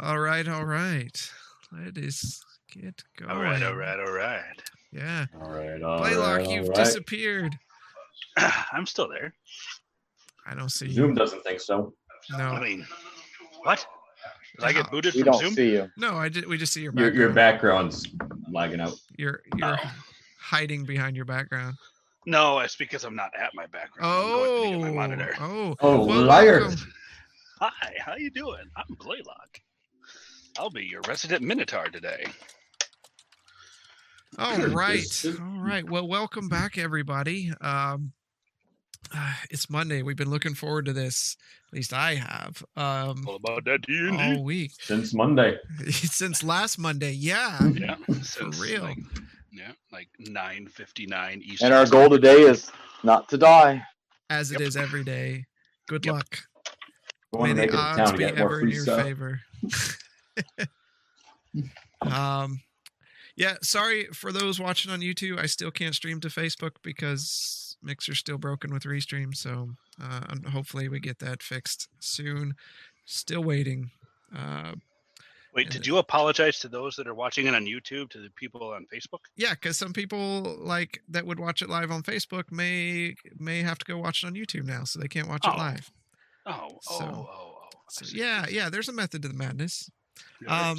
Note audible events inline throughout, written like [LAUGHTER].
All right, all right. Let us get going. All right, all right, all right. Yeah. All right, all Blaylock, right, you've all right. disappeared. [CLEARS THROAT] I'm still there. I don't see Zoom you. doesn't think so. No. I mean, what? Did I get booted We from don't Zoom? see you. No, I did we just see your Your background. your background's lagging out. You're you're Oh. hiding behind your background. No, it's because I'm not at my background. I'm going to Oh, my monitor. oh, Oh, Well, liar! welcome. Hi, how you doing? I'm Blaylock. I'll be your resident Minotaur today. All right. All right. Well, welcome back, everybody. Um, uh, [SIGHS] it's Monday. We've been looking forward to this. At least I have. Um, All about that D all week Since Monday. [LAUGHS] since last Monday. Yeah, D. [LAUGHS] Yeah, since, real. Like, yeah, like 9:59 Eastern. And our goal today is not to die. as it Yep. is every day. Good Yep. luck. May the odds be ever in your stuff. favor. [LAUGHS] [LAUGHS] um, yeah. Sorry for those watching on YouTube. I still can't stream to Facebook because Mixer's still broken with restream. So uh, hopefully we get that fixed soon. Still waiting. Uh, Wait, did you apologize to those that are watching it on YouTube to the people on Facebook? yeah, because some people like that would watch it live on Facebook may may have to go watch it on YouTube now, so they can't watch Oh, it live. Oh, oh, So- oh, oh. I So, yeah, yeah. There's a method to the madness. There um,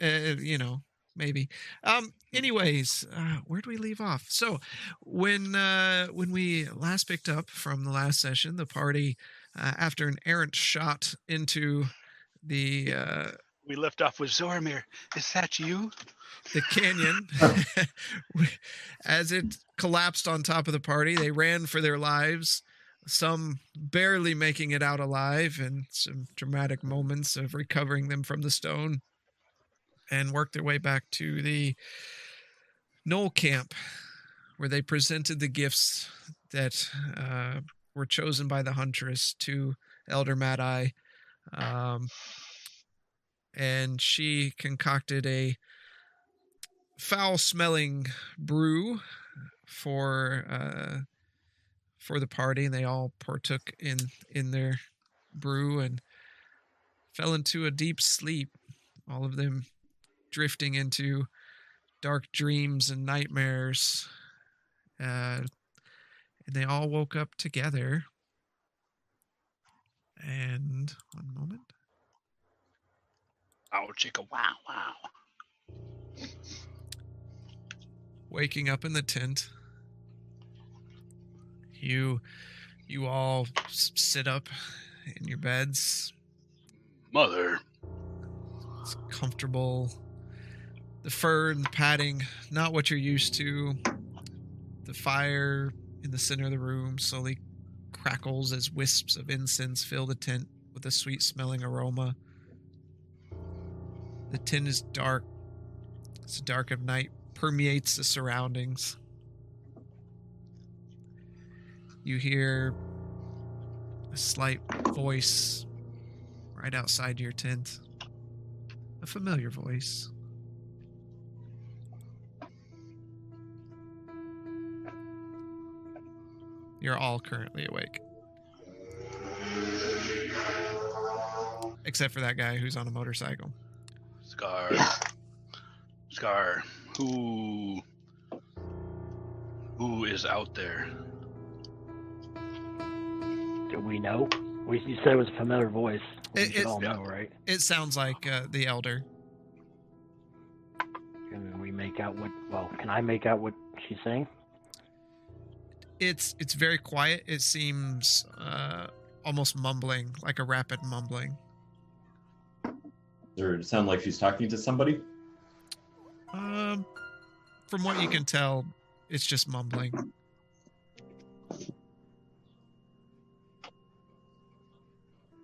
uh, you know maybe. Um anyways uh where do we leave off? So when uh when we last picked up from the last session the party uh, after an errant shot into the uh we left off with Zoramir. Is that you? the canyon. [LAUGHS] [LAUGHS] As it collapsed on top of the party they ran for their lives some barely making it out alive and some dramatic moments of recovering them from the stone and worked their way back to the gnoll camp where they presented the gifts that uh, were chosen by the huntress to elder mad eye. Um, and she concocted a foul smelling brew for uh for the party and they all partook in in their brew and fell into a deep sleep all of them drifting into dark dreams and nightmares uh and they all woke up together. And one moment. Oh, chicka, wow, wow. waking up in the tent you you all sit up in your beds. Mother. it's comfortable. The fur and the padding not what you're used to. The fire in the center of the room slowly crackles as wisps of incense fill the tent with a sweet smelling aroma. The tent is dark. It's dark of night permeates the surroundings you hear a slight voice right outside your tent. A familiar voice. You're all currently awake. Except for that guy who's on a motorcycle. Scar. Scar. Who who is out there? Do we know? We you said it was a familiar voice. We It- should all know, right? It sounds like uh, the elder. Can we make out what? Well, can I make out what she's saying? It's it's very quiet. It seems uh, almost mumbling, like a rapid mumbling. Does it sound like she's talking to somebody? Um, from what you can tell, it's just mumbling.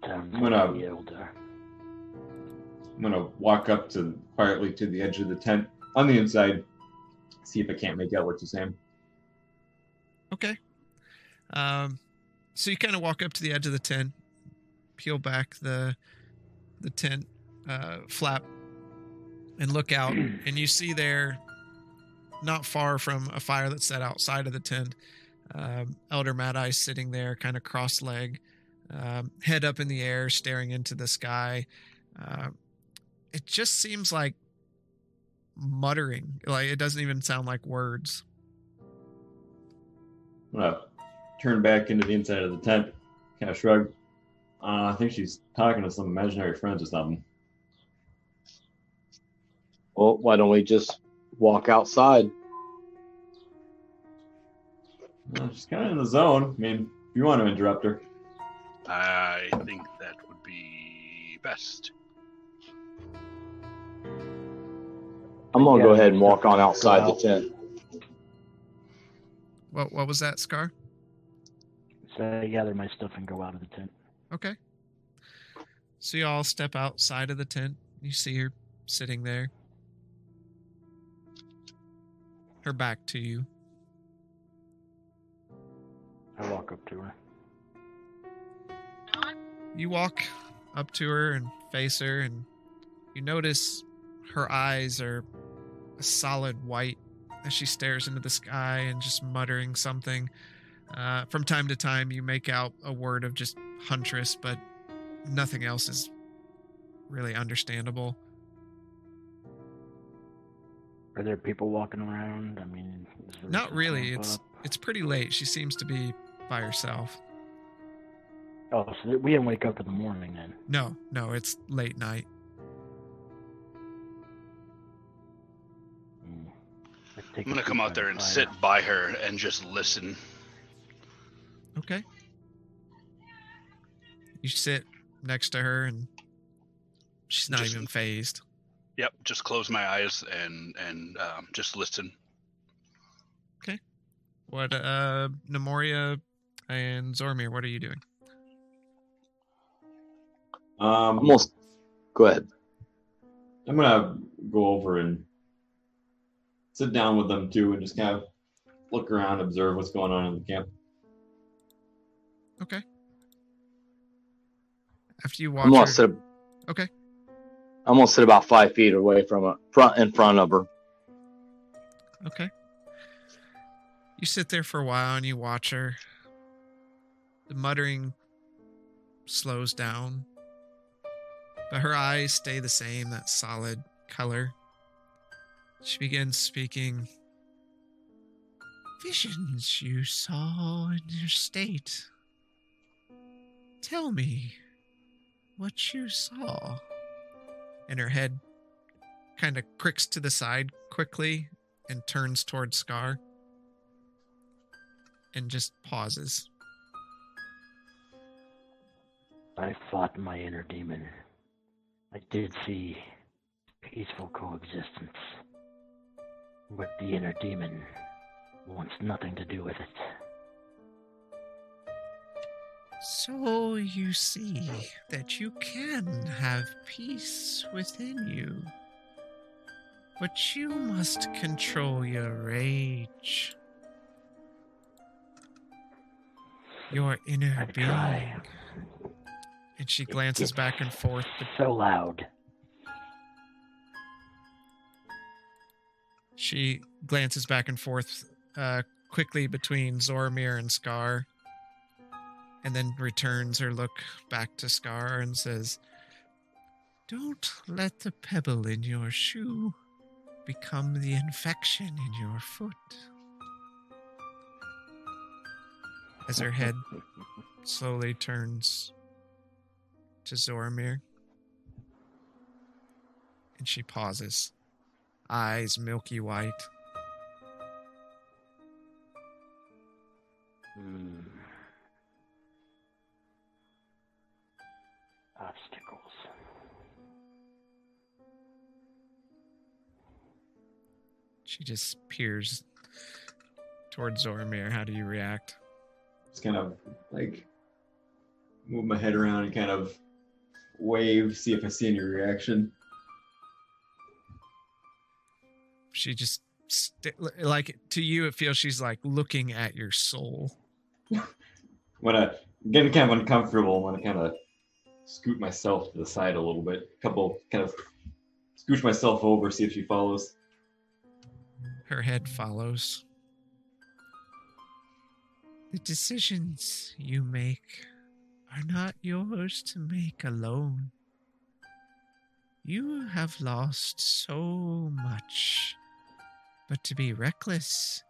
I'm gonna- like the elder. I'm gonna walk up to quietly to the edge of the tent on the inside, see if I can't make out what she's saying. Okay. Um, so you kind of walk up to the edge of the tent, peel back the the tent uh, flap, and look out, [CLEARS THROAT] and you see there, not far from a fire that's set outside of the tent, um, Elder Mad Eye sitting there, kind of cross leg, um, head up in the air, staring into the sky. Uh, it just seems like muttering. Like it doesn't even sound like words. I'm turn back into the inside of the tent, kind of shrug. Uh, I think she's talking to some imaginary friends or something. Well, why don't we just walk outside? Uh, she's kind of in the zone. I mean, if you want to interrupt her. I think that would be best. I'm gonna Yeah, go ahead and walk on go outside the tent. What what was that, Scar? So I gather my stuff and go out of the tent. Okay. So you all step outside of the tent. You see her sitting there. Her back to you. I walk up to her. You walk up to her and face her, and you notice her eyes are a solid white as she stares into the sky and just muttering something. Uh, from time to time, you make out a word of just huntress, but nothing else is really understandable. Are there people walking around? I mean, Not really. It's up? it's pretty late. She seems to be by herself. Oh, so we didn't wake up in the morning then. No, no, it's late night. Mm. I take I'm gonna come out there and the sit fire. by her and just listen. Okay. You sit next to her, and she's not Just- even phased. Yep, just close my eyes and and um, just listen. Okay. What, uh, Nemoria and Zormir, what are you doing? Um, Almost. Go ahead. I'm gonna go over and sit down with them too, and just kind of look around, observe what's going on in the camp. Okay. After you watch I'm gonna her, sit. Okay. I'm gonna sit about five feet away from her, front in front of her. Okay. You sit there for a while and you watch her. The muttering slows down, but her eyes stay the same, that solid color. She begins speaking. Visions you saw in your state. Tell me what you saw. And her head kind of cricks to the side quickly and turns towards Scar and just pauses. I fought my inner demon. I did see peaceful coexistence. But the inner demon wants nothing to do with it. So you see that you can have peace within you. But you must control your rage. Your inner I being. try. And she glances back and forth. So loud. She glances back and forth uh, quickly between Zormir and Scar, and then returns her look back to Scar and says, Don't let the pebble in your shoe become the infection in your foot. As her head [LAUGHS] slowly turns to Zormir, and she pauses eyes milky white. Hmm. Obstacles. She just peers towards Zormir. How do you react? Just kind of like move my head around and kind of wave, see if I see any reaction. She just st- like to you. It feels she's like looking at your soul. [LAUGHS] When I getting kind of uncomfortable, I want to kind of scoot myself to the side a little bit. a couple kind of scooch myself over, see if she follows. Her head follows. The decisions you make are not yours to make alone. You have lost so much, but to be reckless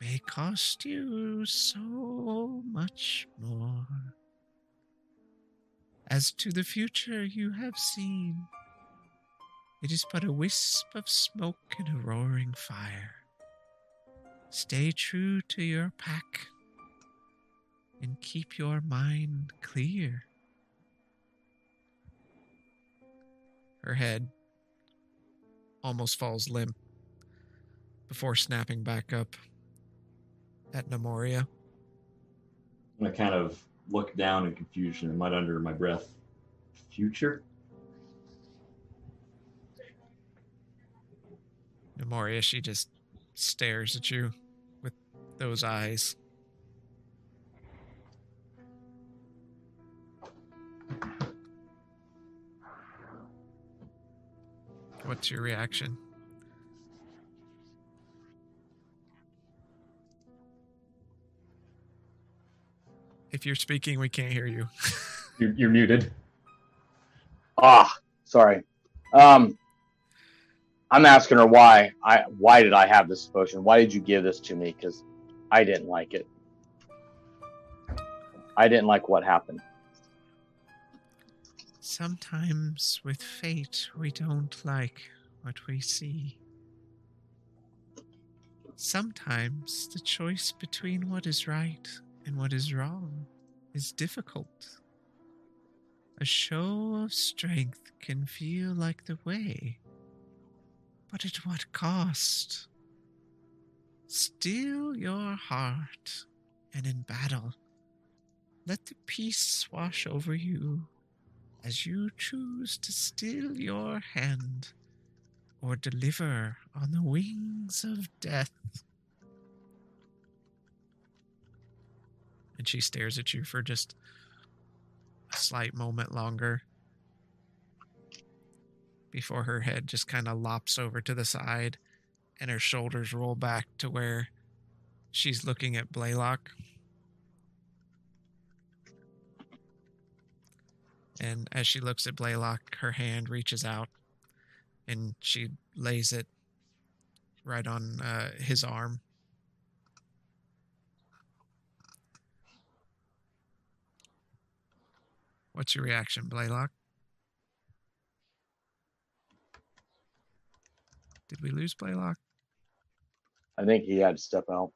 may cost you so much more. As to the future you have seen, it is but a wisp of smoke in a roaring fire. Stay true to your pack and keep your mind clear. Her head almost falls limp before snapping back up at Nemoria. I'm gonna kind of look down in confusion and mutter under my breath, "Future." Nemoria, she just stares at you with those eyes. What's your reaction? If you're speaking, we can't hear you. [LAUGHS] You're, you're muted. Ah, sorry. Um, I'm asking her why. I why did I have this potion? Why did you give this to me? Because I didn't like it. I didn't like what happened. Sometimes with fate, we don't like what we see. Sometimes the choice between what is right and what is wrong is difficult. A show of strength can feel like the way, but at what cost? Still your heart, and in battle, let the peace wash over you as you choose to still your hand or deliver on the wings of death. And she stares at you for just a slight moment longer before her head just kind of lops over to the side and her shoulders roll back to where she's looking at Blaylock. And as she looks at Blaylock, her hand reaches out and she lays it right on uh, his arm. What's your reaction, Blaylock? Did we lose Blaylock? I think he had to step out.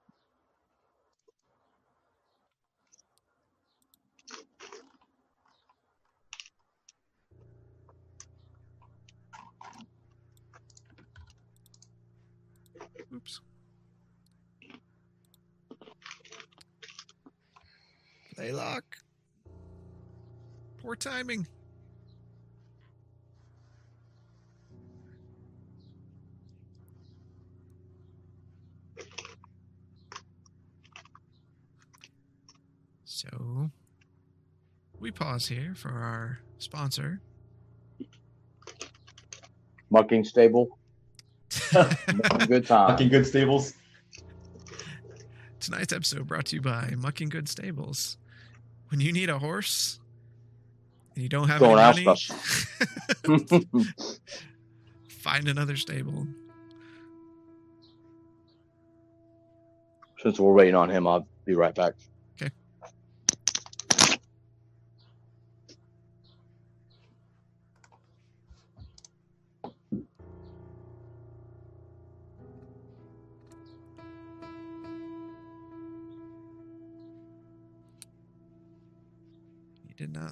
Oops. Blaylock. Poor timing. So, we pause here for our sponsor. Mucking stable. Good time. Fucking good stables. Tonight's episode brought to you by Mucking Good Stables. When you need a horse and you don't have Don't any ask money, [LAUGHS] find another stable. Since we're waiting on him, I'll be right back.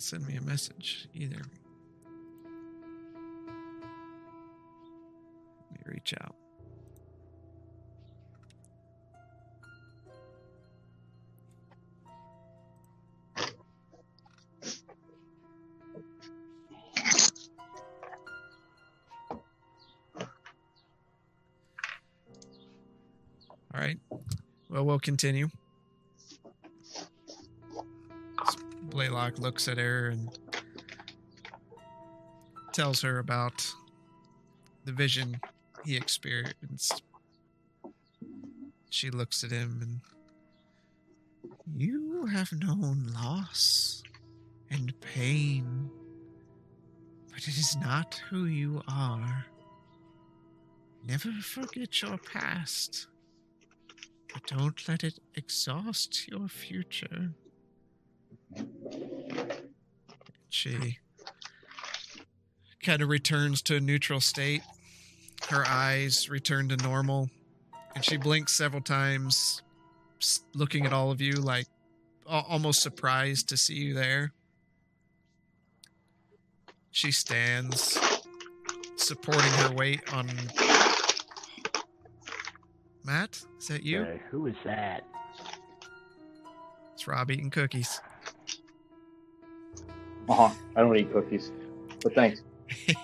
Not send me a message either. Let me reach out. All right. Well, we'll continue. Blaylock looks at her and tells her about the vision he experienced. She looks at him and you have known loss and pain, But it is not who you are. Never forget your past. But don't let it exhaust your future. She kind of returns to a neutral state. Her eyes return to normal. And she blinks several times, looking at all of you like almost surprised to see you there. She stands, supporting her weight on. Matt, is that you? Uh, who is that? It's Rob eating cookies. Uh huh. I don't eat cookies, but thanks. [LAUGHS]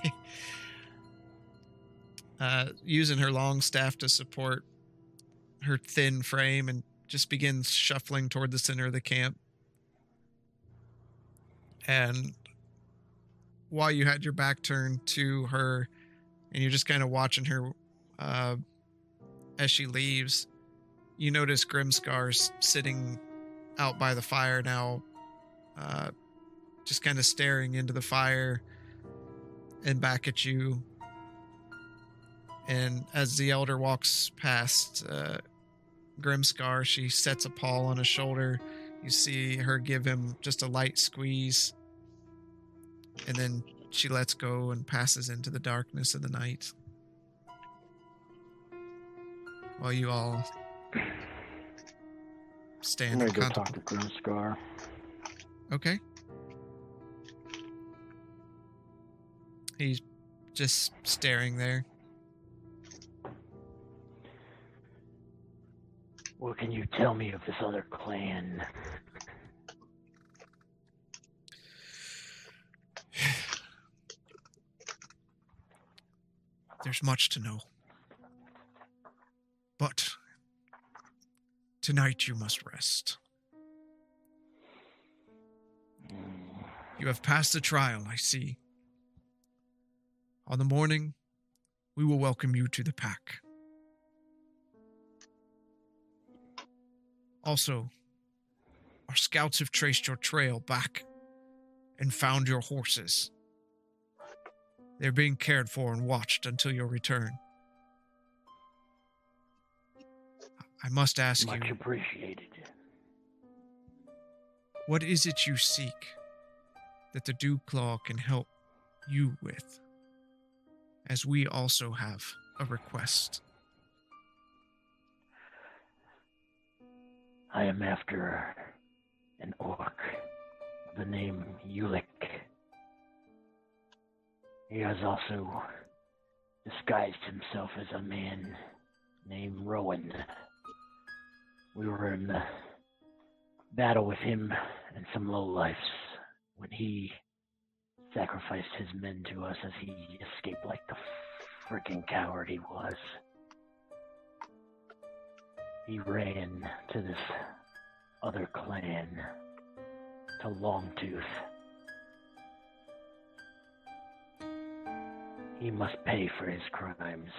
uh, using her long staff to support her thin frame and just begins shuffling toward the center of the camp. And while you had your back turned to her and you're just kind of watching her uh, as she leaves, you notice Grimscar's sitting out by the fire now, uh, just kind of staring into the fire and back at you and as the elder walks past uh, Grimscar, she sets a paw on his shoulder. You see her give him just a light squeeze, and then she lets go and passes into the darkness of the night. While you all I'm stand gonna and go talk to Grimscar. Okay. He's just staring there. What can you tell me of this other clan? [SIGHS] There's much to know. But tonight you must rest. You have passed the trial, I see. On the morning, we will welcome you to the pack. Also, our scouts have traced your trail back and found your horses. They're being cared for and watched until your return. I must ask Much you, appreciated. what is it you seek that the Dew Claw can help you with? As we also have a request. I am after an orc the name Ulik. He has also disguised himself as a man named Rowan. We were in the battle with him and some lowlifes when he sacrificed his men to us as he escaped like the freaking coward he was. He ran to this other clan, to Longtooth. He must pay for his crimes.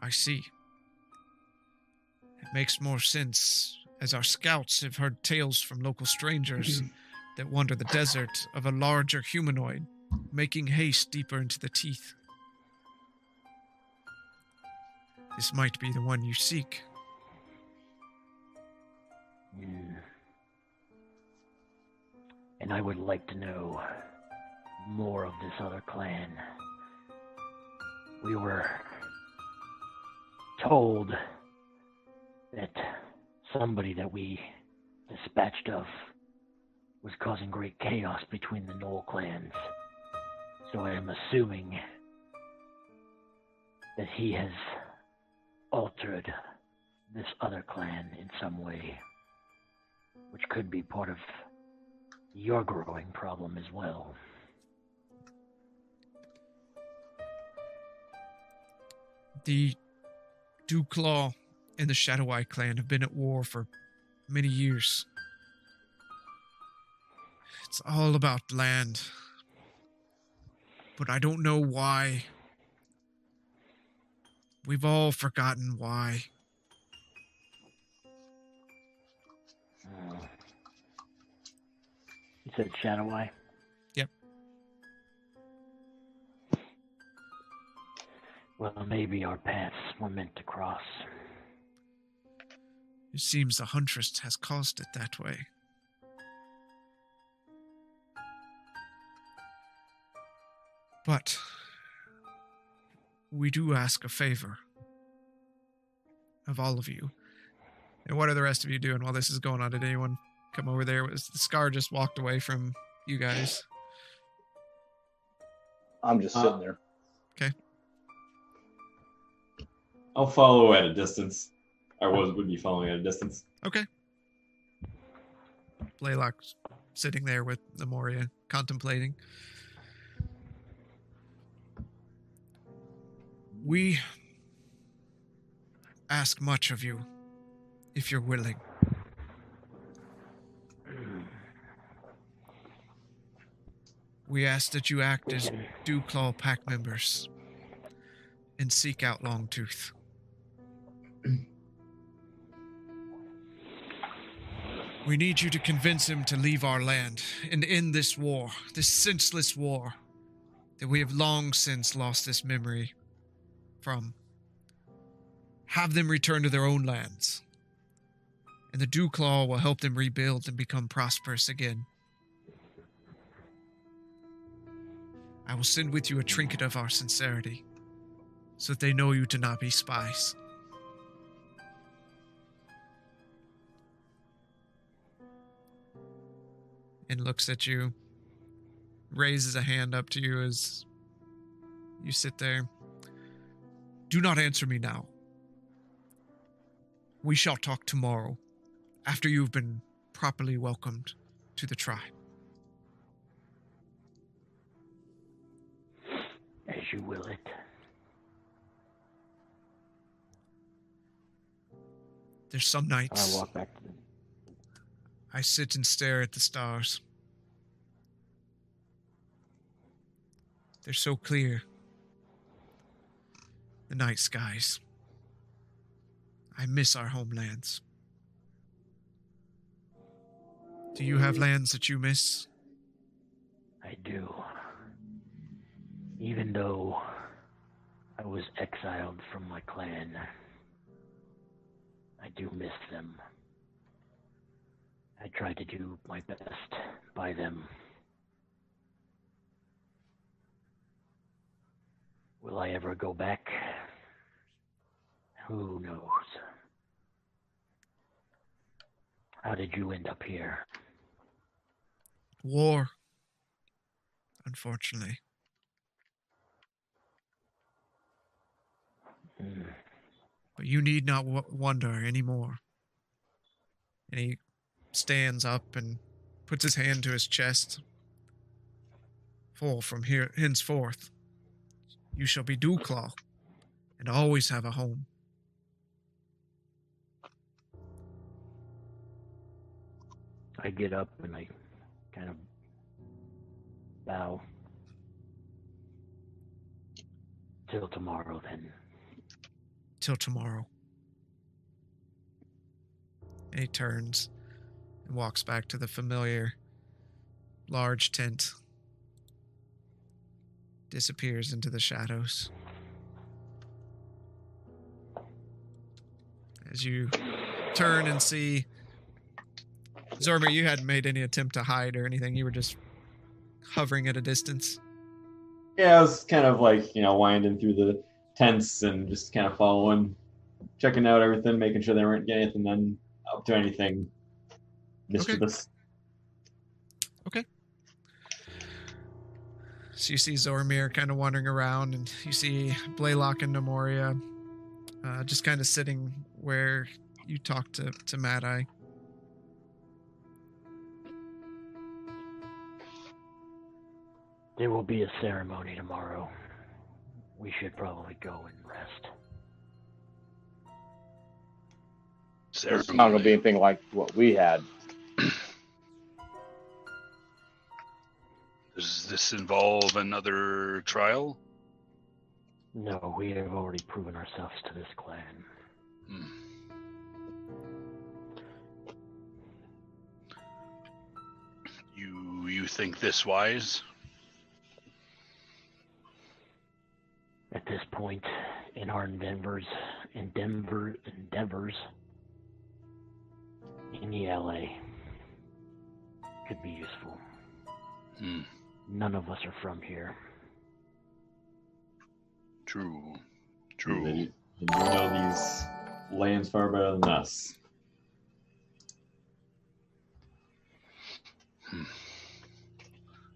I see. It makes more sense, as our scouts have heard tales from local strangers [LAUGHS] that wander the desert of a larger humanoid, making haste deeper into the teeth. This might be the one you seek. Hmm. And I would like to know more of this other clan. We were told that somebody that we dispatched of was causing great chaos between the Gnoll clans. So I am assuming that he has altered this other clan in some way which could be part of your growing problem as well. The Dewclaw and the Shadow Eye clan have been at war for many years. It's all about land. But I don't know why. We've all forgotten why. You said Shadow Eye? Yep. Well, maybe our paths were meant to cross. It seems the Huntress has caused it that way. But we do ask a favor of all of you. And what are the rest of you doing while this is going on? Did anyone come over there? Was the scar just walked away from you guys? I'm just Uh, sitting there. Okay. I'll follow at a distance. I was would be following at a distance. Okay. Blaylock's sitting there with Nemoria, contemplating. We ask much of you, if you're willing. We ask that you act as Dewclaw Pack members and seek out Longtooth. [CLEARS THROAT] We need you to convince him to leave our land and end this war, this senseless war that we have long since lost this memory from. Have them return to their own lands, and the Dewclaw will help them rebuild and become prosperous again. I will send with you a trinket of our sincerity, so that they know you to not be spies. and looks at you, raises a hand up to you as you sit there. Do not answer me now. We shall talk tomorrow, after you've been properly welcomed to the tribe. As you will it. There's some nights I walk back I sit and stare at the stars. They're so clear. The night skies. I miss our homelands. Do you have lands that you miss? I do. Even though I was exiled from my clan, I do miss them. I try to do my best by them. Will I ever go back? Who knows? How did you end up here? War. Unfortunately. Hmm. But you need not w- wonder anymore. And he stands up and puts his hand to his chest. For from here henceforth, you shall be Dewclaw and always have a home. I get up and I kind of bow. Till tomorrow, then. Till tomorrow. And he turns and walks back to the familiar large tent. Disappears into the shadows. As you turn and see Zormir, you hadn't made any attempt to hide or anything. You were just hovering at a distance. Yeah, I was kind of like, you know, winding through the tents and just kind of following, checking out everything, making sure they weren't getting anything done up to anything mischievous. So you see Zormir kind of wandering around, and you see Blaylock and Nemoria uh, just kind of sitting where you talked to, to Mad Eye. There will be a ceremony tomorrow. We should probably go and rest. Ceremony. It's not gonna be anything like what we had. Does this involve another trial? No, we have already proven ourselves to this clan. Hmm. You you think this wise? At this point, in our endeavors, endeavor, endeavors in the LA could be useful. Hmm. None of us are from here. True. And True. you, you know these lands far better than us.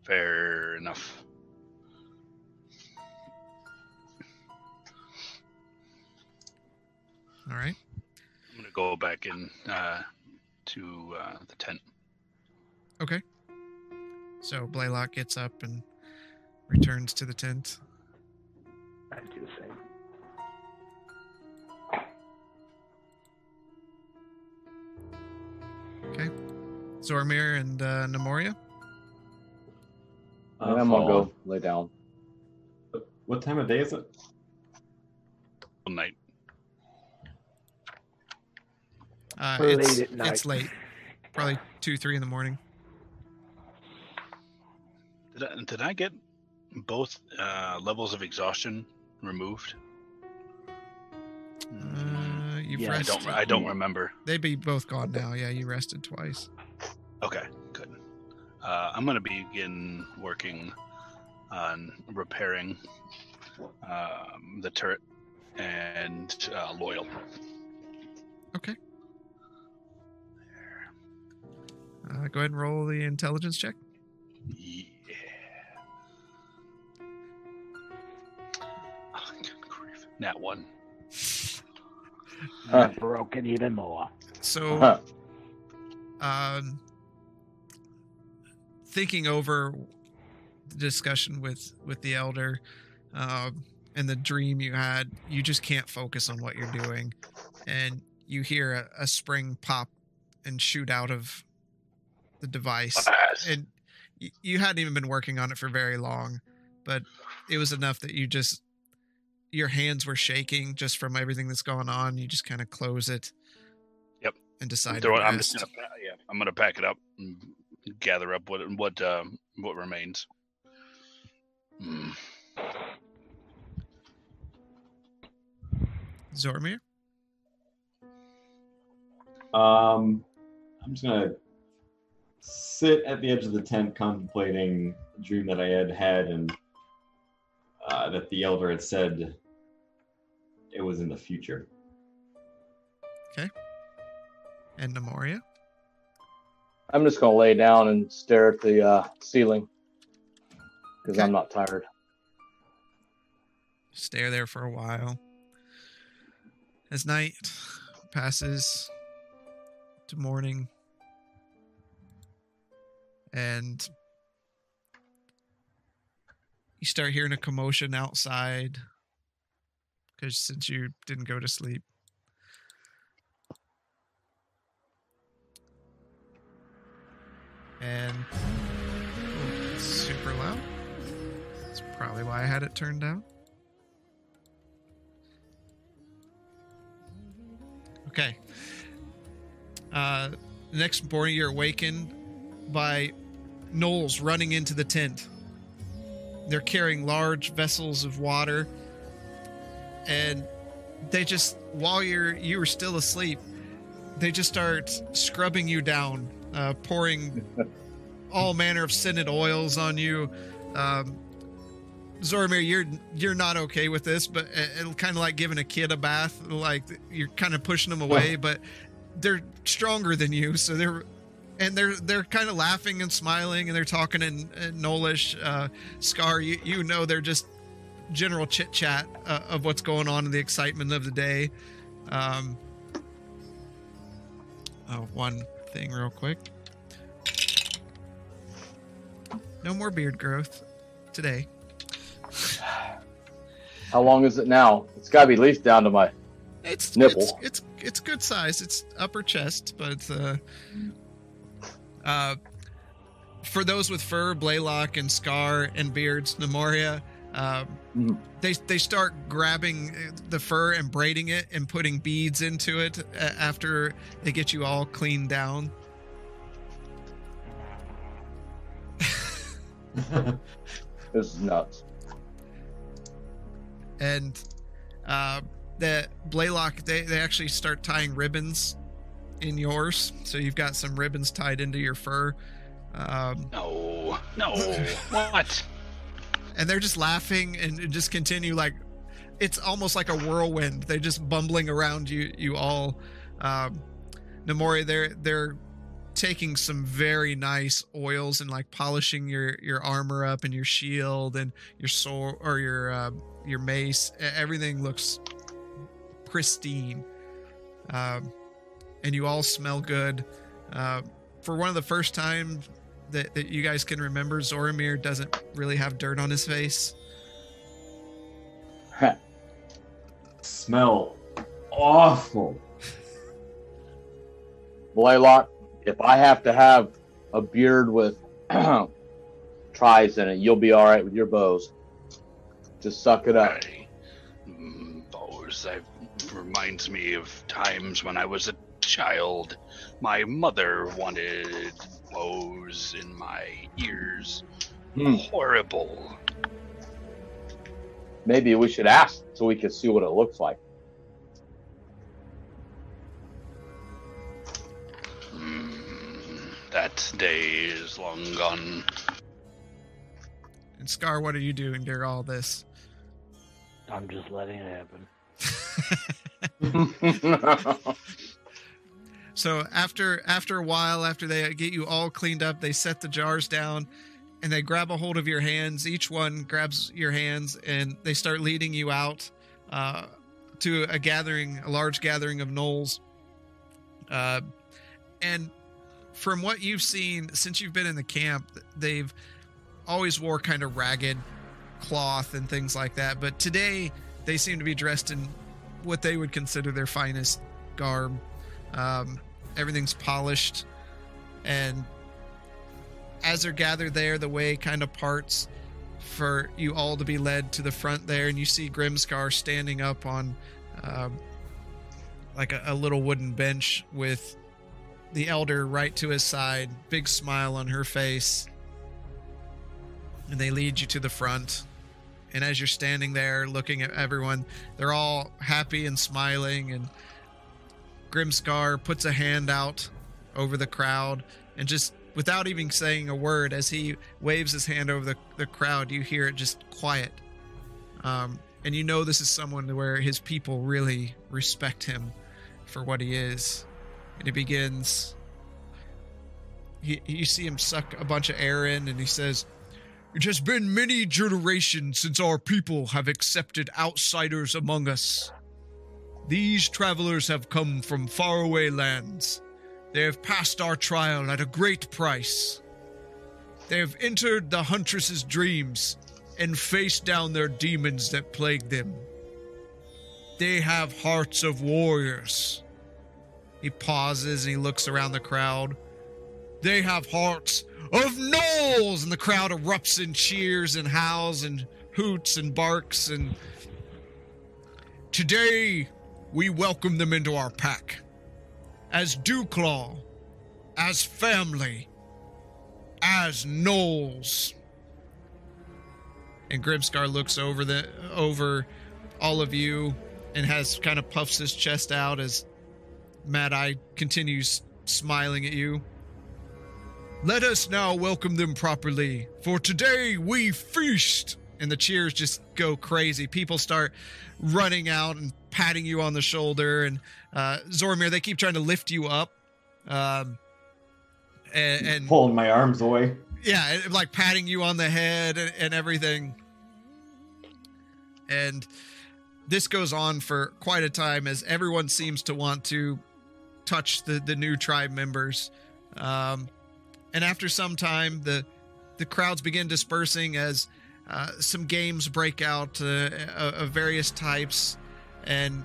Fair enough. All right. I'm gonna go back in uh, to uh, the tent. Okay. So Blaylock gets up and returns to the tent. I do the same. Okay. Zormir and uh, Nemoria. Uh, I'm gonna go lay down. What time of day is it? All night. Uh, it's, at night. it's late. Probably two, three in the morning. Did I, did I get both uh, levels of exhaustion removed? Uh, you've Yeah, I don't. I don't remember. They'd be both gone now. Yeah, you rested twice. Okay, good. Uh, I'm gonna begin working on repairing um, the turret and uh, loyal. Okay. Uh, go ahead and roll the intelligence check. Yeah. Grief. Nat one. Huh. Broke it even more. So, Huh. um, thinking over the discussion with with the elder um, and the dream you had, you just can't focus on what you're doing, and you hear a, a spring pop and shoot out of the device, and y- you hadn't even been working on it for very long, but it was enough that you just your hands were shaking just from everything that's going on. You just kind of close it. Yep. And decide Throw to it- I'm just gonna, yeah, I'm gonna pack it up and gather up what what um, what remains. Hmm. Zormir. Um, I'm just gonna sit at the edge of the tent, contemplating a dream that I had had, and uh, that the elder had said it was in the future. Okay. And Nemoria. I'm just gonna lay down and stare at the uh, ceiling because Okay. I'm not tired. Stare there for a while. As night passes to morning, and you start hearing a commotion outside because since you didn't go to sleep. And oh, it's super loud. That's probably why I had it turned down. Okay. Uh, next morning, you're awakened by gnolls running into the tent. They're carrying large vessels of water, and they just, while you're you were still asleep, they just start scrubbing you down, uh, pouring [LAUGHS] all manner of scented oils on you. Um, Zoramir, you're you're not okay with this, but it- it'll kind of like giving a kid a bath. Like you're kind of pushing them away, but they're stronger than you, so they're and they're they're kind of laughing and smiling, and they're talking in, in Gnollish. Uh, Scar, you you know they're just general chit chat uh, of what's going on and the excitement of the day. Um, oh, one thing real quick. No more beard growth today. [SIGHS] How long is it now? It's got to be at least down to my. It's Nipple. It's, it's it's good size. It's upper chest, but uh, uh, for those with fur, Blaylock and Scar and beards, Nemoria, um, Mhm. they they start grabbing the fur and braiding it and putting beads into it uh, after they get you all cleaned down. [LAUGHS] This is nuts. and Uh, the Blaylock, they, they actually start tying ribbons in yours. So you've got some ribbons tied into your fur. Um, No, no. [LAUGHS] what? and they're just laughing and just continue like it's almost like a whirlwind. They're just bumbling around you you all. Um, Namori, they're they're taking some very nice oils and like polishing your your armor up and your shield and your sword or your uh, your mace. Everything looks pristine, um, and you all smell good. Uh, for one of the first times that, that you guys can remember, Zoramir doesn't really have dirt on his face. [LAUGHS] Smell awful. Blaylock, if I have to have a beard with [CLEARS THROAT] tries in it, you'll be all right with your bows. Just suck it up. I, mm, bows. That reminds me of times when I was a child. My mother wanted bows in my ears. Hmm. Horrible. Maybe we should ask so we can see what it looks like. Mm, that day is long gone. And Scar, what are you doing during all this? I'm just letting it happen. [LAUGHS] [LAUGHS] [LAUGHS] So after after a while, after they get you all cleaned up, they set the jars down and they grab a hold of your hands. Each one grabs your hands and they start leading you out uh, to a gathering, a large gathering of gnolls. Uh, and from what you've seen since you've been in the camp, they've always wore kind of ragged cloth and things like that. But today they seem to be dressed in what they would consider their finest garb. Um, everything's polished, and as they're gathered there, the way kind of parts for you all to be led to the front there, and you see Grimscar standing up on um, like a, a little wooden bench with the elder right to his side, big smile on her face, and they lead you to the front. And as you're standing there looking at everyone, they're all happy and smiling. And Grimscar puts a hand out over the crowd and just without even saying a word, as he waves his hand over the, the crowd, you hear it just quiet. Um, and you know this is someone where his people really respect him for what he is. And he begins. He, you see him suck a bunch of air in, and he says, It has been many generations since our people have accepted outsiders among us. These travelers have come from faraway lands. They have passed our trial at a great price. They have entered the huntress's dreams and faced down their demons that plague them. They have hearts of warriors. He pauses and he looks around the crowd. They have hearts of gnolls, and the crowd erupts in cheers and howls and hoots and barks. And today, we welcome them into our pack as Dewclaw, as family, as gnolls. And Grimscar looks over the over all of you and has kind of puffs his chest out as Mad Eye continues smiling at you. Let us now welcome them properly, for today we feast. And the cheers just go crazy. People start running out and patting you on the shoulder. And uh, Zoramir, they keep trying to lift you up. Um, and, and Pulling my arms away. yeah, like patting you on the head and, and everything. And this goes on for quite a time as everyone seems to want to touch the, the new tribe members. Um, and after some time, the the crowds begin dispersing as uh, some games break out uh, of various types, and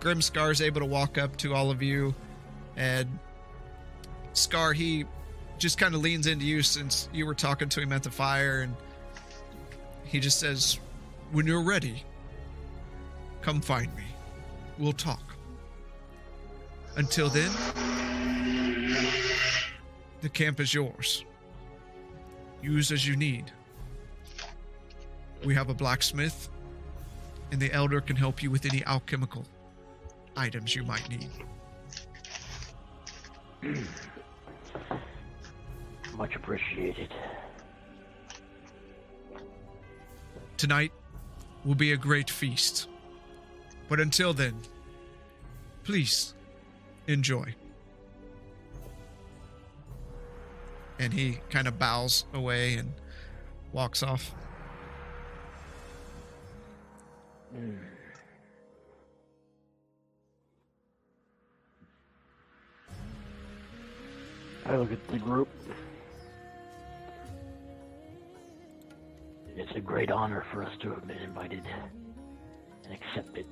Grimscar is able to walk up to all of you, and Scar he just kind of leans into you since you were talking to him at the fire, and he just says, "When you're ready, come find me. We'll talk. Until then, the camp is yours. Use as you need. We have a blacksmith. and the elder can help you with any alchemical items you might need. [CLEARS THROAT] Much appreciated. Tonight will be a great feast. But until then, please enjoy. And he kind of bows away and walks off. Mm. I look at the group. It's a great honor for us to have been invited and accepted.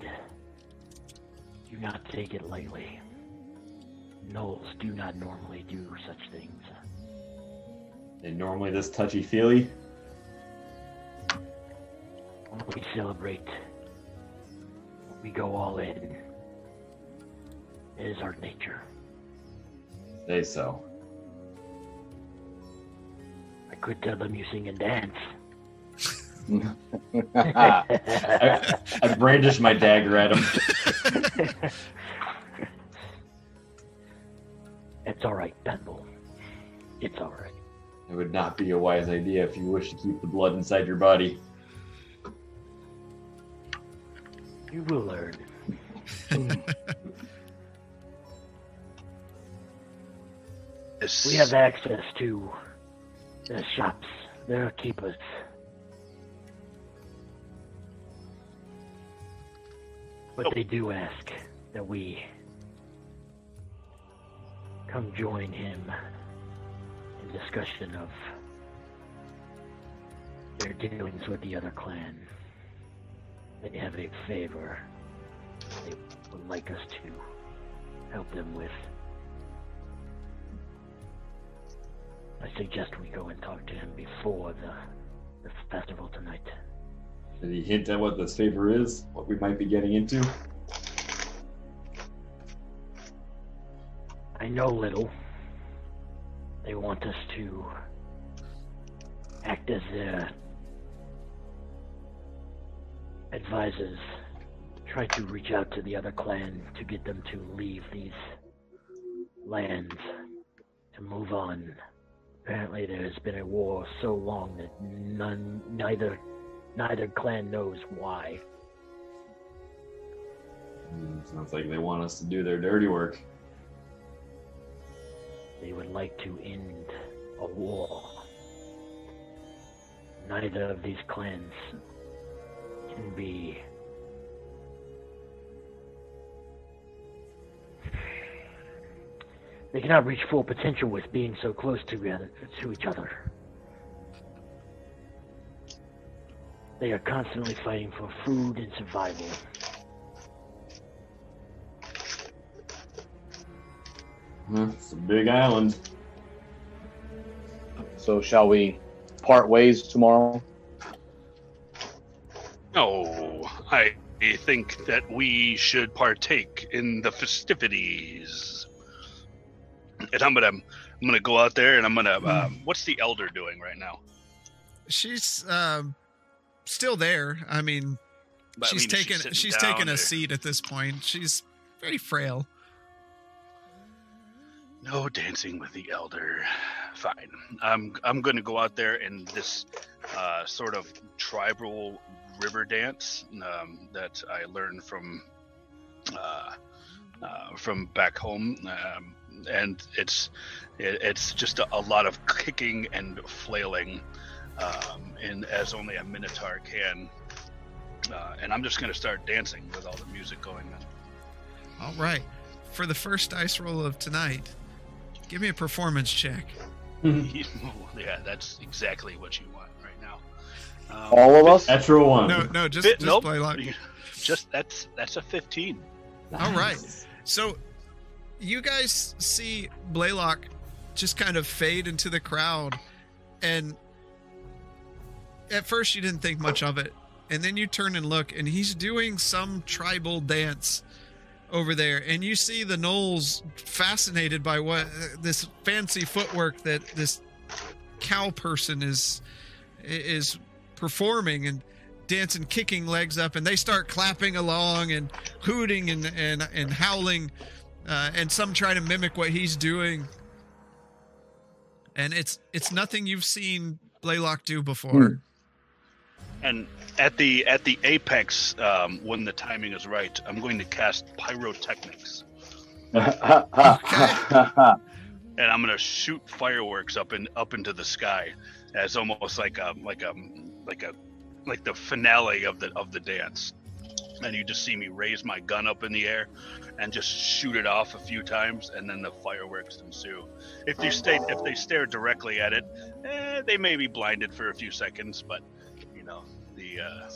Do not take it lightly. Gnolls do not normally do such things. And normally this touchy feely. We celebrate, we go all in. It is our nature. Say so. I could tell them you sing and dance. [LAUGHS] I, I brandish my dagger at him. [LAUGHS] it's all right, Pendle. It's all right. It would not be a wise idea if you wish to keep the blood inside your body. You will learn. [LAUGHS] We have access to the shops. Their keepers. But they do ask that we come join him in discussion of their dealings with the other clan. They have a favor they would like us to help them with. I suggest we go and talk to him before the, the festival tonight. Did he hint at what this favor is? What we might be getting into? I know little. They want us to act as their advisors, try to reach out to the other clan to get them to leave these lands, to move on. Apparently, there has been a war so long that none, neither, neither clan knows why. Hmm, sounds like they want us to do their dirty work. They would like to end a war. Neither of these clans can be. They cannot reach full potential with being so close together to each other. They are constantly fighting for food and survival. Hmm, it's a big island. So shall we part ways tomorrow? No, I think that we should partake in the festivities. And I'm gonna, I'm gonna go out there and I'm gonna. Um, what's the elder doing right now? She's um, still there. I mean, But, I she's mean, taken sitting she's taken a or- seat at this point. She's very frail. No dancing with the elder. Fine. I'm I'm going to go out there in this uh, sort of tribal river dance um, that I learned from uh, uh, from back home, um, and it's it, it's just a, a lot of kicking and flailing, um, and as only a minotaur can. Uh, and I'm just going to start dancing with all the music going on. All right. For the first dice roll of tonight, give me a performance check. [LAUGHS] [LAUGHS] yeah, that's exactly what you want right now. Um, All of us? Natural one. No, no, just Fit- just nope. Blaylock. [LAUGHS] Just that's that's a 15. All right. So you guys see Blaylock just kind of fade into the crowd and at first you didn't think much of it and then you turn and look and he's doing some tribal dance over there and you see the gnolls fascinated by what this fancy footwork that this cow person is is performing and dancing, kicking legs up, and they start clapping along and hooting and and and howling, uh, and some try to mimic what he's doing. And it's it's nothing you've seen Blaylock do before. Hmm. And at the at the apex, um, when the timing is right, I'm going to cast pyrotechnics, [LAUGHS] and I'm going to shoot fireworks up in up into the sky, as almost like a like a like a like the finale of the of the dance. And you just see me raise my gun up in the air and just shoot it off a few times, and then the fireworks ensue. If you stay, if they stare directly at it, eh, they may be blinded for a few seconds, but you know the uh,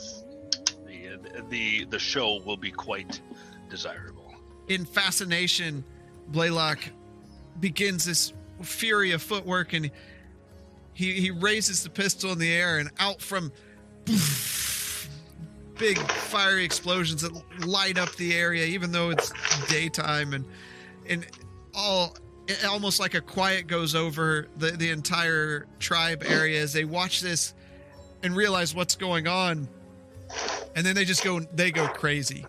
the the the show will be quite desirable. in fascination, Blaylock begins this fury of footwork and he, he raises the pistol in the air and out from big fiery explosions that light up the area even though it's daytime and and all almost like a quiet goes over the, the entire tribe area as they watch this and realize what's going on and then they just go they go crazy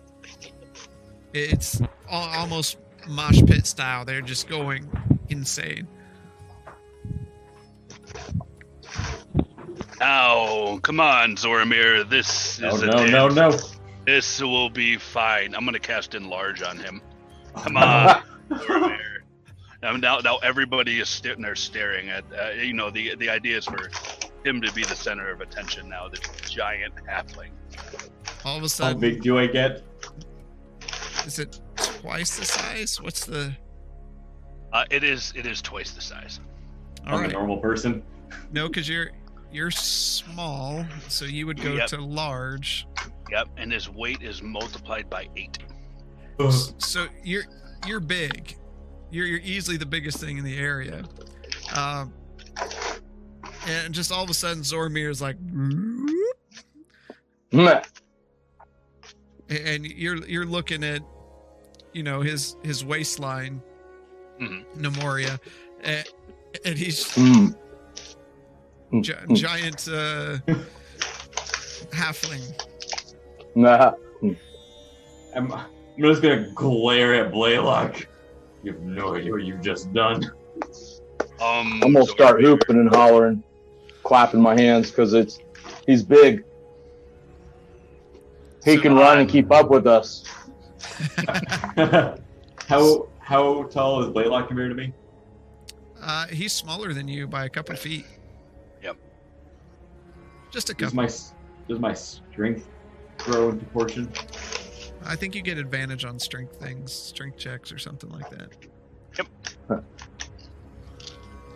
it's almost mosh pit style. They're just going insane. Now, come on, Zoramir. This No, is a no, no, no. This will be fine. I'm gonna cast enlarge on him. Come [LAUGHS] on, Zoramir. Now, now everybody is sitting there staring at. Uh, you know, the the idea is for him to be the center of attention now. This giant halfling. All of a sudden, How sudden, big do I get? is it twice the size? What's the? Uh, it is it is twice the size. All I'm a normal person. no, because you're you're small, so you would go Yep. to large. Yep, and his weight is multiplied by eight. So you're you're big. You're you're easily the biggest thing in the area. Um, and just all of a sudden, Zormir is like, and you're you're looking at, you know, his his waistline, Mhm. Nemoria, and, and he's Mm. Mm. gi- giant uh, halfling. Nah. I'm, I'm just gonna glare at Blaylock. You have no idea what you've just done. Um, I'm gonna start Zoramir- hooping and hollering, clapping my hands because it's he's big. He So- can run and keep up with us. [LAUGHS] how how tall is Blaylock compared to me? Uh, he's smaller than you by a couple feet. Yep. Just a Does my does my strength grow in proportion? I think you get advantage on strength things, strength checks or something like that. Yep.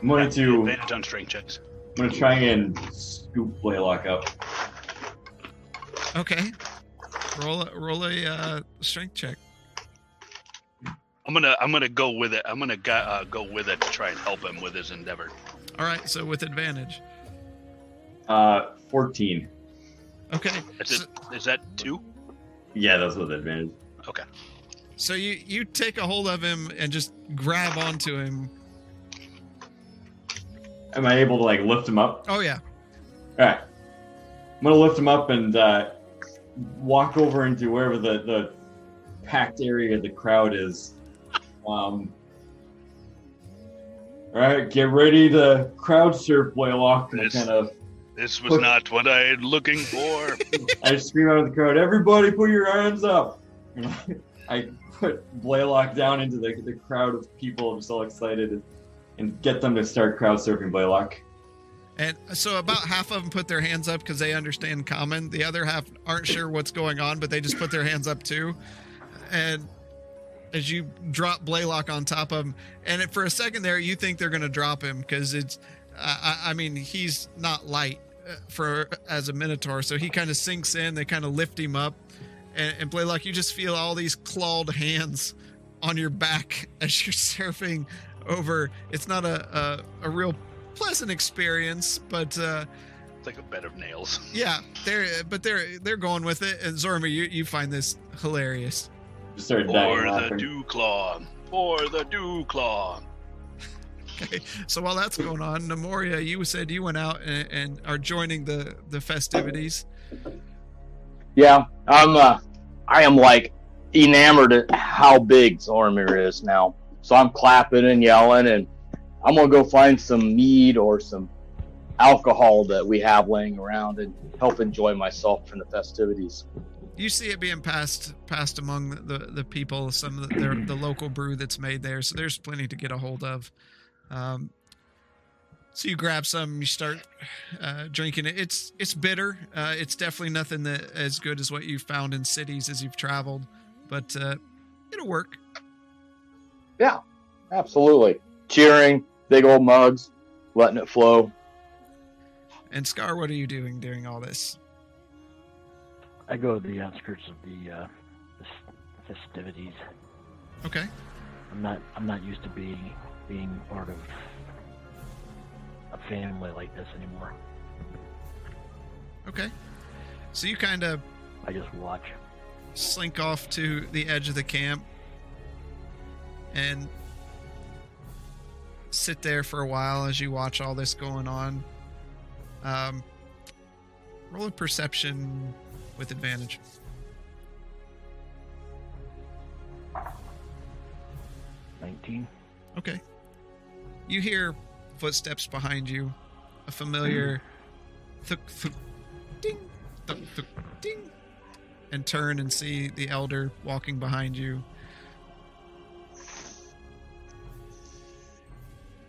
I'm going to advantage on strength checks. I'm going to try and scoop Blaylock up. Okay. Roll a, roll a uh, strength check. I'm gonna I'm gonna go with it. I'm gonna go, uh, go with it to try and help him with his endeavor. All right, so with advantage. Uh, 14. Okay. Is, So, it, is that two? Yeah, that's with advantage. Okay. so you you take a hold of him and just grab onto him. Am I able to like lift him up? Oh yeah. All right. I'm gonna lift him up and uh, walk over into wherever the the packed area the crowd is. Um. All right, get ready to crowd surf Blaylock. And I kind of This was not what I had looking for. [LAUGHS] I scream out of the crowd, "Everybody, put your hands up!" I put Blaylock down into the, the crowd of people, I'm just all excited, and, and get them to start crowd surfing Blaylock. And so about half of them put their hands up because they understand common. The other half aren't sure what's going on, but they just put their hands up too. And as you drop Blaylock on top of him, and for a second there, you think they're going to drop him because it's, I, I I mean, he's not light for as a Minotaur, so he kind of sinks in. They kind of lift him up, and, and Blaylock, you just feel all these clawed hands on your back [LAUGHS] as you're surfing over. It's not a a, a real pleasant experience, but uh, It's like a bed of nails. [LAUGHS] yeah, they're but they're they're going with it. And Zorma, you you find this hilarious. Just started dying For the dew claw. For the dew claw. Okay, so while that's going on, Nemoria, you said you went out and, and are joining the the festivities. Yeah, I'm. Uh, I am like enamored at how big Zormir is now. So I'm clapping and yelling, and I'm gonna go find some mead or some alcohol that we have laying around and help enjoy myself from the festivities. You see it being passed passed among the, the, the people, some of the, the local brew that's made there. So there's plenty to get a hold of. Um, so you grab some, you start uh, drinking it. It's it's bitter. Uh, it's definitely nothing that as good as what you've found in cities as you've traveled, but uh, it'll work. Yeah, absolutely. Cheering, big old mugs, letting it flow. And Scar, what are you doing during all this? I go to the outskirts of the uh, festivities. Okay. I'm not. I'm not used to being being part of a family like this anymore. Okay. So you kind of I just watch. slink off to the edge of the camp and sit there for a while as you watch all this going on. Um, roll a perception with advantage. Nineteen. Okay. You hear footsteps behind you, a familiar hmm. thuk thuk ding thuk thuk ding, and turn and see the elder walking behind you.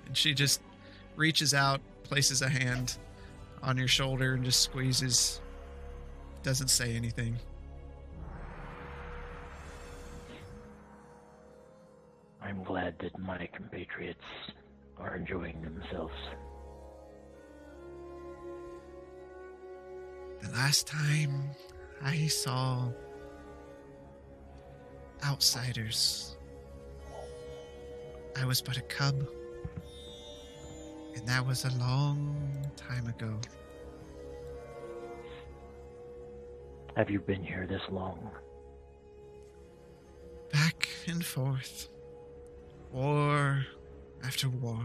And she just reaches out, places a hand on your shoulder, and just squeezes. Doesn't say anything. I'm glad that my compatriots are enjoying themselves. The last time I saw outsiders, I was but a cub. And that was a long time ago. Have you been here this long? Back and forth. War after war.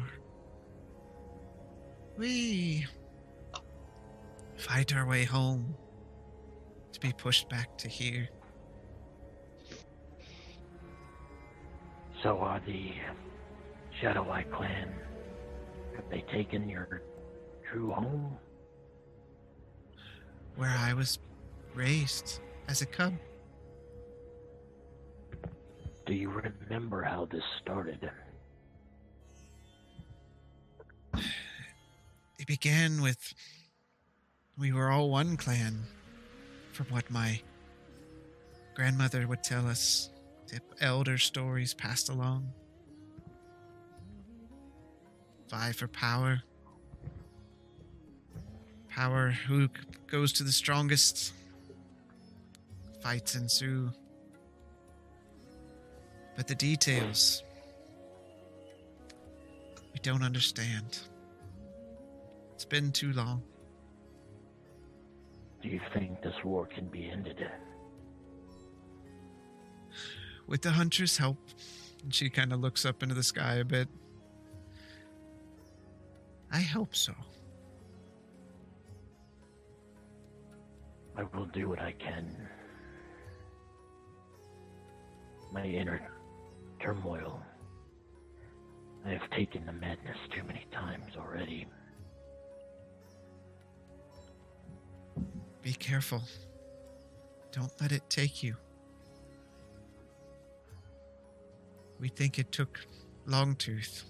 We fight our way home to be pushed back to here. So are the Shadow Eye clan. Have they taken your true home? where I was raised as a cub. Do you remember how this started? It began with we were all one clan, from what my grandmother would tell us, the elder stories passed along. Vie for power. Power, who goes to the strongest. Fights ensue. But the details, we don't understand. It's been too long. Do you think this war can be ended? with the hunter's help. And she kind of looks up into the sky a bit. I hope so. I will do what I can. My inner turmoil. I have taken the madness too many times already. Be careful. Don't let it take you. We think it took Longtooth.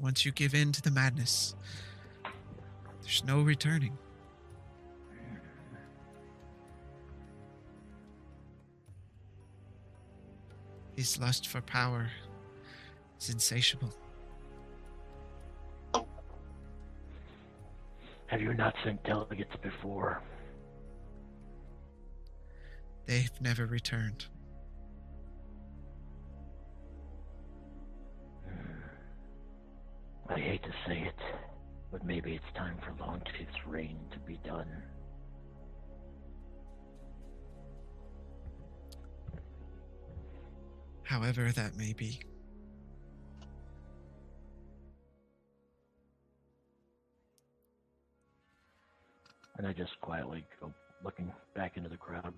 Once you give in to the madness, there's no returning. His lust for power is insatiable. Have you not sent delegates before? They've never returned. I hate to say it, but maybe it's time for Longtooth's reign to be done. However, that may be. And I just quietly go looking back into the crowd.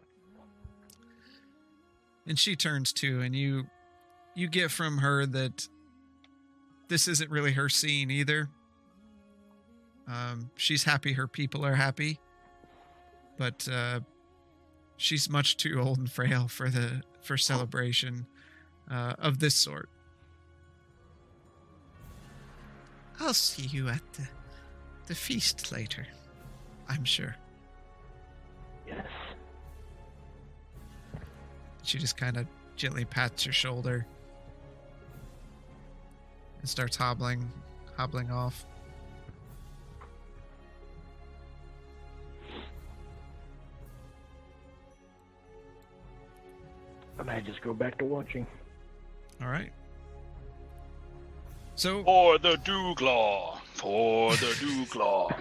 and she turns too and you you get from her that this isn't really her scene either um, she's happy her people are happy but uh, she's much too old and frail for the for celebration uh, of this sort i'll see you at the the feast later i'm sure Yes. She just kind of gently pats your shoulder and starts hobbling, hobbling off. I I just go back to watching. All right. So, For the Dewclaw. For the [LAUGHS] Dewclaw.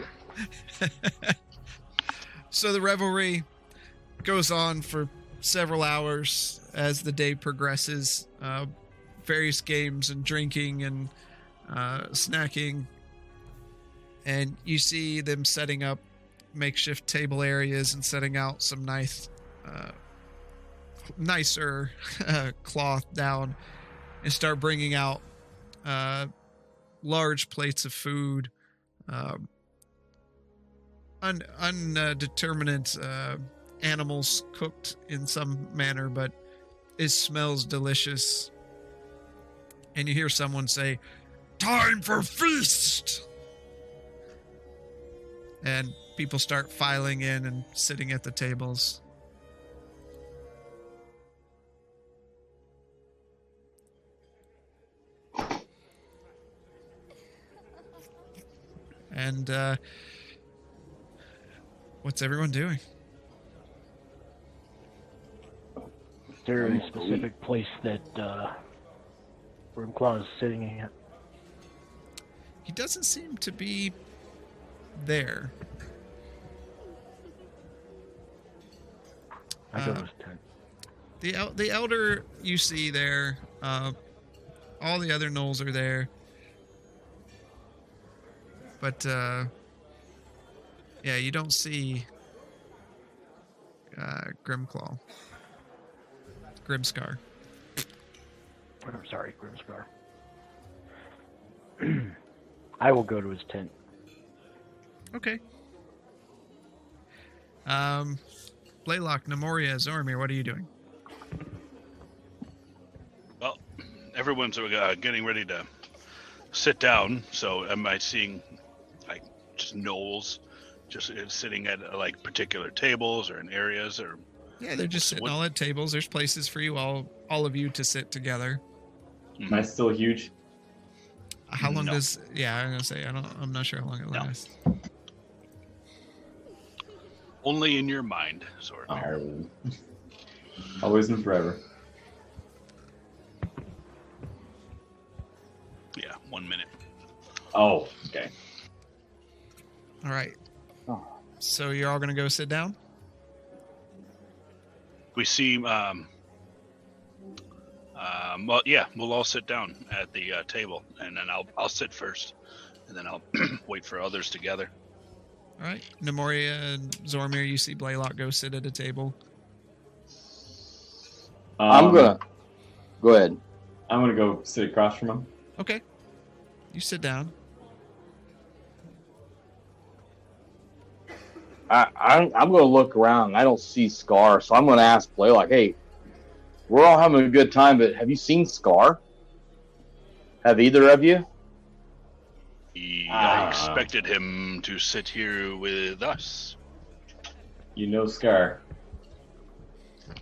so the revelry goes on for several hours as the day progresses. Uh, various games and drinking and uh, snacking, and you see them setting up makeshift table areas and setting out some nice, uh, nicer [LAUGHS] uh, cloth down, and start bringing out uh, large plates of food. Um, un uh, animals cooked in some manner, but it smells delicious. And you hear someone say, "Time for feast!" And people start filing in and sitting at the tables. And uh, what's everyone doing? Is there a specific place that uh, Grimclaw is sitting at? He doesn't seem to be there. I Uh, to his tent. The el- the elder you see there, uh, all the other gnolls are there, but uh, yeah, you don't see uh, Grimclaw, Grimscar. I'm sorry, Grimscar. [CLEARS THROAT] I will go to his tent. Okay. Um, Blaylock, Nemoria, Zormir, what are you doing? Well, everyone's uh, getting ready to sit down. So am I seeing like just gnolls just uh, sitting at uh, like particular tables or in areas or Yeah, they're just sitting What- all at tables. There's places for you all, all of you to sit together. Am I still huge? How long No. does? Yeah, I'm gonna say I don't. I'm not sure how long it No. lasts. only in your mind, sort of. Ireland. [LAUGHS] Always and forever. Yeah, one minute. Oh, okay. All right. Oh. So you're all gonna go sit down. We see. Um, um, well, yeah, we'll all sit down at the uh, table, and then I'll I'll sit first, and then I'll [CLEARS THROAT] wait for others to gather. All right. Nemoria and Zormir, you see Blaylock go sit at a table. I'm Um, gonna go ahead. I'm gonna go sit across from him. Okay. You sit down. I, I'm, I'm gonna look around. I don't see Scar, so I'm gonna ask Blaylock, "Hey, we're all having a good time, but have you seen Scar? Have either of you?" He, Ah. I expected him to sit here with us. You know Scar.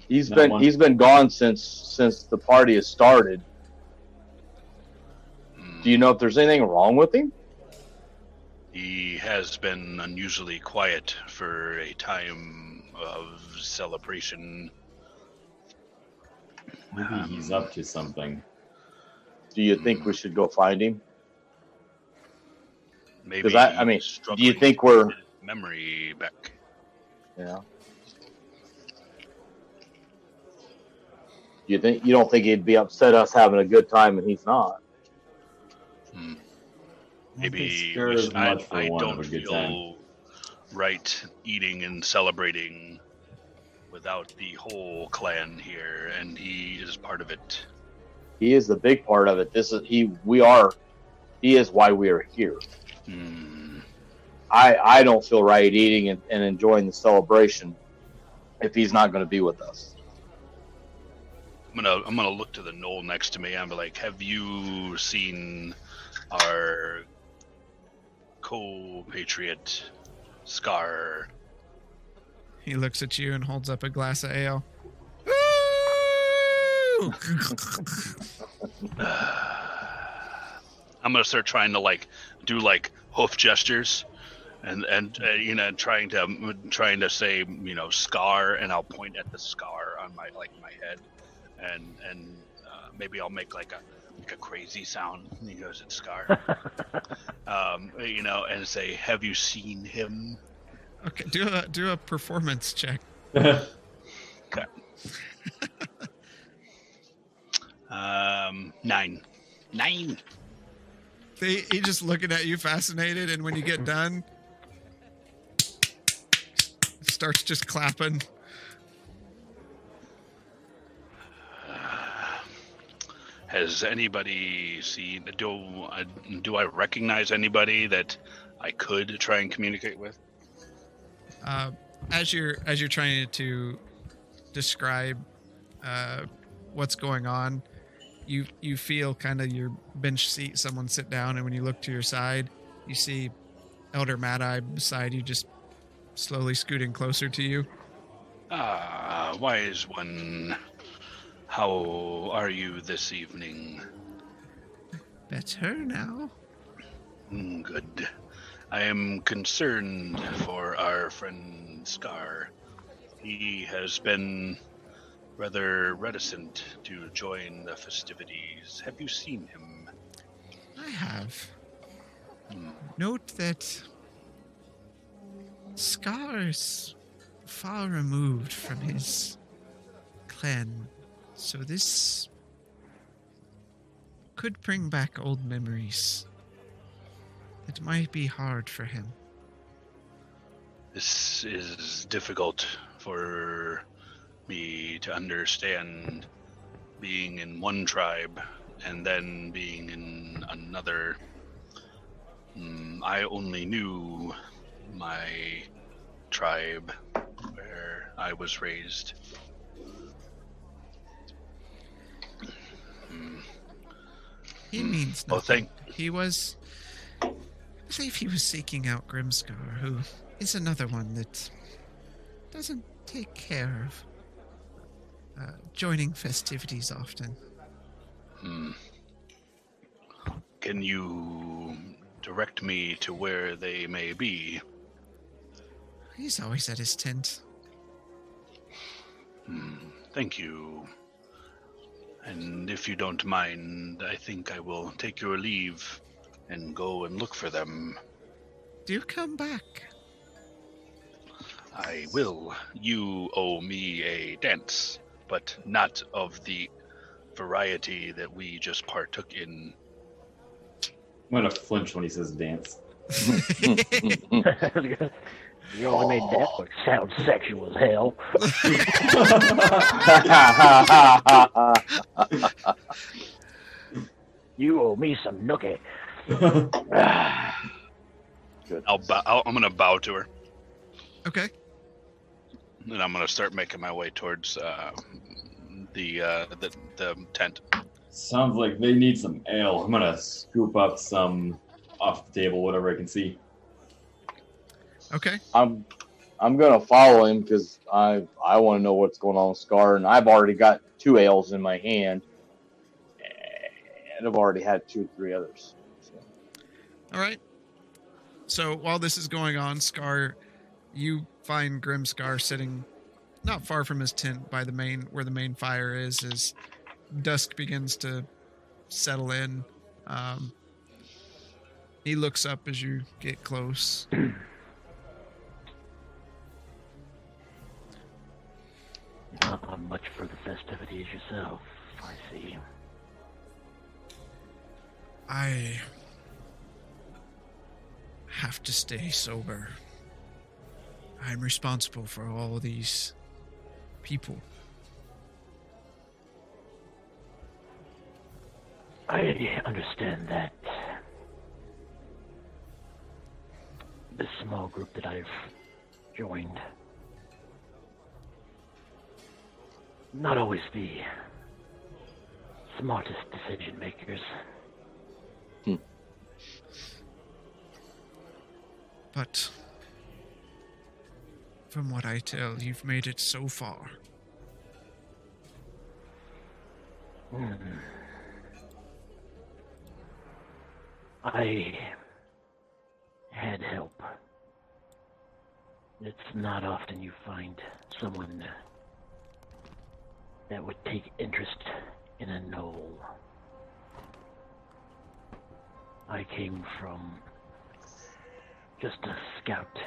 He's That been one. he's been gone since since the party has started. Hmm. Do you know if there's anything wrong with him? He has been unusually quiet for a time of celebration. Maybe [LAUGHS] Um, he's up to something. Do you think we should go find him? Maybe I- I mean, do you think we're- memory back? Yeah. You think you don't think he'd be upset us having a good time and he's not? Hmm. I don't think Maybe Scar we is should- I, I don't of a good feel right eating and celebrating without the whole clan here, and he is part of it. He is the big part of it. This is he. We are. He is why we are here. Hmm. I I don't feel right eating and, and enjoying the celebration if he's not going to be with us. I'm gonna I'm gonna look to the gnoll next to me. and be like, have you seen our co-patriot Scar? He looks at you and holds up a glass of ale. [SIGHS] I'm gonna start trying to like do like hoof gestures, and and uh, you know trying to trying to say you know scar, and I'll point at the scar on my like my head, and and uh, maybe I'll make like a like a crazy sound. And he goes, "It's scar," [LAUGHS] um, you know, and say, "Have you seen him?" okay, do a do a performance check. [LAUGHS] Um, nine, nine. He, he just looking at you, fascinated, and when you get done, starts just clapping. Has anybody seen? Do I do I recognize anybody that I could try and communicate with? Uh, as you're as you're trying to describe uh, what's going on, you you feel kind of your bench seat. Someone sit down, and when you look to your side, you see Elder Mad Eye beside you, just slowly scooting closer to you. Ah, wise one. How are you this evening? Better now. Mm, Good. I am concerned for our friend Scar. He has been rather reticent to join the festivities. Have you seen him? I have. Hmm. Note that Scar's far removed from his clan, so this could bring back old memories. It might be hard for him. This is difficult for me to understand being in one tribe and then being in another. Mm, I only knew my tribe where I was raised. He means nothing. Oh, thank. He was. I believe he was seeking out Grimscar, who is another one that doesn't take care of uh, joining festivities often. Hmm. Can you direct me to where they may be? He's always at his tent. Hmm, Thank you. And if you don't mind, I think I will take your leave and go and look for them. Do come back. I will. You owe me a dance, but not of the variety that we just partook in. I'm gonna flinch when he says dance. [LAUGHS] [LAUGHS] [LAUGHS] you only made that look sound sexual as hell. [LAUGHS] You owe me some nookie. [LAUGHS] I'll bow, I'll, I'm gonna bow to her, Okay. and I'm gonna start making my way towards uh, the, uh, the the tent. Sounds like they need some ale. I'm gonna scoop up some off the table, whatever I can see. Okay. I'm I'm gonna follow him because I I want to know what's going on with Scar, and I've already got two ales in my hand, and I've already had two or three others. So, All right. So while this is going on, Scar, you find Grimscar sitting not far from his tent by the main where the main fire is. As dusk begins to settle in, um, he looks up as you get close. [CLEARS THROAT] Not much for the festivities yourself, I see. I have to stay sober. I'm responsible for all these people. I understand that this small group that I've joined not always the smartest decision makers. But from what I tell, you've made it so far. Hmm. I had help. It's not often you find someone that would take interest in a gnoll. I came from just a scout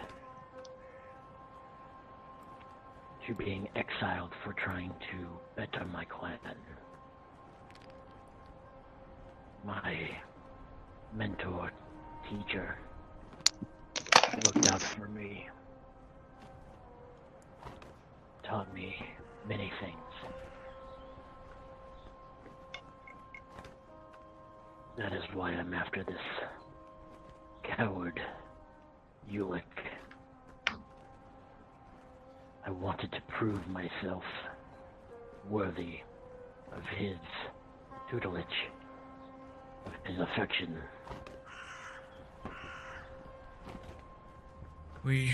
to being exiled for trying to better my clan. My mentor, teacher, looked out for me, taught me many things. That is why I'm after this coward, Ulick. I wanted to prove myself worthy of his tutelage, of his affection. We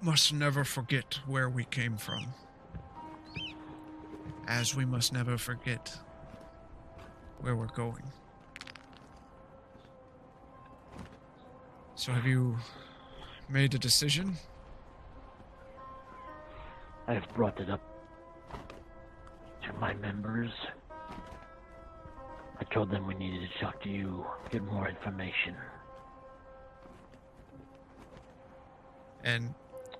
must never forget where we came from. As we must never forget where we're going. So, have you made a decision? I've brought it up to my members. I told them we needed to talk to you, get more information. And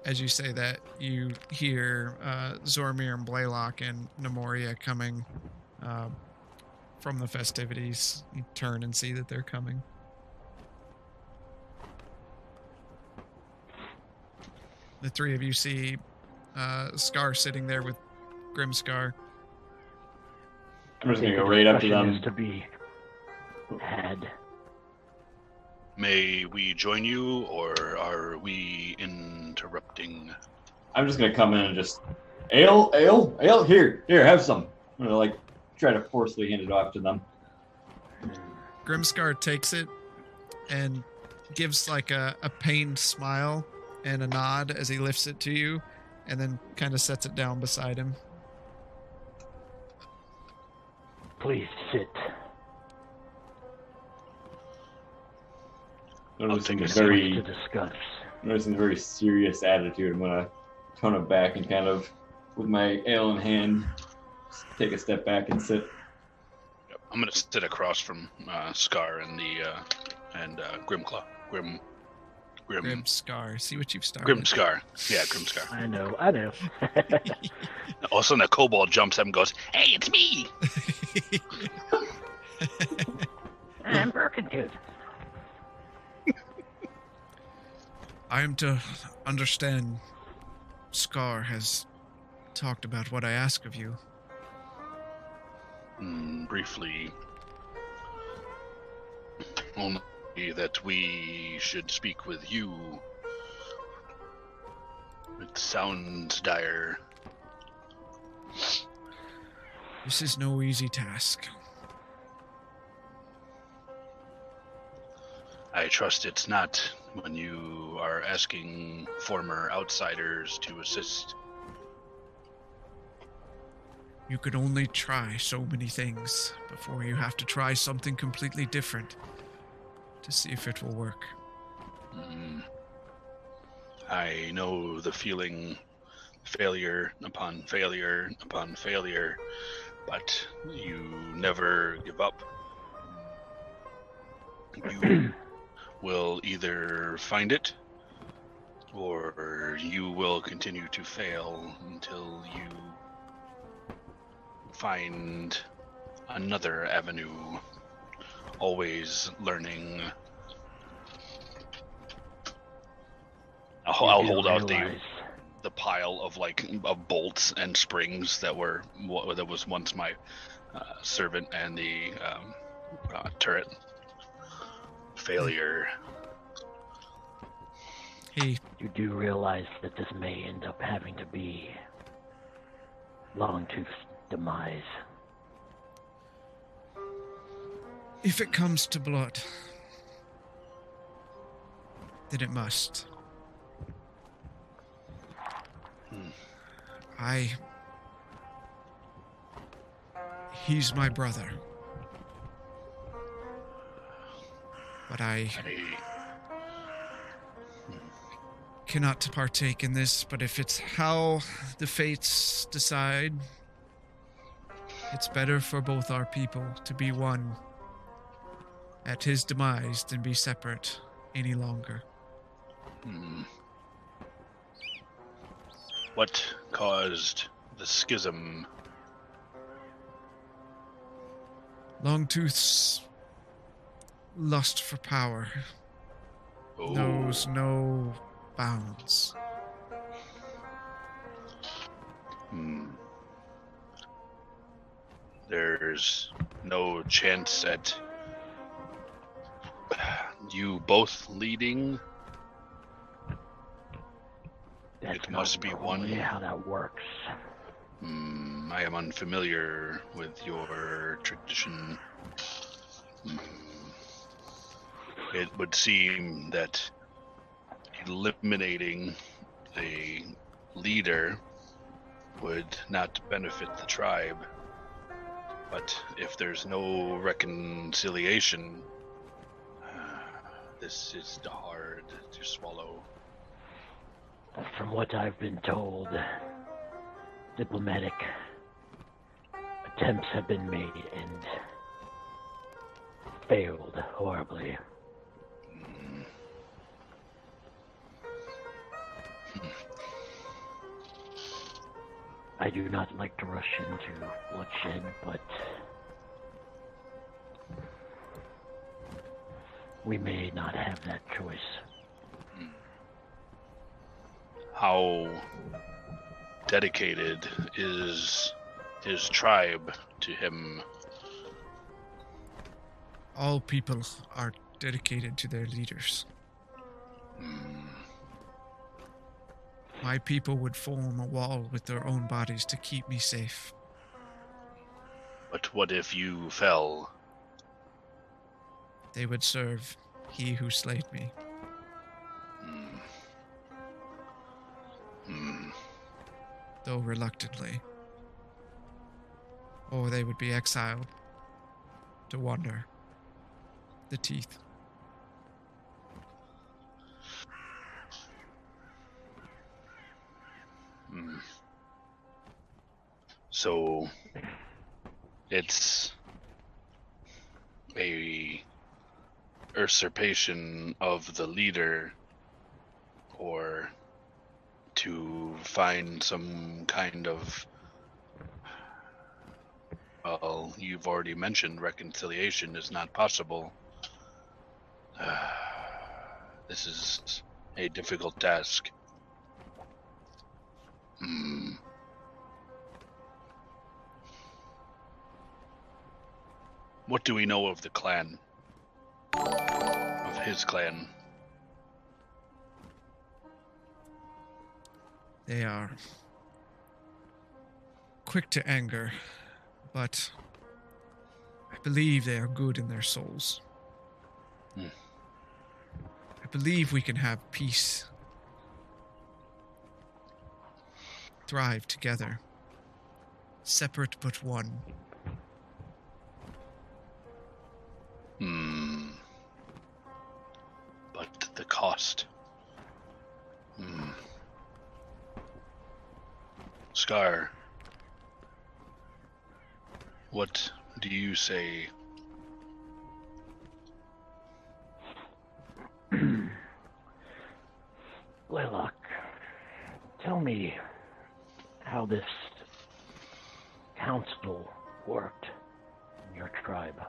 as you say that, you hear uh, Zoramir and Blaylock and Nemoria coming uh, from the festivities. You turn and see that they're coming. The three of you see uh, Scar sitting there with Grimscar. I'm just gonna go right up to discussion them. to be had. May we join you, or are we interrupting? I'm just gonna come in and just ale, ale, ale. Here, here, have some. I'm gonna like try to forcefully hand it off to them. Grimscar takes it and gives like a, a pained smile and a nod as he lifts it to you and then kind of sets it down beside him. Please sit. Noticing take a a very, to discuss. noticing a very serious attitude. I'm gonna tone it back and kind of, with my ale in hand, take a step back and sit. I'm gonna sit across from uh, Scar and the uh, and uh, Grimclaw, Grim, Grim, Grim, Grimscar. See what you've started. Grim Scar. Yeah, Grim Scar. I know, I know. [LAUGHS] All of a sudden, a kobold jumps up and goes, "Hey, it's me!" [LAUGHS] I'm Birkentooth. I am to understand Scar has talked about what I ask of you. Mm, briefly, only that we should speak with you. It sounds dire. This is no easy task. I trust it's not when you are asking former outsiders to assist. You could only try so many things before you have to try something completely different to see if it will work. Mm. I know the feeling failure upon failure upon failure, but you never give up. You [CLEARS THROAT] will either find it or you will continue to fail until you find another avenue. Always learning I'll, I'll hold out the the pile of like of bolts and springs that were what that was once my uh, servant and the um, uh, turret failure. He You do realize that this may end up having to be Longtooth's demise. If it comes to blood, then it must. Hmm. I. He's my brother. But I I, cannot partake in this, but if it's how the fates decide, it's better for both our people to be one at his demise than be separate any longer. hmm. What caused the schism? Longtooth's lust for power Oh, knows no bounds. hmm. There's no chance at you both leading. That's It must be one. how that works. Hmm, I am unfamiliar with your tradition. Hmm. It would seem that eliminating a leader would not benefit the tribe. But if there's no reconciliation, this is hard to swallow. From what I've been told, diplomatic attempts have been made and failed horribly. Hmm. I do not like to rush into bloodshed, but we may not have that choice. how dedicated is his tribe to him? All people are dedicated to their leaders. Hmm, My people would form a wall with their own bodies to keep me safe. But what if you fell? They would serve he who slayed me. Hmm. Hmm. though reluctantly. Or they would be exiled to wander the teeth. Hmm. So it's a usurpation of the leader or to find some kind of well you've already mentioned reconciliation is not possible [SIGHS] this is a difficult task Hmm. What do we know of the clan? Of his clan? They are quick to anger, but I believe they are good in their souls. Hmm. I believe we can have peace, thrive together, separate but one. Hmm. The cost. Hmm. Scar. What do you say? [CLEARS THROAT] Blaylock, tell me how this council worked in your tribe.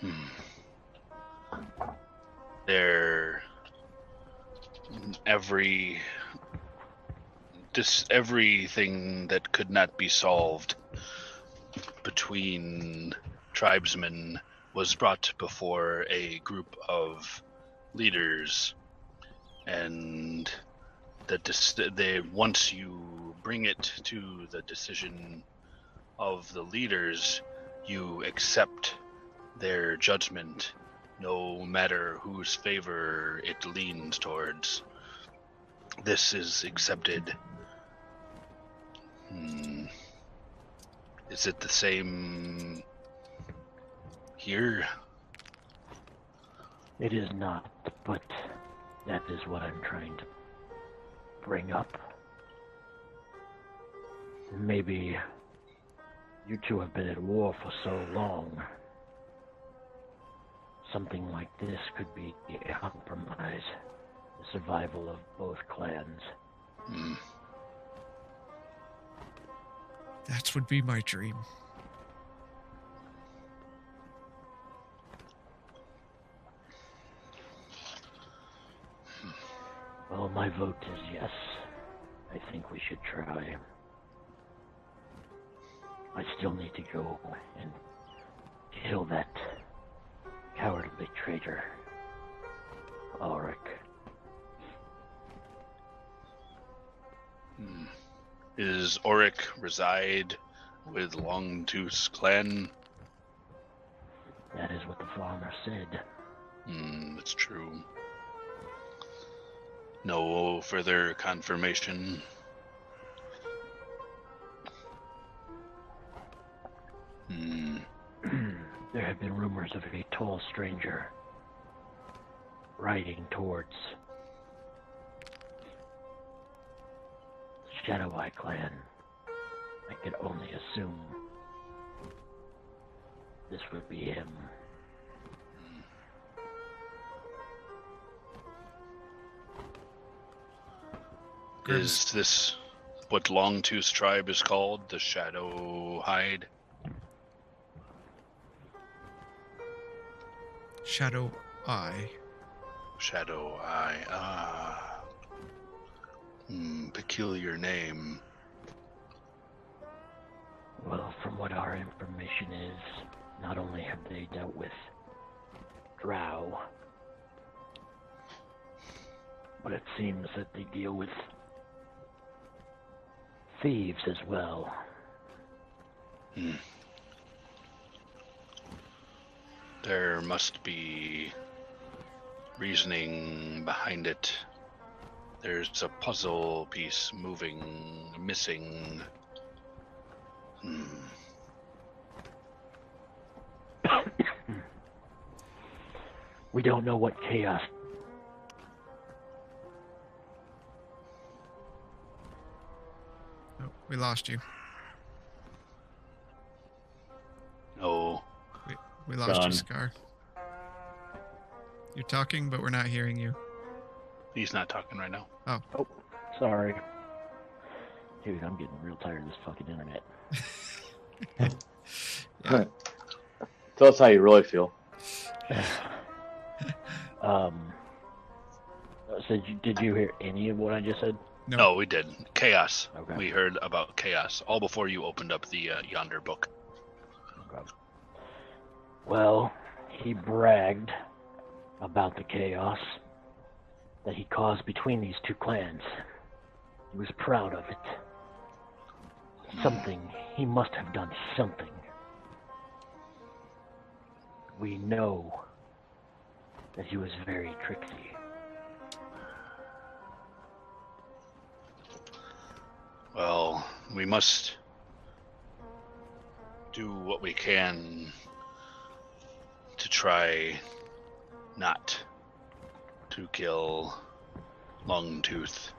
Hmm. There, every dis, everything that could not be solved between tribesmen was brought before a group of leaders. And the dis- they once you bring it to the decision of the leaders you accept their judgment no matter whose favor it leans towards this is accepted hmm. is it the same here It is not, but that is what I'm trying to bring up. Maybe you two have been at war for so long. Something like this could be a compromise. The survival of both clans. Hmm. That would be my dream. Well, my vote is yes. I think we should try. I still need to go and kill that cowardly traitor, Ulrich. Hmm. Is Auric reside with Longtooth's clan? That is what the farmer said. Hmm, that's true. No further confirmation. Of a tall stranger riding towards Shadow Eye Clan. I could only assume this would be him. Is this what Longtooth's tribe is called? The Shadow Hide? Shadow Eye. Shadow Eye. Ah. Hmm, peculiar name. Well, from what our information is, not only have they dealt with Drow, but it seems that they deal with thieves as well. Hmm. There must be reasoning behind it. There's a puzzle piece moving, missing. Hmm. We don't know what chaos. Oh, we lost you. No. We lost Gone. you, Scar. You're talking, but we're not hearing you. He's not talking right now. Oh. Oh, sorry. Dude, I'm getting real tired of this fucking internet. [LAUGHS] [LAUGHS] Yeah. Tell us how you really feel. [LAUGHS] um. So did you, did you hear any of what I just said? No. No, we didn't. Chaos. Okay. We heard about chaos all before you opened up the uh, yonder book. Okay. Well, he bragged about the chaos that he caused between these two clans. He was proud of it. Something. He must have done something. We know that he was very tricksy. Well, we must do what we can to try not to kill Longtooth.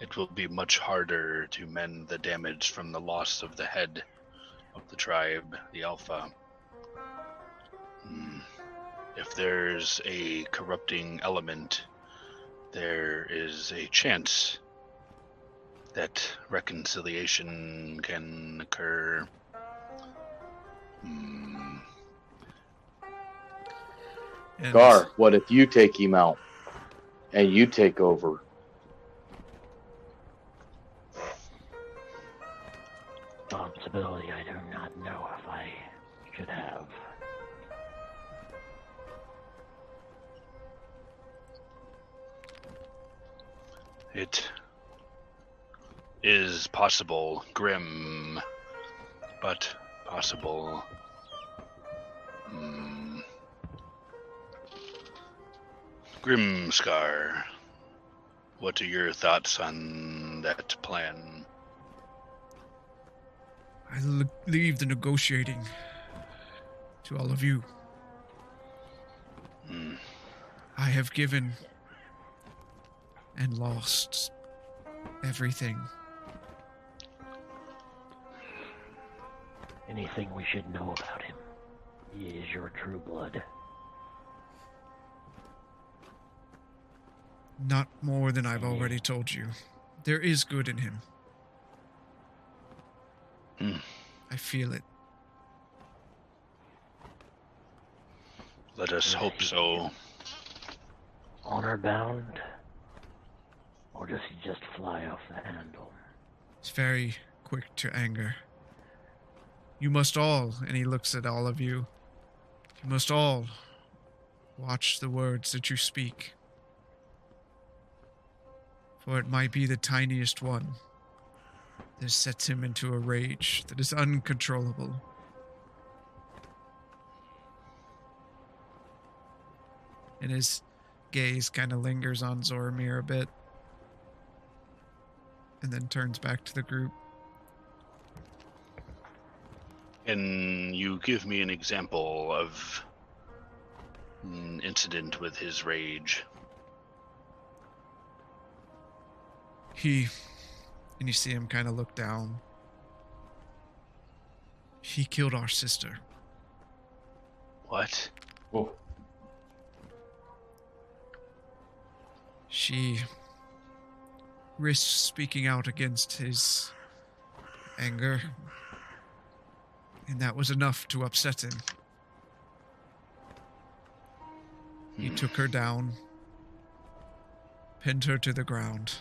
It will be much harder to mend the damage from the loss of the head of the tribe, the Alpha. Hmm. If there's a corrupting element, there is a chance that reconciliation can occur. Hmm. And Gar, what if you take him out and you take over? Responsibility I do not know if I should have. It is possible, grim, but possible. Mm. Grimscar, what are your thoughts on that plan? I l- leave the negotiating to all of you. Hmm. I have given and lost everything. Anything we should know about him? He is your true blood. Not more than I've already told you. There is good in him. Hmm. I feel it. Let us hope so. Honor bound? Or does he just fly off the handle? It's very quick to anger. You must all, and he looks at all of you, you must all watch the words that you speak. For it might be the tiniest one This sets him into a rage that is uncontrollable. And his gaze kind of lingers on Zoramir a bit and then turns back to the group. Can you give me an example of an incident with his rage? He, and you see him kind of look down. He killed our sister. What? Oh, She risked speaking out against his anger, and that was enough to upset him. He Hmm. took her down, pinned her to the ground,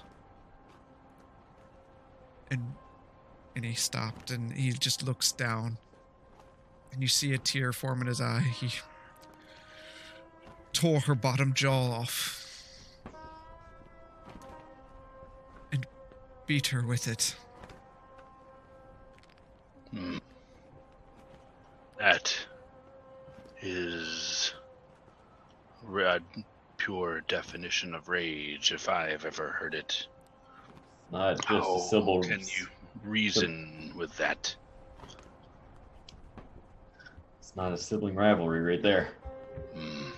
and and he stopped and he just looks down, and you see a tear form in his eye. He tore her bottom jaw off and beat her with it. That is ra- pure definition of rage, if I've ever heard it. Not just How a syllable. can you reason with that? It's not a sibling rivalry right there. Hmm.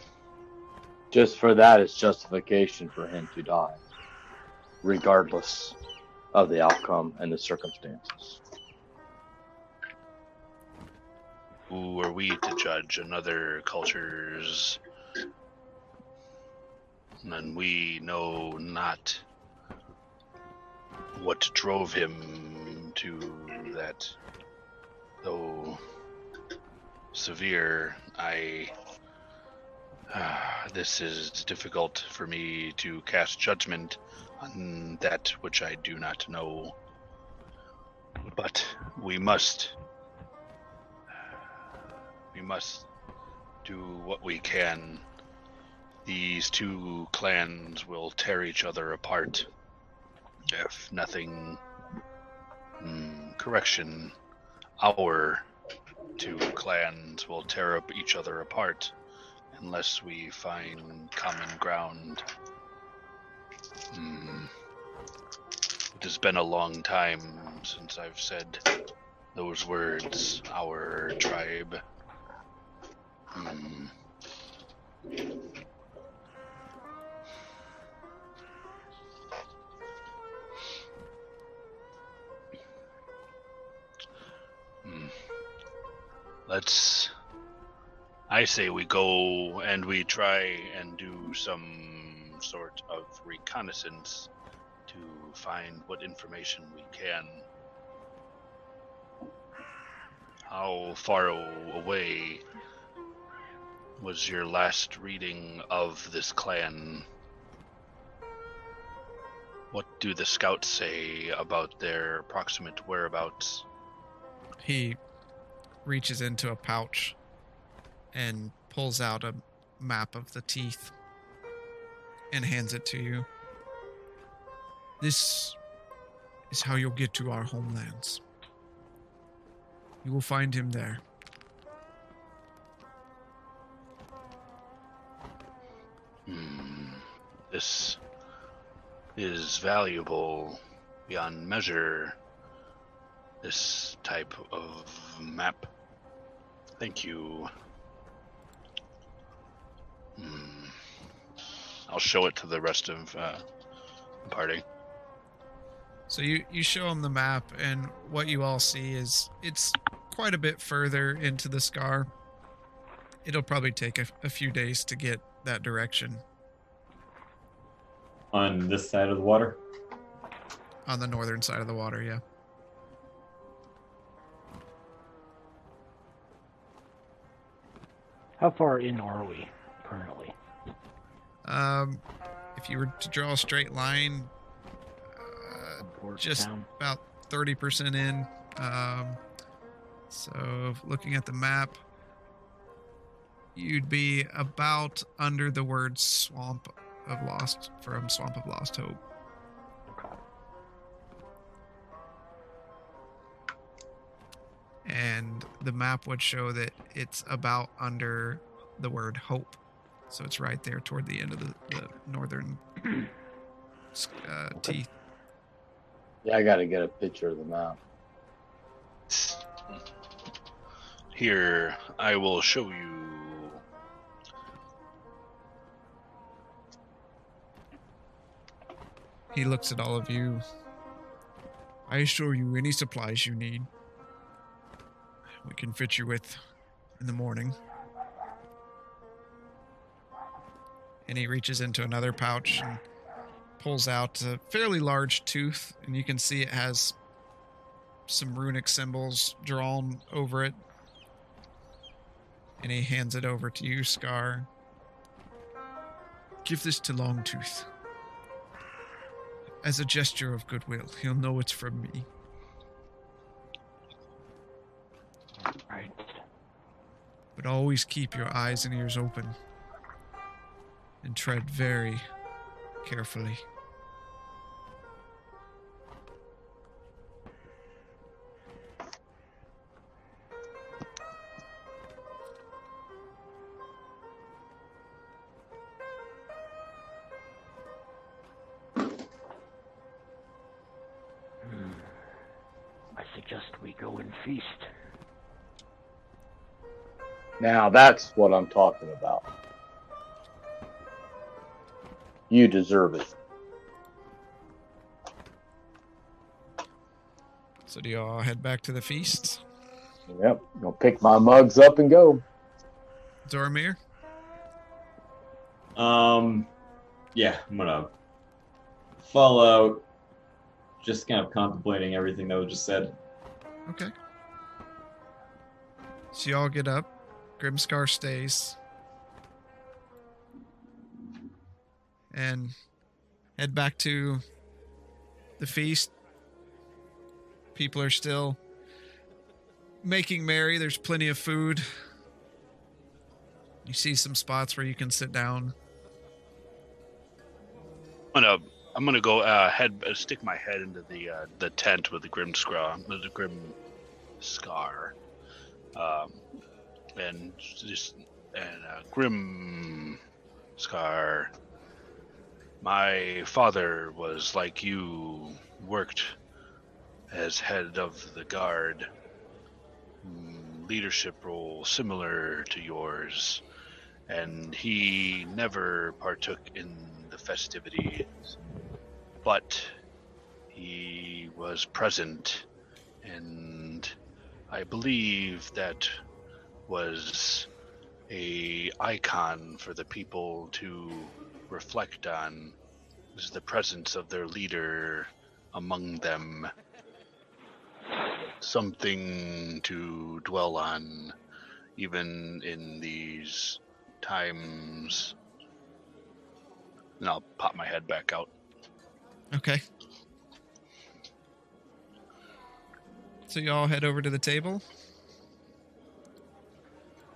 Just for that, it's justification for him to die, regardless of the outcome and the circumstances. Who are we to judge another culture's? And we know not what drove him to that. Though severe, I. Uh, this is difficult for me to cast judgment on that which I do not know. But we must we must do what we can. These two clans will tear each other apart. If nothing. Mm, correction. Our two clans will tear up each other apart unless we find common ground. Hmm. It has been a long time since I've said those words, our tribe. Hmm. Let's. I say we go and we try and do some sort of reconnaissance to find what information we can. How far away was your last reading of this clan? What do the scouts say about their approximate whereabouts? He reaches into a pouch and pulls out a map of the teeth and hands it to you. This is how you'll get to our homelands. You will find him there. Hmm. This is valuable beyond measure. This type of map. Thank you. Hmm. I'll show it to the rest of uh, the party. So you you show them the map, and what you all see is it's quite a bit further into the scar. It'll probably take a, a few days to get that direction On this side of the water. on the northern side of the water. Yeah. How far in are we currently? Um, if you were to draw a straight line, uh, just about thirty percent in. Um, so looking at the map, you'd be about under the word swamp of lost from swamp of lost hope. And the map would show that it's about under the word hope so it's right there toward the end of the, the northern uh, teeth Yeah, I got to get a picture of the map. Here, I will show you. he looks at all of you i assure you any supplies you need we can fit you with in the morning. And he reaches into another pouch and pulls out a fairly large tooth and you can see it has some runic symbols drawn over it. And he hands it over to you scar. Give this to longtooth. As a gesture of goodwill he'll know it's from me but always keep your eyes and ears open and tread very carefully. Hmm. I suggest we go and feast. Now that's what I'm talking about. You deserve it. So do y'all head back to the feast? Yep. Gonna pick my mugs up and go. Zoramir? Um, yeah, I'm gonna fall out, just kind of contemplating everything that was just said. Okay. So y'all get up. Grimscar stays. And head back to the feast. People are still making merry. There's plenty of food. You see some spots where you can sit down. I'm gonna I'm gonna go uh, head uh, stick my head into the uh, the tent with the grim the grim scar, um, and just and uh, grim scar. My father was like you, worked as head of the guard, leadership role similar to yours, and he never partook in the festivities, but he was present, and I believe that was a icon for the people to reflect on was the presence of their leader among them something to dwell on even in these times and I'll pop my head back out. Okay. So y'all head over to the table.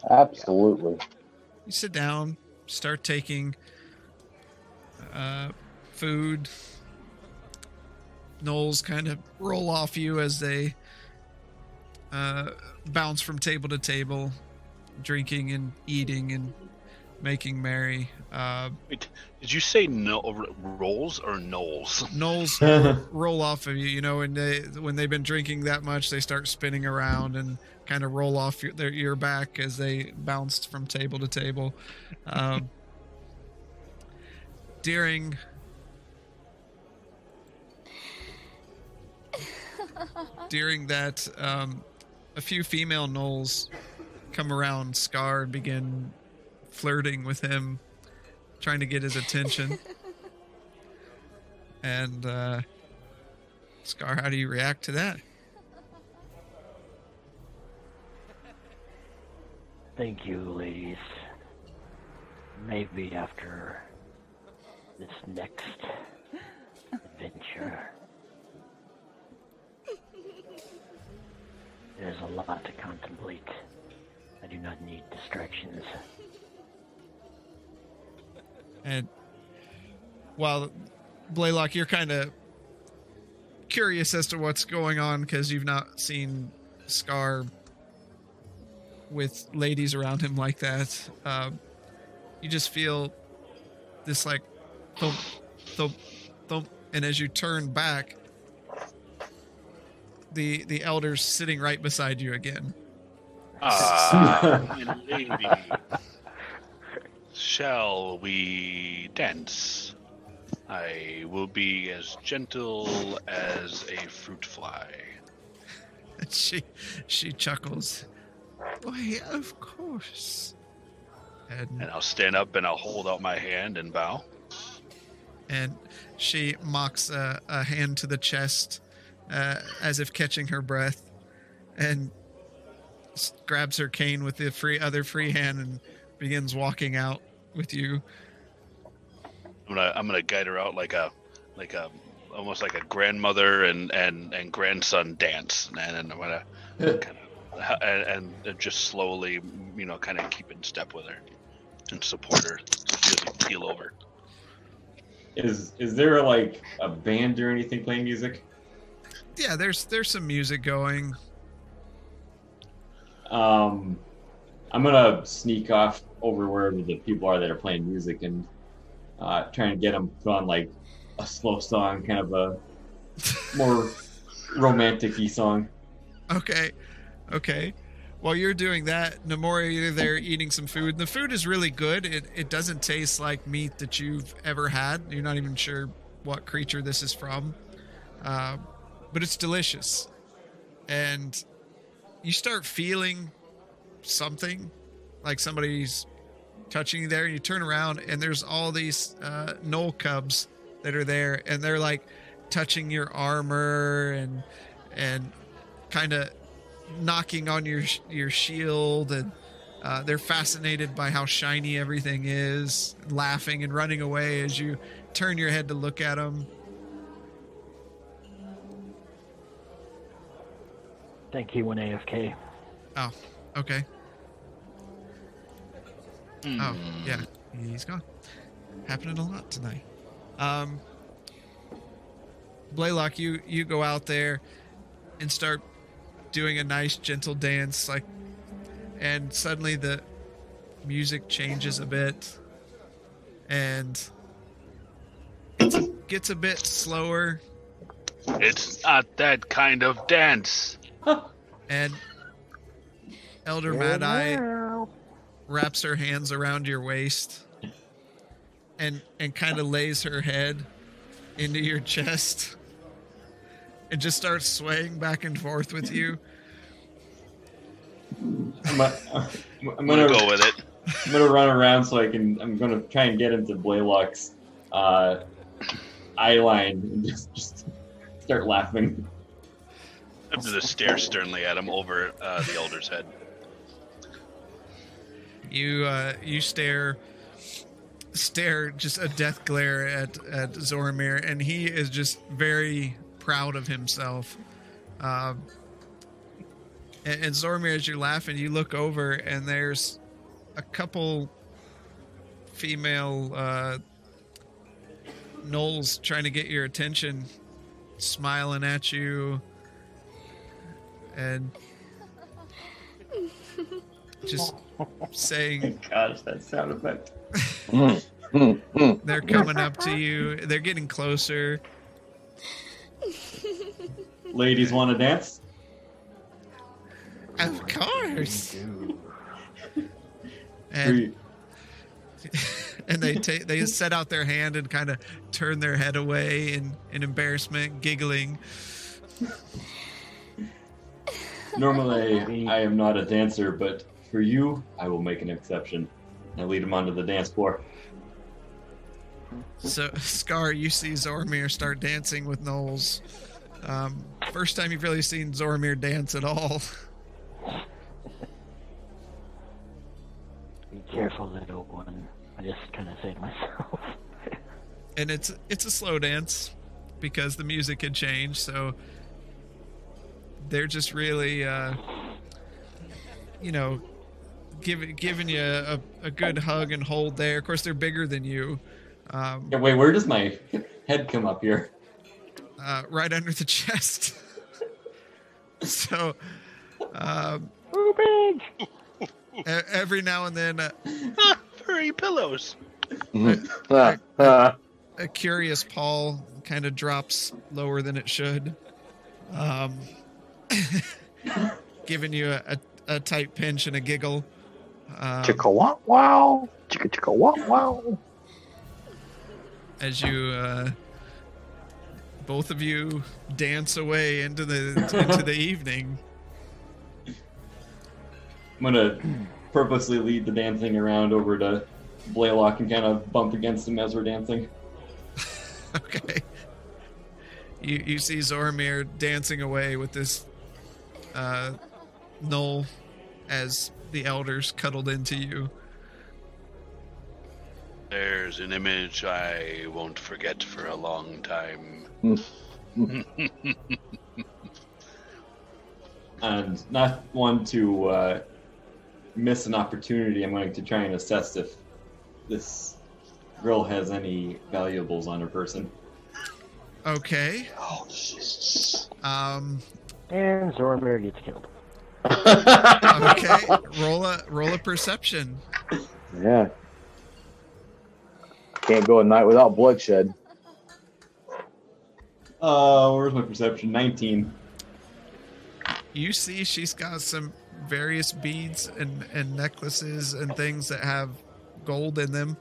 Absolutely. You sit down, start taking uh, food. gnolls kind of roll off you as they uh, bounce from table to table, drinking and eating and making merry. Uh, Wait, did you say no rolls or knolls? gnolls r- roll off of you. You know, when they when they've been drinking that much, they start spinning around and kind of roll off your, their your back as they bounced from table to table. Um, [LAUGHS] during [LAUGHS] during that, um, a few female gnolls come around Scar and begin flirting with him, trying to get his attention. [LAUGHS] and uh, Scar, how do you react to that? Thank you, ladies. Maybe after this next adventure, there's a lot to contemplate. I do not need distractions. And while Blaylock, you're kind of curious as to what's going on because you've not seen Scar with ladies around him like that. Uh, you just feel this like thump, thump, thump, and as you turn back, the the elder's sitting right beside you again. Ah, [LAUGHS] my lady. Shall we dance? I will be as gentle as a fruit fly. [LAUGHS] she she chuckles. Why, of course. And And I'll stand up and I'll hold out my hand and bow. and she mocks a, a hand to the chest uh, as if catching her breath and s- grabs her cane with the free other free hand and begins walking out with you I'm gonna I'm gonna guide her out like a like a almost like a grandmother and and and grandson dance, and then I'm gonna [LAUGHS] kind of and, and just slowly, you know, kind of keep in step with her and support her so she doesn't keel over. is is there like a band or anything playing music? yeah there's there's some music going Um, I'm gonna sneak off over wherever the people are that are playing music and uh, try and get them put on like a slow song, kind of a [LAUGHS] more romantic-y song. okay okay. While you're doing that Nemoria you're there eating some food the food is really good. It, it doesn't taste like meat that you've ever had. You're not even sure what creature this is from. Uh, but it's delicious. And you start feeling something like somebody's touching you there and you turn around and there's all these uh, gnoll cubs that are there and they're like touching your armor and and kind of knocking on your your shield and uh, they're fascinated by how shiny everything is laughing and running away as you turn your head to look at them Thank you, went AFK. Oh, okay Oh, Hmm. yeah, he's gone. Happening a lot tonight. Um, Blaylock, you you go out there and start doing a nice gentle dance, like, and suddenly the music changes a bit, and gets a, gets a bit slower, It's not that kind of dance. [LAUGHS] and Elder Mad Eye wraps her hands around your waist and and kind of lays her head into your chest and just starts swaying back and forth with you. I'm, gonna- I'm I'm gonna gonna go with it. I'm gonna run around so I can. I'm gonna try and get into Blaylock's uh, eye line and just just start laughing. I'm gonna stare sternly at him over uh, the elder's head. You uh, you stare stare just a death glare at at Zoramir, and he is just very proud of himself. Um, and, and Zoramir, as you're laughing, you look over, and there's a couple female uh, gnolls trying to get your attention, smiling at you and just [LAUGHS] saying Gosh, that sound effect. [LAUGHS] They're coming up to you. They're getting closer. Ladies want to dance? Of course. And [LAUGHS] and they take they set out their hand and kind of turn their head away in, in embarrassment, giggling. Normally, I am not a dancer, but for you, I will make an exception. I lead him onto the dance floor. So Scar, you see Zormir start dancing with gnolls. Um, first time you've really seen Zormir dance at all. Be careful, little one. I just kind of say to myself. [LAUGHS] and it's it's a slow dance because the music had changed so they're just really uh you know giving giving you a, a good hug and hold there of course they're bigger than you um Yeah, wait, where does my head come up here? Uh, right under the [LAUGHS] chest so um Too every now and then uh, Ah, furry pillows. Ah, ah. a curious paw kind of drops lower than it should um [LAUGHS] giving you a, a, a tight pinch and a giggle um, Chicka wow wow. Chicka chicka wow wow. as you uh both of you dance away into the into the evening I'm gonna purposely lead the dancing around over to Blaylock and kind of bump against him as we're dancing. [LAUGHS] okay you you see Zormir dancing away with this uh gnoll as the elders cuddled into you There's an image I won't forget for a long time. [LAUGHS] And not one to uh, miss an opportunity, I'm going to try and assess if this girl has any valuables on her person. okay Oh Jesus. um And Zormir gets killed. okay [LAUGHS] roll a roll a perception yeah. Can't go a night without bloodshed. Uh, where's my perception? 19. you see she's got some various beads and, and necklaces and things that have gold in them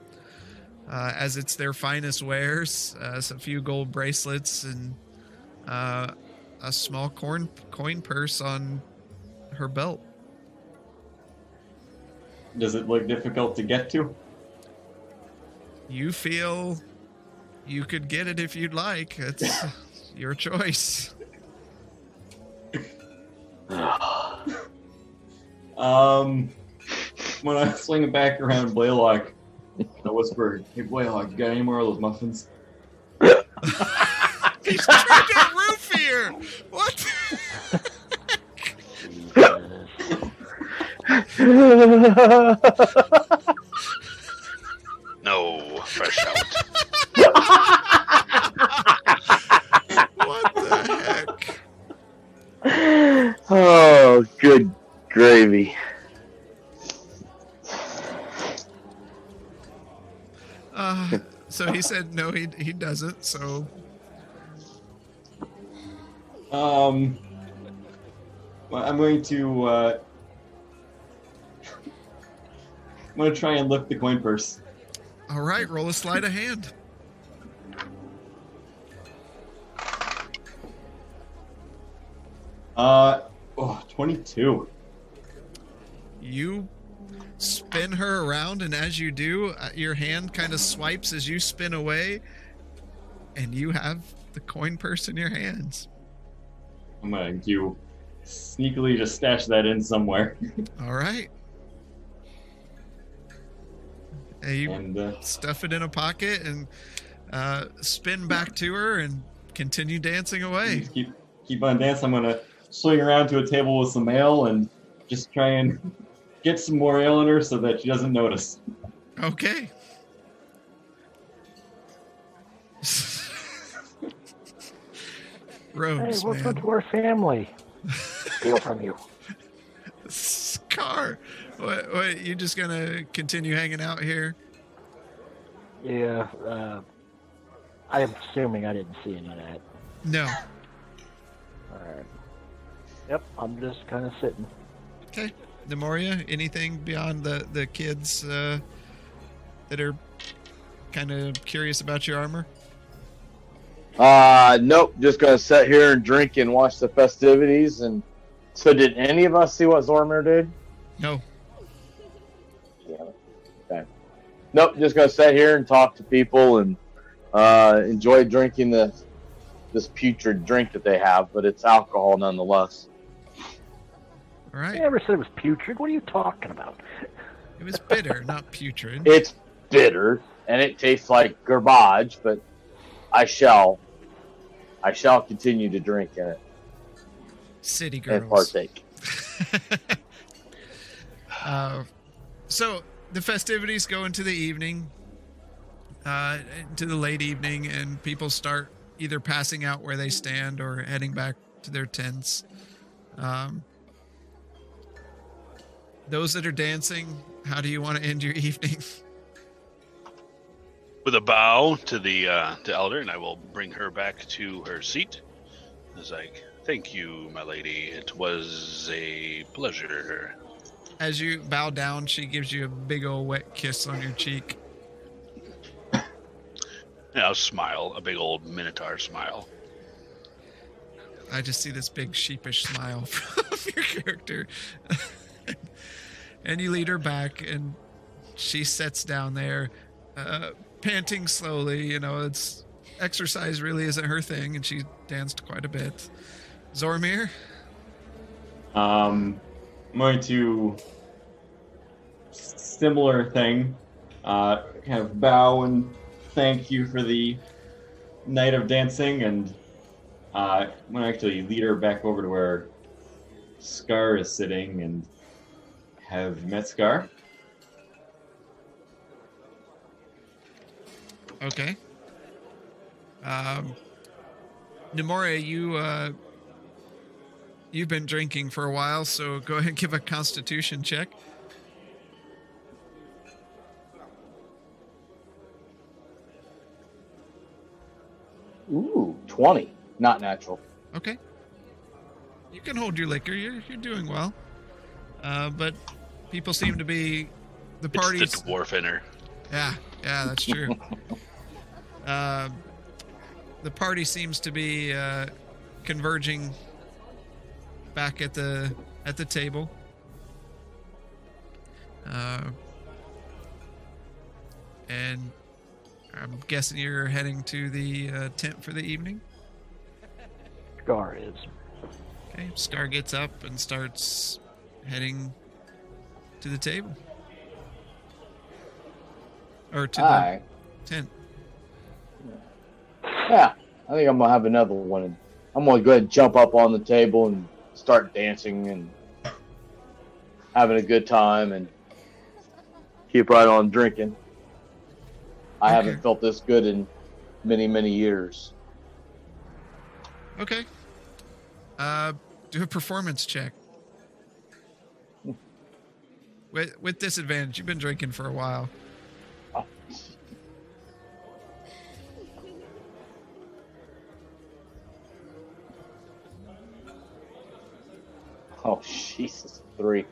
uh, as it's their finest wares uh, a few gold bracelets and uh, a small coin coin purse on her belt Does it look difficult to get to? you feel you could get it if you'd like it's [LAUGHS] your choice [SIGHS] Um, when I swing it back around Blaylock, I whisper, "Hey Blaylock, you got any more of those muffins?" [LAUGHS] he's trying to roof here what [LAUGHS] No, fresh out. [LAUGHS] what the heck oh, good gravy. Uh, so he said no, he he doesn't. So Um, well, I'm going to. Uh, I'm going to try and lift the coin purse. all right, roll a sleight of hand. Uh, 22. You spin her around, and as you do, uh, your hand kind of swipes as you spin away, and you have the coin purse in your hands. I'm going to you sneakily just stash that in somewhere. [LAUGHS] All right. And you and uh, stuff it in a pocket and uh, spin back to her and continue dancing away. keep keep on dancing. I'm gonna swing around to a table with some ale and just try and [LAUGHS] get some more ale in her so that she doesn't notice. Okay. [LAUGHS] Hey, Rogues, welcome man. to our family. Steal from you. Scar, what, what? You just gonna continue hanging out here? Yeah, uh, I'm assuming I didn't see any of that. No. Alright. Yep, I'm just kind of sitting. Okay. Nemoria, anything beyond the the kids uh, that are kind of curious about your armor? Uh, nope. Just gonna sit here and drink and watch the festivities. And so, did any of us see what Zormir did? No. Yeah. Okay. Nope. Just gonna sit here and talk to people and uh, enjoy drinking the this putrid drink that they have, but it's alcohol nonetheless. All I never said it was putrid. What are you talking about? It was bitter, not putrid. [LAUGHS] It's bitter and it tastes like garbage, but I shall, I shall continue to drink in it City girls and girls. partake. [LAUGHS] [SIGHS] uh, so the festivities go into the evening, uh, into the late evening, and people start either passing out where they stand or heading back to their tents. Um, those that are dancing, how do you want to end your [LAUGHS] evening? With a bow to the uh, to Elder, and I will bring her back to her seat. As like, thank you, my lady. It was a pleasure. As you bow down, she gives you a big old wet kiss on your cheek. And I'll smile, a big old Minotaur smile. I just see this big sheepish smile [LAUGHS] from your character. [LAUGHS] and you lead her back, and she sits down there, uh, panting slowly. You know, it's exercise really isn't her thing, and she danced quite a bit. Zormir, Um, I'm going to similar thing, uh, kind of bow and thank you for the night of dancing, and uh, I'm going to actually lead her back over to where Scar is sitting and have Metzgar. Okay. Um, Nemoria, you uh, you've been drinking for a while, so go ahead and give a Constitution check. Ooh, twenty, not natural. Okay. You can hold your liquor. You're you're doing well. Uh, but people seem to be the parties. It's the dwarf in her. Yeah, yeah, that's true. uh, [LAUGHS] the party seems to be uh, converging back at the at the table. Uh, and I'm guessing you're heading to the uh, tent for the evening. Scar is. Okay, Scar gets up and starts heading to the table. Or to Hi. the tent. Yeah, I think I'm gonna have another one. And I'm gonna go ahead and jump up on the table and start dancing and having a good time and keep right on drinking. I Okay. haven't felt this good in many, many years. Okay. Uh, do a performance check. With with disadvantage, you've been drinking for a while. Oh, Jesus, three.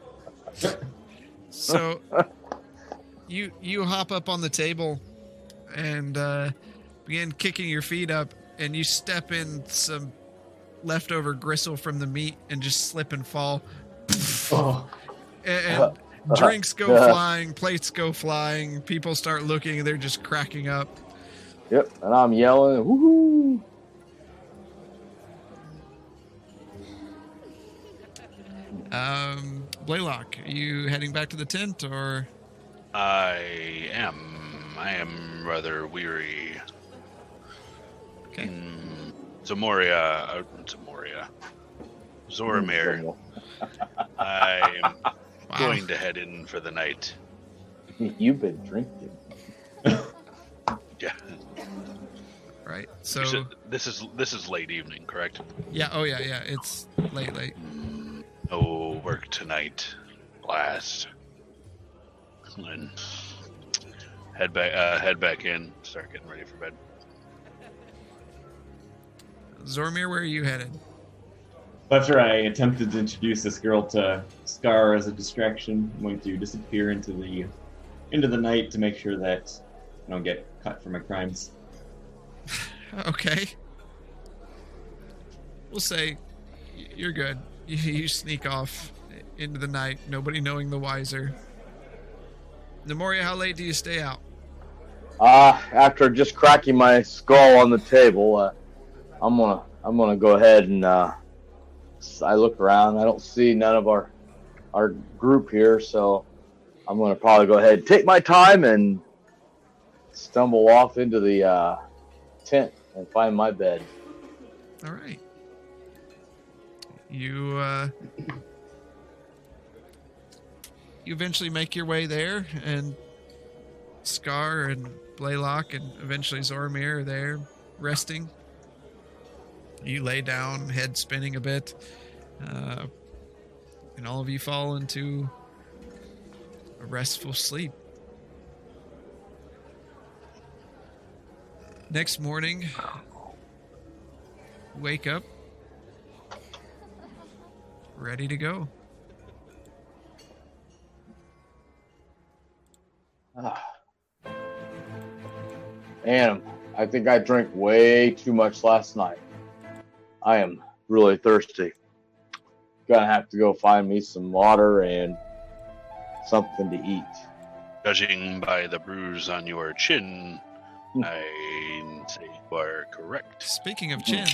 So [LAUGHS] you you hop up on the table and uh, begin kicking your feet up, and you step in some leftover gristle from the meat and just slip and fall. Oh, And, and drinks go flying, plates go flying. People start looking, and they're just cracking up. Yep, and I'm yelling, woohoo! Um, Blaylock, are you heading back to the tent or? I am. I am rather weary. Okay. Mm, Zamoria. Uh, Zamoria. Zoramir. I'm Wow. going to head in for the night. [LAUGHS] You've been drinking. [LAUGHS] Yeah. Right. So You said this is this is late evening, correct? yeah, oh yeah, yeah. It's late, late. Oh, work tonight. Blast. And head back. Uh, head back in. Start getting ready for bed. Zormir, where are you headed? After I attempted to introduce this girl to Scar as a distraction, I'm going to disappear into the into the night to make sure that I don't get cut for my crimes. [LAUGHS] Okay. We'll say you're good. You, you sneak off into the night, nobody knowing the wiser. Nemoria, how late do you stay out? Uh, after just cracking my skull on the table, uh, I'm gonna I'm gonna go ahead and uh, s- I look around. I don't see none of our our group here, so I'm gonna probably go ahead, take my time, and stumble off into the uh, tent and find my bed. All right. You uh you eventually make your way there and Scar and Blaylock and eventually Zormir are there resting. You lay down, head spinning a bit. Uh, and all of you fall into a restful sleep. Next morning, wake up ready to go. Ah. I think I drank way too much last night. I am really thirsty. Gonna have to go find me some water and something to eat. Judging by the bruise on your chin, hmm. I say you are correct. Speaking of hmm. chin.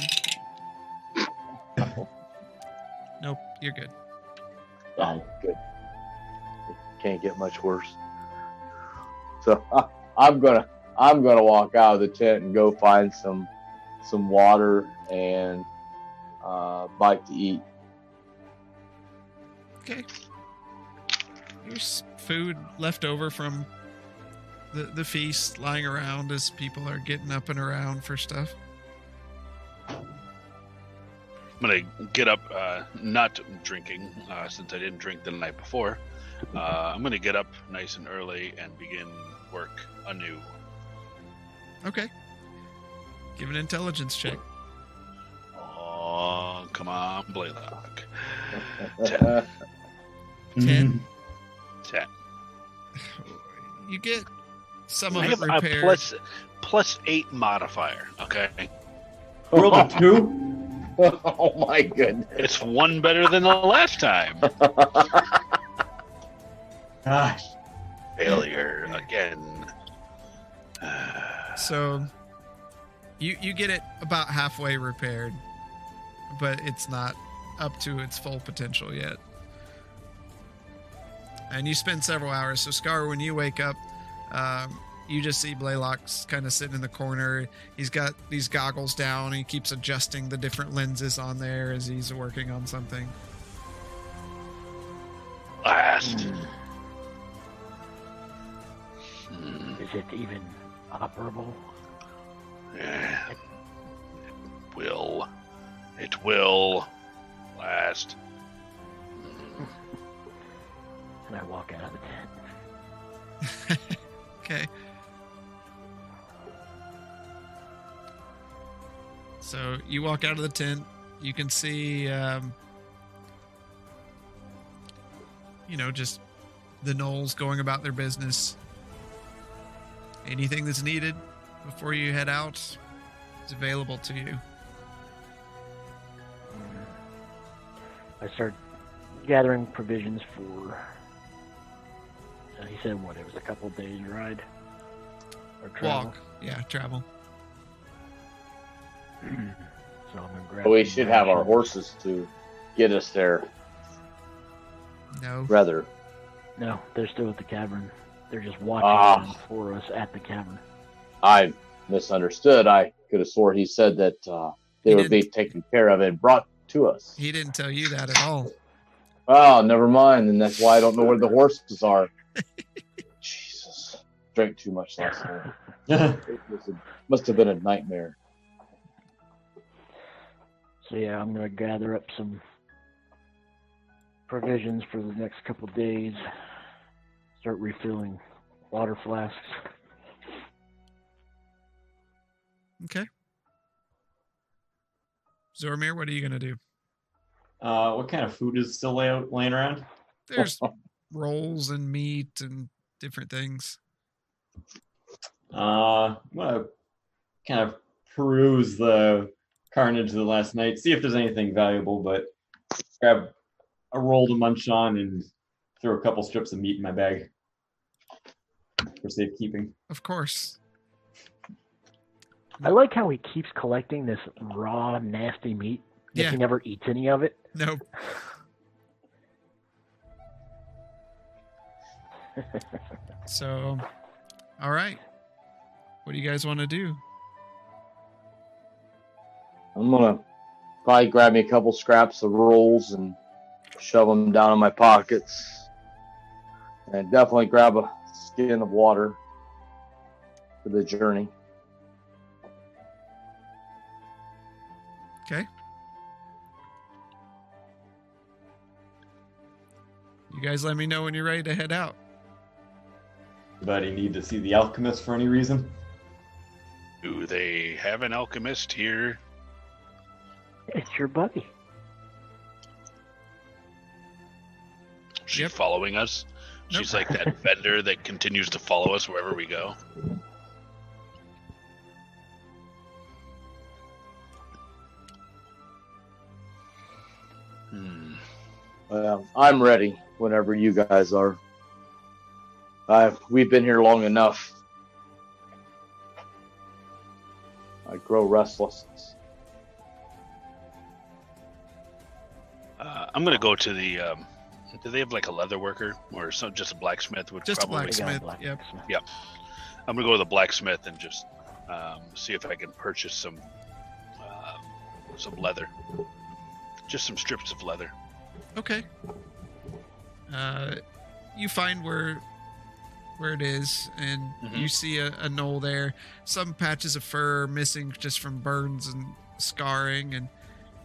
nope, you're good. Oh, good. It can't get much worse. So [LAUGHS] I'm gonna I'm gonna walk out of the tent and go find some some water and uh, bite to eat. Okay. There's food left over from the, the feast lying around as people are getting up and around for stuff. I'm gonna get up, uh, not drinking, uh, since I didn't drink the night before. Uh, I'm gonna get up nice and early and begin work anew. Okay. Give an intelligence check. Oh, come on, Blaylock. [LAUGHS] Ten. Ten. Mm-hmm. [SIGHS] You get some of I it have a repaired. plus plus eight modifier. Okay, [LAUGHS] Rolled a oh, two. [LAUGHS] oh my goodness. it's one better than the last time. Gosh. Failure again. [SIGHS] So you you get it about halfway repaired, but it's not up to its full potential yet. And you spend several hours. So Scar, when you wake up, um, you just see Blaylock's kind of sitting in the corner. He's got these goggles down. He keeps adjusting the different lenses on there as he's working on something. Last. Hmm, Is it even operable? yeah. It will. It will last. [LAUGHS] And I walk out of the tent. [LAUGHS] Okay. So you walk out of the tent. You can see, um, you know, just the gnolls going about their business. Anything that's needed before you head out is available to you. I start gathering provisions for. Uh, he said what? It was a couple days ride or travel. Walk. Yeah, travel. [CLEARS THROAT] so I'm gonna grab. we should have our horses to get us there. No. Rather, No, they're still at the cavern. They're just watching them for us at the cavern. I misunderstood. I could have swore he said that uh, they He would be didn't. taken care of and brought to us. He didn't tell you that at all. Oh, never mind. And that's why I don't know where the horses are. [LAUGHS] Jesus. Drank too much last night. [LAUGHS] It was a, must have been a nightmare. So yeah, I'm gonna gather up some provisions for the next couple days. Start refilling water flasks. Okay. Zormir, what are you gonna do? Uh, what kind of food is still lay laying around? There's [LAUGHS] rolls and meat and different things. Uh, I'm gonna kind of peruse the carnage of the last night, see if there's anything valuable, but grab a roll to munch on and throw a couple strips of meat in my bag for safekeeping. Of course. I like how he keeps collecting this raw, nasty meat. Yet Yeah. he never eats any of it. No. [LAUGHS] So, all right. What do you guys want to do? I'm gonna probably grab me a couple scraps of rolls and shove them down in my pockets, and definitely grab a skin of water for the journey. Okay. You guys let me know when you're ready to head out. Anybody need to see the alchemist for any reason? Do they have an alchemist here? It's your buddy. She's Yep. following us. Nope. She's like that [LAUGHS] vendor that continues to follow us wherever we go. Well, I'm ready whenever you guys are. Uh, we've been here long enough. I grow restless. Uh, I'm gonna go to the. Um, do they have like a leather worker or some just a blacksmith? Would Just probably. We got a Blacksmith, yep. blacksmith. I'm gonna go to the blacksmith and just um, see if I can purchase some uh, some leather, just some strips of leather. Okay. Uh, you find where where it is, and Mhm. you see a, a gnoll there. Some patches of fur missing just from burns and scarring, and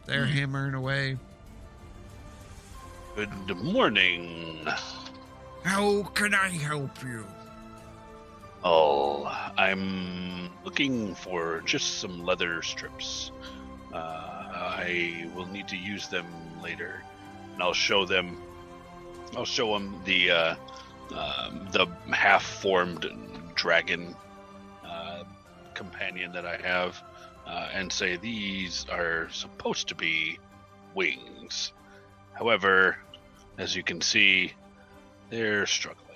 they're Mhm. hammering away. Good morning. How can I help you? Oh, I'm looking for just some leather strips. Uh, I will need to use them later, and I'll show them. I'll show them the uh, um, the half-formed dragon uh, companion that I have, uh, and say these are supposed to be wings. However, as you can see, they're struggling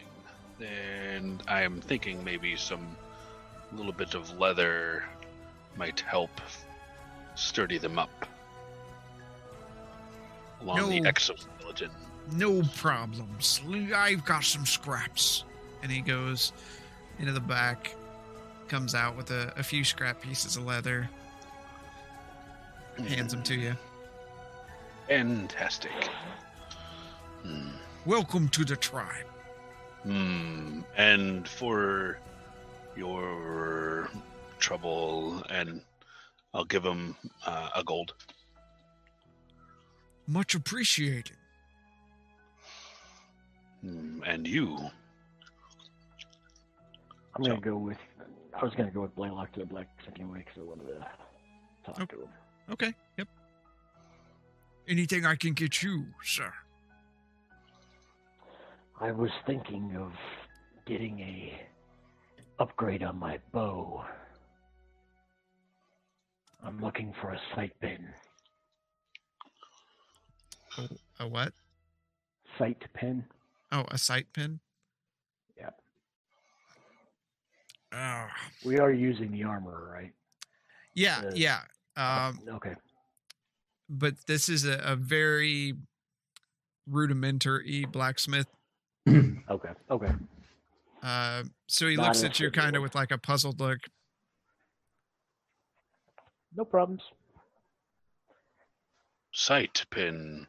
and I am thinking maybe some little bit of leather might help sturdy them up along the No. exoskeleton. No problems. I've got some scraps. And he goes into the back, comes out with a, a few scrap pieces of leather, hands them to you. Fantastic. Hmm. Welcome to the tribe. Hmm. And for your trouble, and I'll give him uh, a gold. Much appreciated. Hmm. And you, I'm gonna So- go with. I was gonna go with Blaylock to the blacksmith anyway because I wanted to talk Okay. to him. Okay, yep. Anything I can get you, sir? I was thinking of getting a upgrade on my bow. I'm looking for a sight pin. A what? Sight pin? Oh, a sight pin? Yep. Oh, We are using the armor, right? yeah, Uh, yeah. Um, okay. but this is a, a very rudimentary blacksmith. [CLEARS THROAT] Okay. Okay. Uh, so he Not looks at you kind of with like a puzzled look. No problems. sight pin.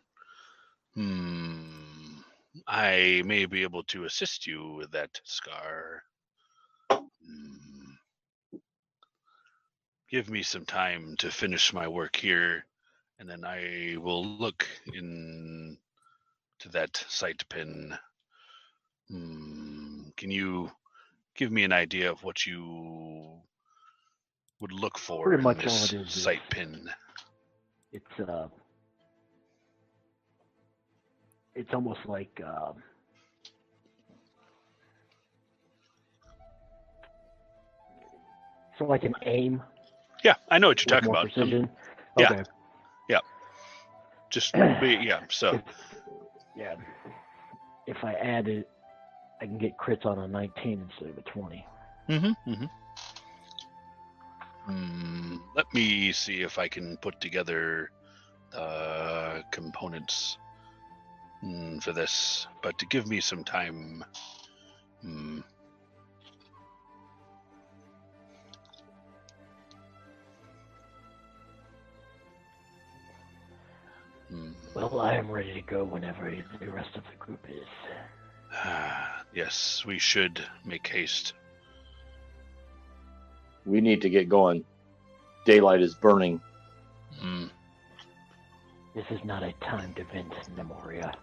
Hmm. I may be able to assist you with that scar. Hmm. Give me some time to finish my work here, and then I will look in to that sight pin. Hmm, can you give me an idea of what you would look for Pretty in much all this it is is- sight pin? It's uh, it's almost like um, so like an aim Yeah, I know what you're talking about. Um, precision. yeah. Okay. Just [CLEARS THROAT] we- yeah. So If, yeah. If I add it, I can get crits on a 19 instead of a 20. Mm-hmm. Mm-hmm. Hmm, let me see if I can put together uh, components mm, for this, but to give me some time. Hmm. Hmm. Well, I am ready to go whenever the rest of the group is. [SIGHS] yes, we should make haste. We need to get going. Daylight is burning. Hmm. This is not a time to vent, Nemoria.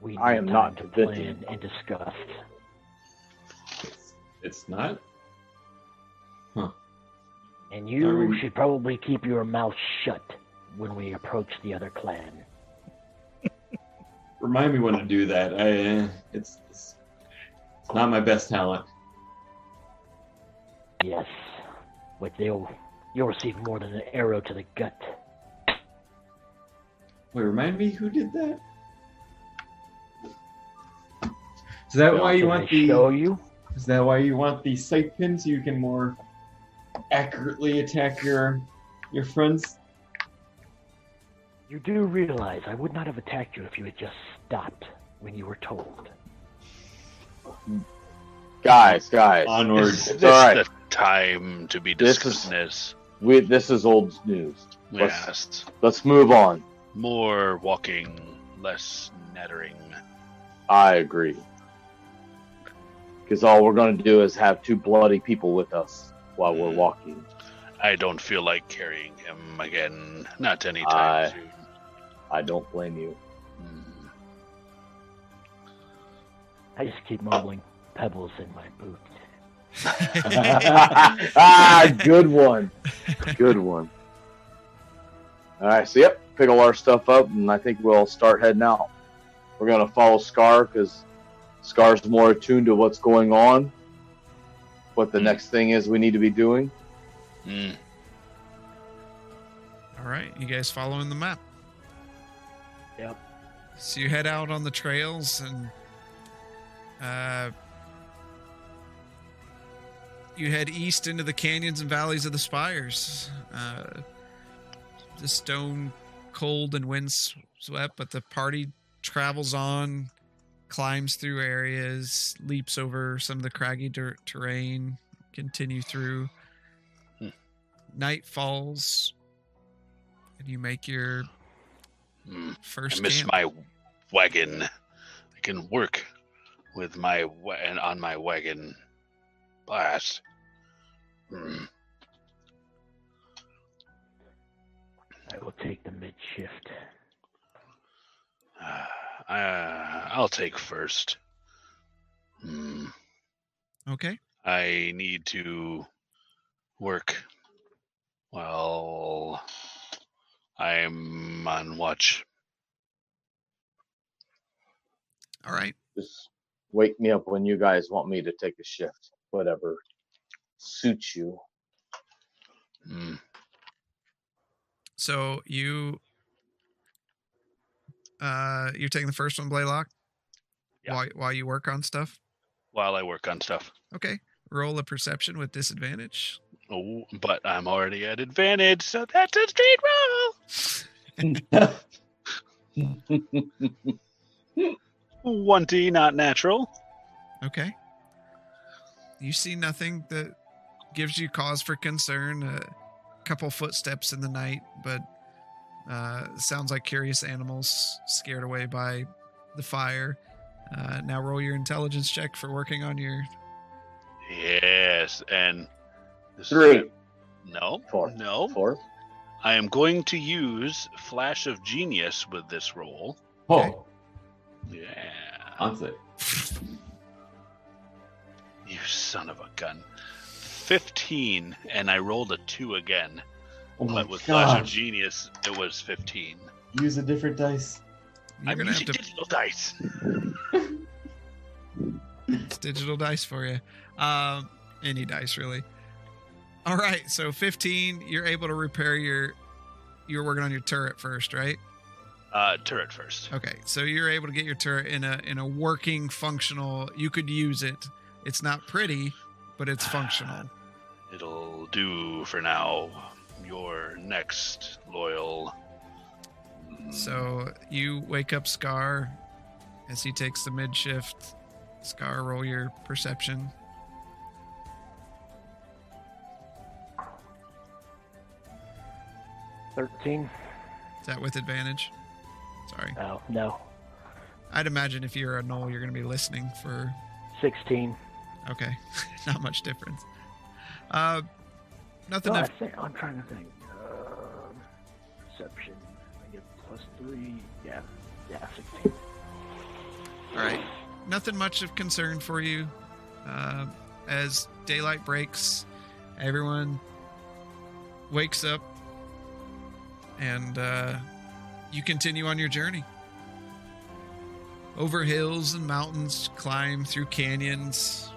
We I am not to venting. plan and discuss. It's not. Huh. And you Are we- should probably keep your mouth shut when we approach the other clan. [LAUGHS] Remind me when to do that. I uh, it's, it's it's not my best talent. Yes, but they'll you'll receive more than an arrow to the gut. Wait, remind me who did that? Is that why you want the? show you? Is that why you want the sight pin so you can more accurately attack your your friends? You do realize I would not have attacked you if you had just stopped when you were told. Guys, guys, Onward. Is this all right. the time to be This is- we this is old news. Let's- Yes. Let's move on. More walking, less nattering. I agree. Because all we're going to do is have two bloody people with us while we're Mm. walking. I don't feel like carrying him again. Not anytime I- soon. I don't blame you. Hmm. I just keep mumbling pebbles in my boot. [LAUGHS] [LAUGHS] ah, good one. Good one. All right, so yep, pick all our stuff up, and I think we'll start heading out. We're gonna follow Scar because Scar's more attuned to what's going on. What the Hmm. next thing is we need to be doing. Hmm. All right, you guys following the map? Yep. So you head out on the trails and uh, you head east into the canyons and valleys of the spires. Uh, the stone cold and wind swept, but the party travels on, climbs through areas, leaps over some of the craggy dirt terrain, continue through. Hmm. Night falls, and you make your Hmm. first I miss camp. my wagon. I can work with my wa- and on my wagon. Blast. Hmm. I will take the mid shift. Uh, I'll take first. Hmm. Okay. I need to work while I'm on watch. All right. Just wake me up when you guys want me to take a shift. Whatever suits you. Hmm. So you uh you're taking the first one, Blaylock? Yeah. While while you work on stuff? While I work on stuff. Okay. Roll a perception with disadvantage. Oh, but I'm already at advantage, so that's a straight roll. [LAUGHS] One D, not natural. Okay. You see nothing that gives you cause for concern. A couple footsteps in the night, but uh, sounds like curious animals scared away by the fire. Uh, now roll your intelligence check for working on your. Yes, and this is- Three. No, Four. no. Four. I am going to use Flash of Genius with this roll. Okay. Oh, Yeah. on it. You son of a gun. 15, and I rolled a 2 again. Oh my but with Flash of. Genius, it was 15. Use a different dice. You're I'm gonna have using to digital dice. [LAUGHS] It's digital dice for you. Um, any dice really. All right, so 15. You're able to repair your. You're working on your turret first, right? Uh, turret first. Okay, so you're able to get your turret in a in a working, functional. You could use it. It's not pretty, but it's functional. [SIGHS] It'll do for now. Your next loyal. So you wake up Scar as he takes the mid shift. Scar, roll your perception. Thirteen. Is that with advantage? Sorry. Oh no. I'd imagine if you're a gnoll, you're going to be listening for. Sixteen. Okay, [LAUGHS] not much difference. Uh, nothing. No, I to, think, I'm trying to think. Um perception. I get plus three. Yeah. Yeah. Sixteen. all right, nothing much of concern for you. Uh, as daylight breaks, everyone wakes up, and uh, you continue on your journey. Over hills and mountains, climb through canyons.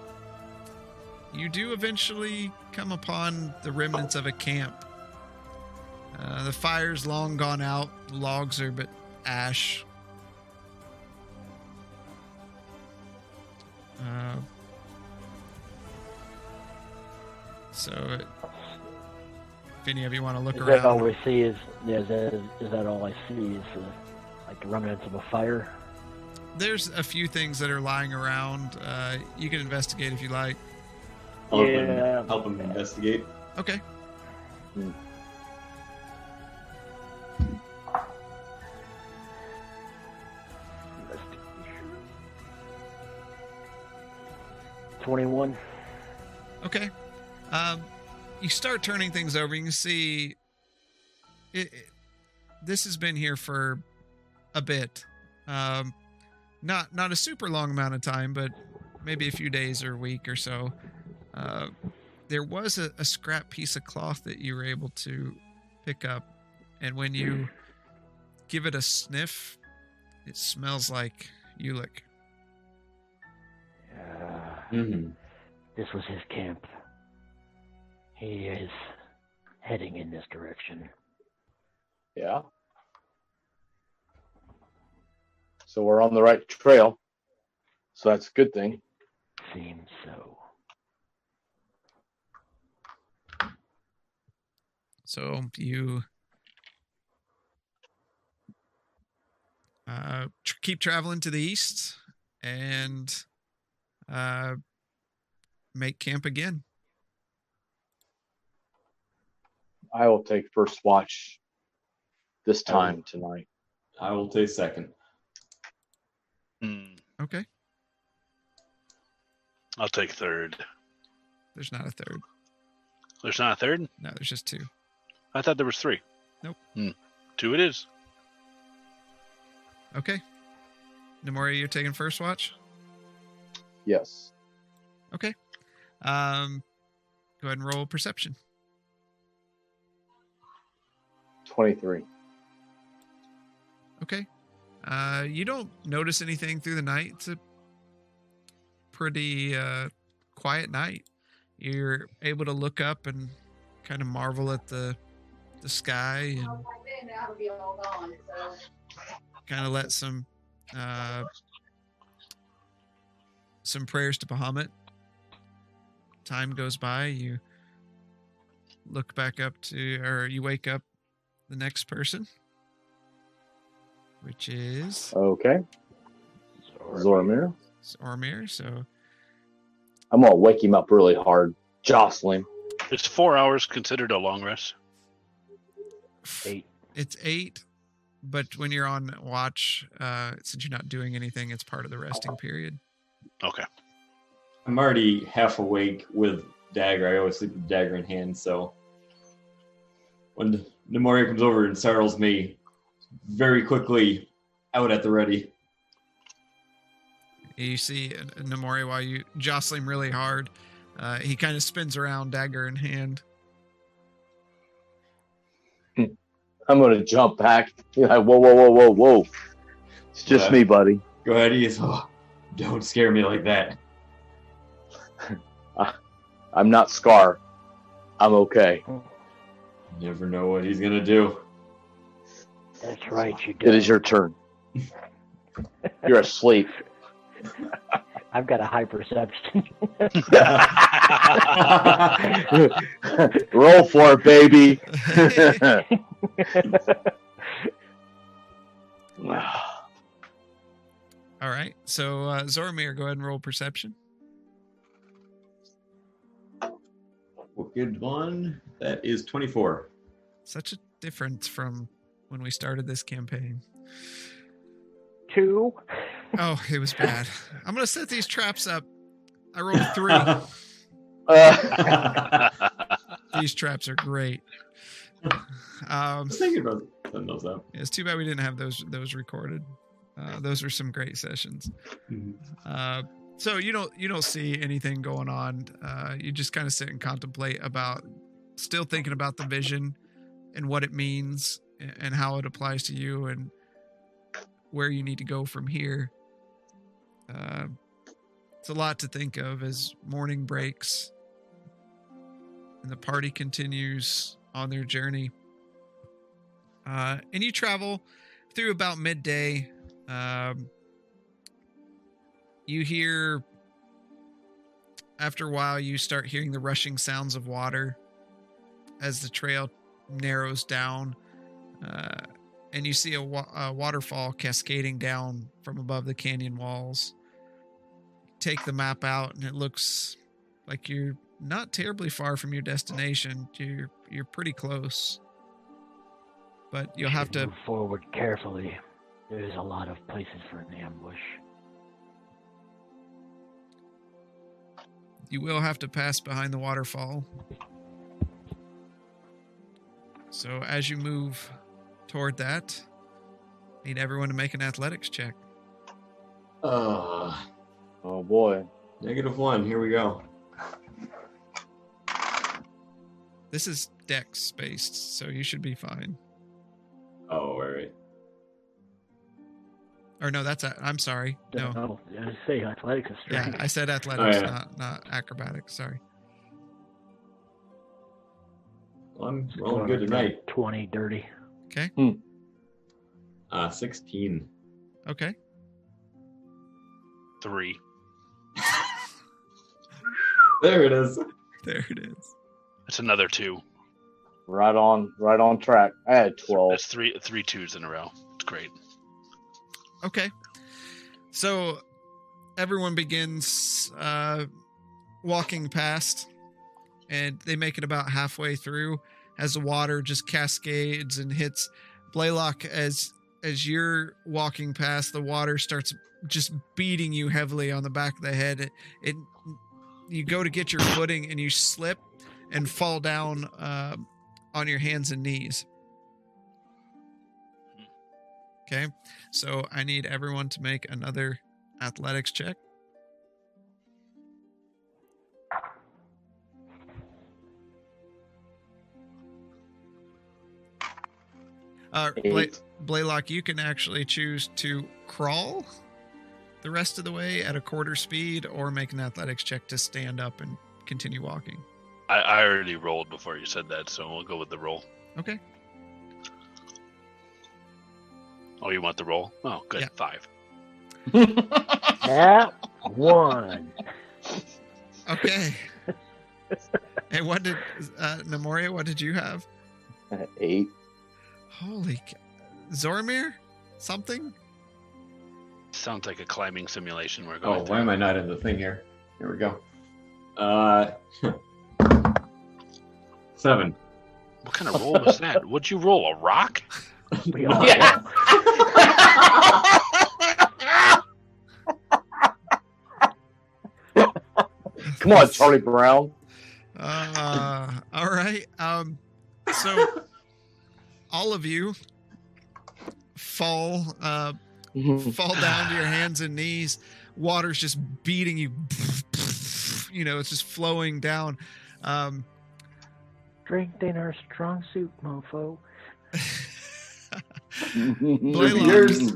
You do eventually come upon the remnants of a camp. Uh, the fire's long gone out, the logs are but ash. Uh, so, if any of you want to look around Is that all we see? Is yeah, is that, is that all I see? Is uh, like the remnants of a fire? there's a few things that are lying around. Uh, you can investigate if you like. Help Yeah. him, help him investigate. Okay. Twenty-one. Okay. Um, you start turning things over. You can see it, it- this has been here for a bit. Um, not not a super long amount of time, but maybe a few days or a week or so. Uh, there was a, a scrap piece of cloth that you were able to pick up, and when you give it a sniff, it smells like Ulick. Uh, Mm-hmm. this was his camp. He is heading in this direction. Yeah. So we're on the right trail. So that's a good thing. Seems so. So you uh, tr- keep traveling to the east and uh, make camp again. I will take first watch this time tonight. I will take second. Hmm, Okay. I'll take third. There's not a third. There's not a third? No, there's just two. I thought there was three. Nope. Hmm. Two it is. Okay. Namori, you're taking first watch? Yes. Okay. Um, go ahead and roll perception. 23. Okay. Uh, you don't notice anything through the night. It's a pretty uh, quiet night. You're able to look up and kind of marvel at the the sky and kind of let some uh, some prayers to Bahamut. Time goes by. You look back up to, or you wake up the next person, which is Okay. Zoramir. Ormir. So I'm going to wake him up really hard. Jostle him. Is four hours considered a long rest? Eight. it's eight, but when you're on watch, uh, since you're not doing anything, it's part of the resting period. Okay. I'm already half awake with dagger. I always sleep with dagger in hand, so when Nemoria comes over and startles me very quickly out at the ready. You see uh, Namori while you jostle him really hard. Uh, he kind of spins around, dagger in hand. I'm gonna jump back. Be like, whoa, whoa, whoa, whoa, whoa. It's just Yeah. me, buddy. Go ahead, he. Oh, don't scare me like that. [LAUGHS] I'm not Scar. I'm okay. Never know what he's gonna do. That's right, you do. It is your turn. [LAUGHS] You're asleep. I've got a high perception. [LAUGHS] [LAUGHS] Roll for it, baby. [LAUGHS] All right. So uh, Zoramir, go ahead and roll perception. Good one. That is 24. Such a difference from when we started this campaign. Two. Oh, it was bad. I'm gonna set these traps up. I rolled three. [LAUGHS] Uh, these traps are great. I Um, was thinking about those up. it's too bad we didn't have those those recorded. Uh, those were some great sessions. Uh, so you don't you don't see anything going on. Uh, you just kind of sit and contemplate about, still thinking about the vision, and what it means, a- and how it applies to you, and where you need to go from here. Uh, it's a lot to think of as morning breaks, and the party continues on their journey. Uh, and you travel through about midday. Um, you hear after a while you start hearing the rushing sounds of water as the trail narrows down uh, and you see a, wa- a waterfall cascading down from above the canyon walls take the map out and it looks like you're not terribly far from your destination you're you're pretty close but you'll have to move forward carefully. There's a lot of places for an ambush. You will have to pass behind the waterfall. So as you move toward that, need everyone to make an athletics check. Uh, oh boy. negative one. Here we go. This is dex based, so you should be fine. Oh, all right. Or no, that's a, I'm sorry. No. Oh, I was say athletics is Yeah. I said athletics, yeah. not not acrobatics. Sorry. Well, I'm So rolling good tonight. Twenty dirty. Okay. Uh, 16. Okay. Three. [LAUGHS] There it is. There it is. It's another two. Right on, right on track. I had twelve. That's three three twos in a row. It's great. Okay. So everyone begins uh, walking past, and they make it about halfway through as the water just cascades and hits Blaylock as as you're walking past. The water starts just beating you heavily on the back of the head. It, it you go to get your footing and you slip and fall down uh, on your hands and knees. Okay. So I need everyone to make another athletics check. Uh, Bla- Blaylock, you can actually choose to crawl the rest of the way at a quarter speed or make an athletics check to stand up and continue walking. I, I already rolled before you said that, so we'll go with the roll. Okay. Oh, you want the roll? Oh, good. Yeah. Five. [LAUGHS] That one. Okay. [LAUGHS] and what did uh, Nemoria? What did you have? Eight. Holy, ca- Zoramir, something? Sounds like a climbing simulation we're going. Oh, going why am I not in the thing here? Here we go. Uh, [LAUGHS] seven. What kind of roll was that? Would you roll a rock? We [LAUGHS] all Yeah. Come on, Charlie Brown. Uh, all right. Um, so all of you fall uh, fall down to your hands and knees. Water's just beating you. You know, it's just flowing down. Um, Drink ain't our strong suit, mofo. [LAUGHS] Blaylock. Yours.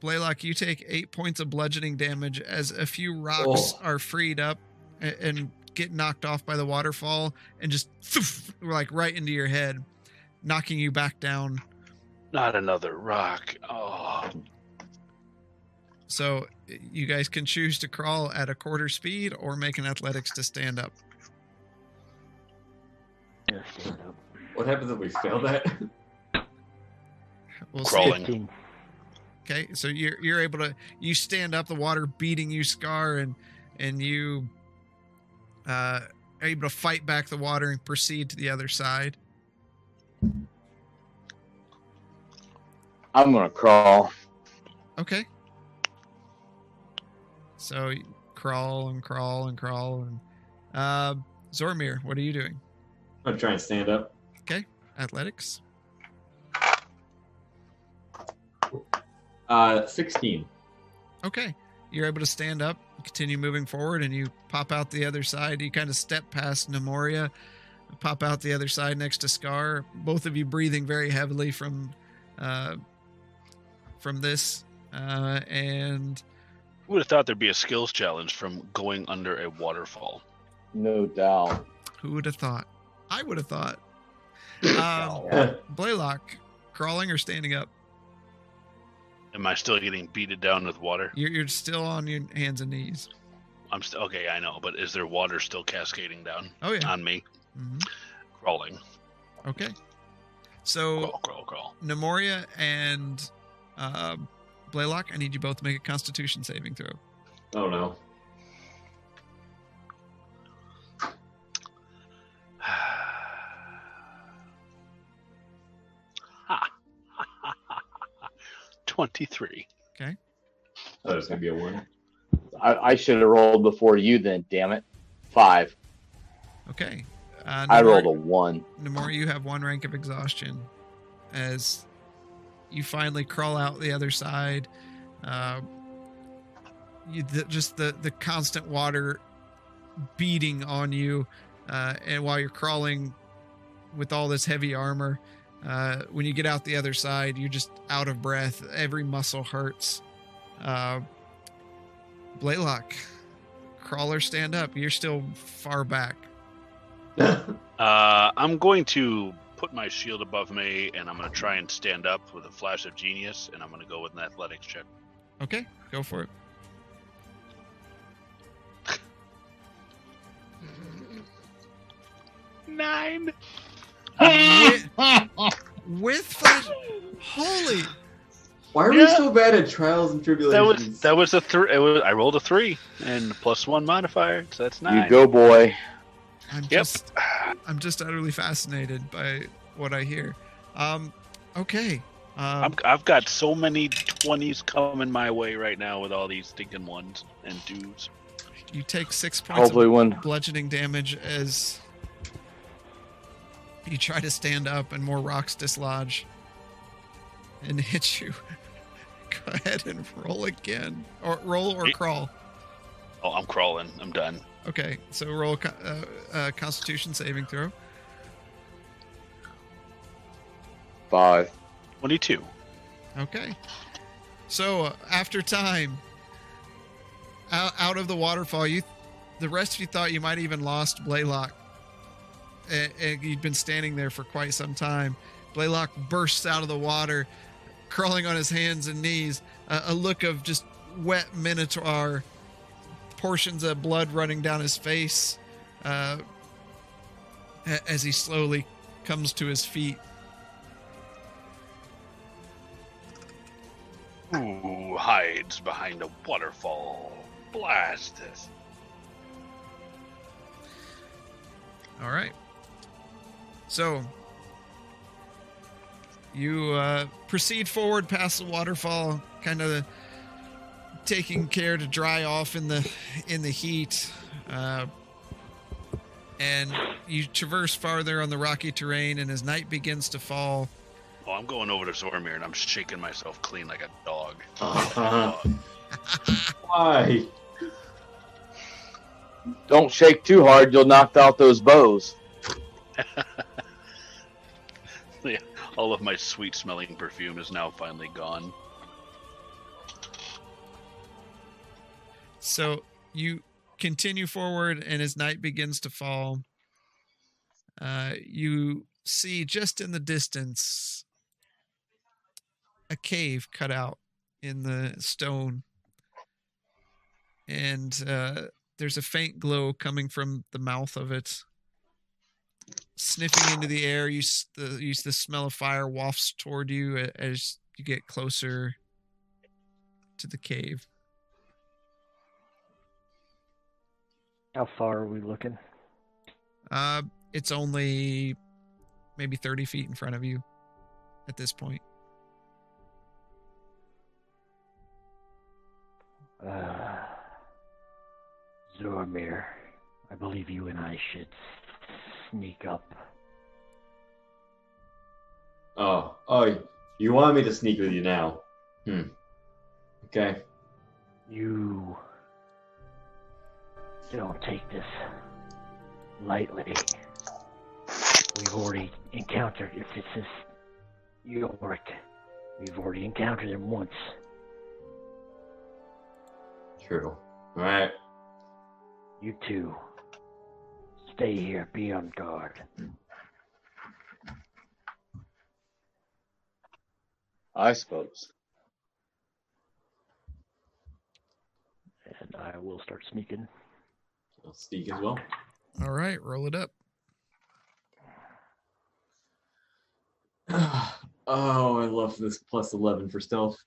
Blaylock, you take eight points of bludgeoning damage as a few rocks Oh. are freed up and, and get knocked off by the waterfall and just thoof, like right into your head, knocking you back down. Not another rock. Oh, So you guys can choose to crawl at a quarter speed or make an athletics to stand up. Yeah, stand up. What happens if we fail that? We'll see. Crawling. 15. Okay, so you're you're able to you stand up, the water beating you, Scar, and and you uh, are able to fight back the water and proceed to the other side. I'm gonna crawl. Okay. So you crawl and crawl and crawl and uh, Zoramir, what are you doing? I'm trying to stand up. Okay. Athletics. Uh, 16. Okay. You're able to stand up, continue moving forward, and you pop out the other side. You kind of step past Nemoria, pop out the other side next to Scar. Both of you breathing very heavily from uh, from this, uh, and who would have thought there'd be a skills challenge from going under a waterfall? No doubt. who would have thought? I would have thought. [LAUGHS] Um, [LAUGHS] Blaylock, crawling or standing up? Am I still getting beated down with water? You're, you're still on your hands and knees. I'm still okay. I know, but is there water still cascading down Oh yeah. on me? Mhm. Crawling. Okay. So Crawl, crawl, crawl. Nemoria and uh, Blaylock, I need you both to make a Constitution saving throw. Oh no. Twenty-three. I thought it was gonna be a one. I, I should have rolled before you then, damn it. Five. Okay. Uh, I rolled a one. Namor, you have one rank of exhaustion as you finally crawl out the other side. Uh, you the, just the the constant water beating on you, uh, and while you're crawling with all this heavy armor, uh, when you get out the other side, you're just out of breath. Every muscle hurts. Uh, Blaylock, crawler, stand up. You're still far back. [LAUGHS] Uh, I'm going to put my shield above me, and I'm going to try and stand up with a flash of genius, and I'm going to go with an athletics check. Okay, go for it. Nine. With, [LAUGHS] with flash. Holy! Why are Yeah. we so bad at trials and That tribulations? was that was a three. I rolled a three and plus one modifier, so that's nine. You go, boy. I'm Yep. just, I'm just utterly fascinated by what I hear. Um, okay. Um, I'm, I've got so many twenties coming my way right now with all these stinking ones and dudes. you take six points Hopefully, of when bludgeoning damage as you try to stand up, and more rocks dislodge and [LAUGHS] hit you. Go ahead and roll again, or roll or crawl. Oh, I'm crawling. I'm done. Okay, so roll uh, uh, Constitution saving throw. five. Twenty-two. Okay. So uh, after time, out, out of the waterfall, you, the rest of you thought you might even lost Blaylock. And, and you'd been standing there for quite some time. Blaylock bursts out of the water, crawling on his hands and knees, a, a look of just wet minotaur, portions of blood running down his face, uh, as he slowly comes to his feet. Who hides behind a waterfall? Blast this. All right. So you uh, proceed forward past the waterfall, kind of taking care to dry off in the in the heat. Uh, and you traverse farther on the rocky terrain. And as night begins to fall, Oh, I'm going over to Zoramir and I'm shaking myself clean like a dog. Uh-huh. [LAUGHS] Dog. Why? Don't shake too hard, you'll knock out those bows. [LAUGHS] [LAUGHS] All of my sweet smelling perfume is now finally gone. So you continue forward, and as night begins to fall, uh, you see just in the distance a cave cut out in the stone, and uh, there's a faint glow coming from the mouth of it. Sniffing into the air, you the you, the smell of fire wafts toward you as you get closer to the cave. How far are we looking? Uh, it's only maybe 30 feet in front of you at this point. Uh, Zoramir, I believe you and I should sneak up. Oh, oh, you want me to sneak with you now? Hmm. Okay. You don't take this lightly. We've already encountered, if this is Yorick, we've already encountered him once. True. All right. You two, stay here, be on guard. I suppose. And I will start sneaking. I'll sneak as well. All right, roll it up. [SIGHS] oh, I love this plus 11 for stealth.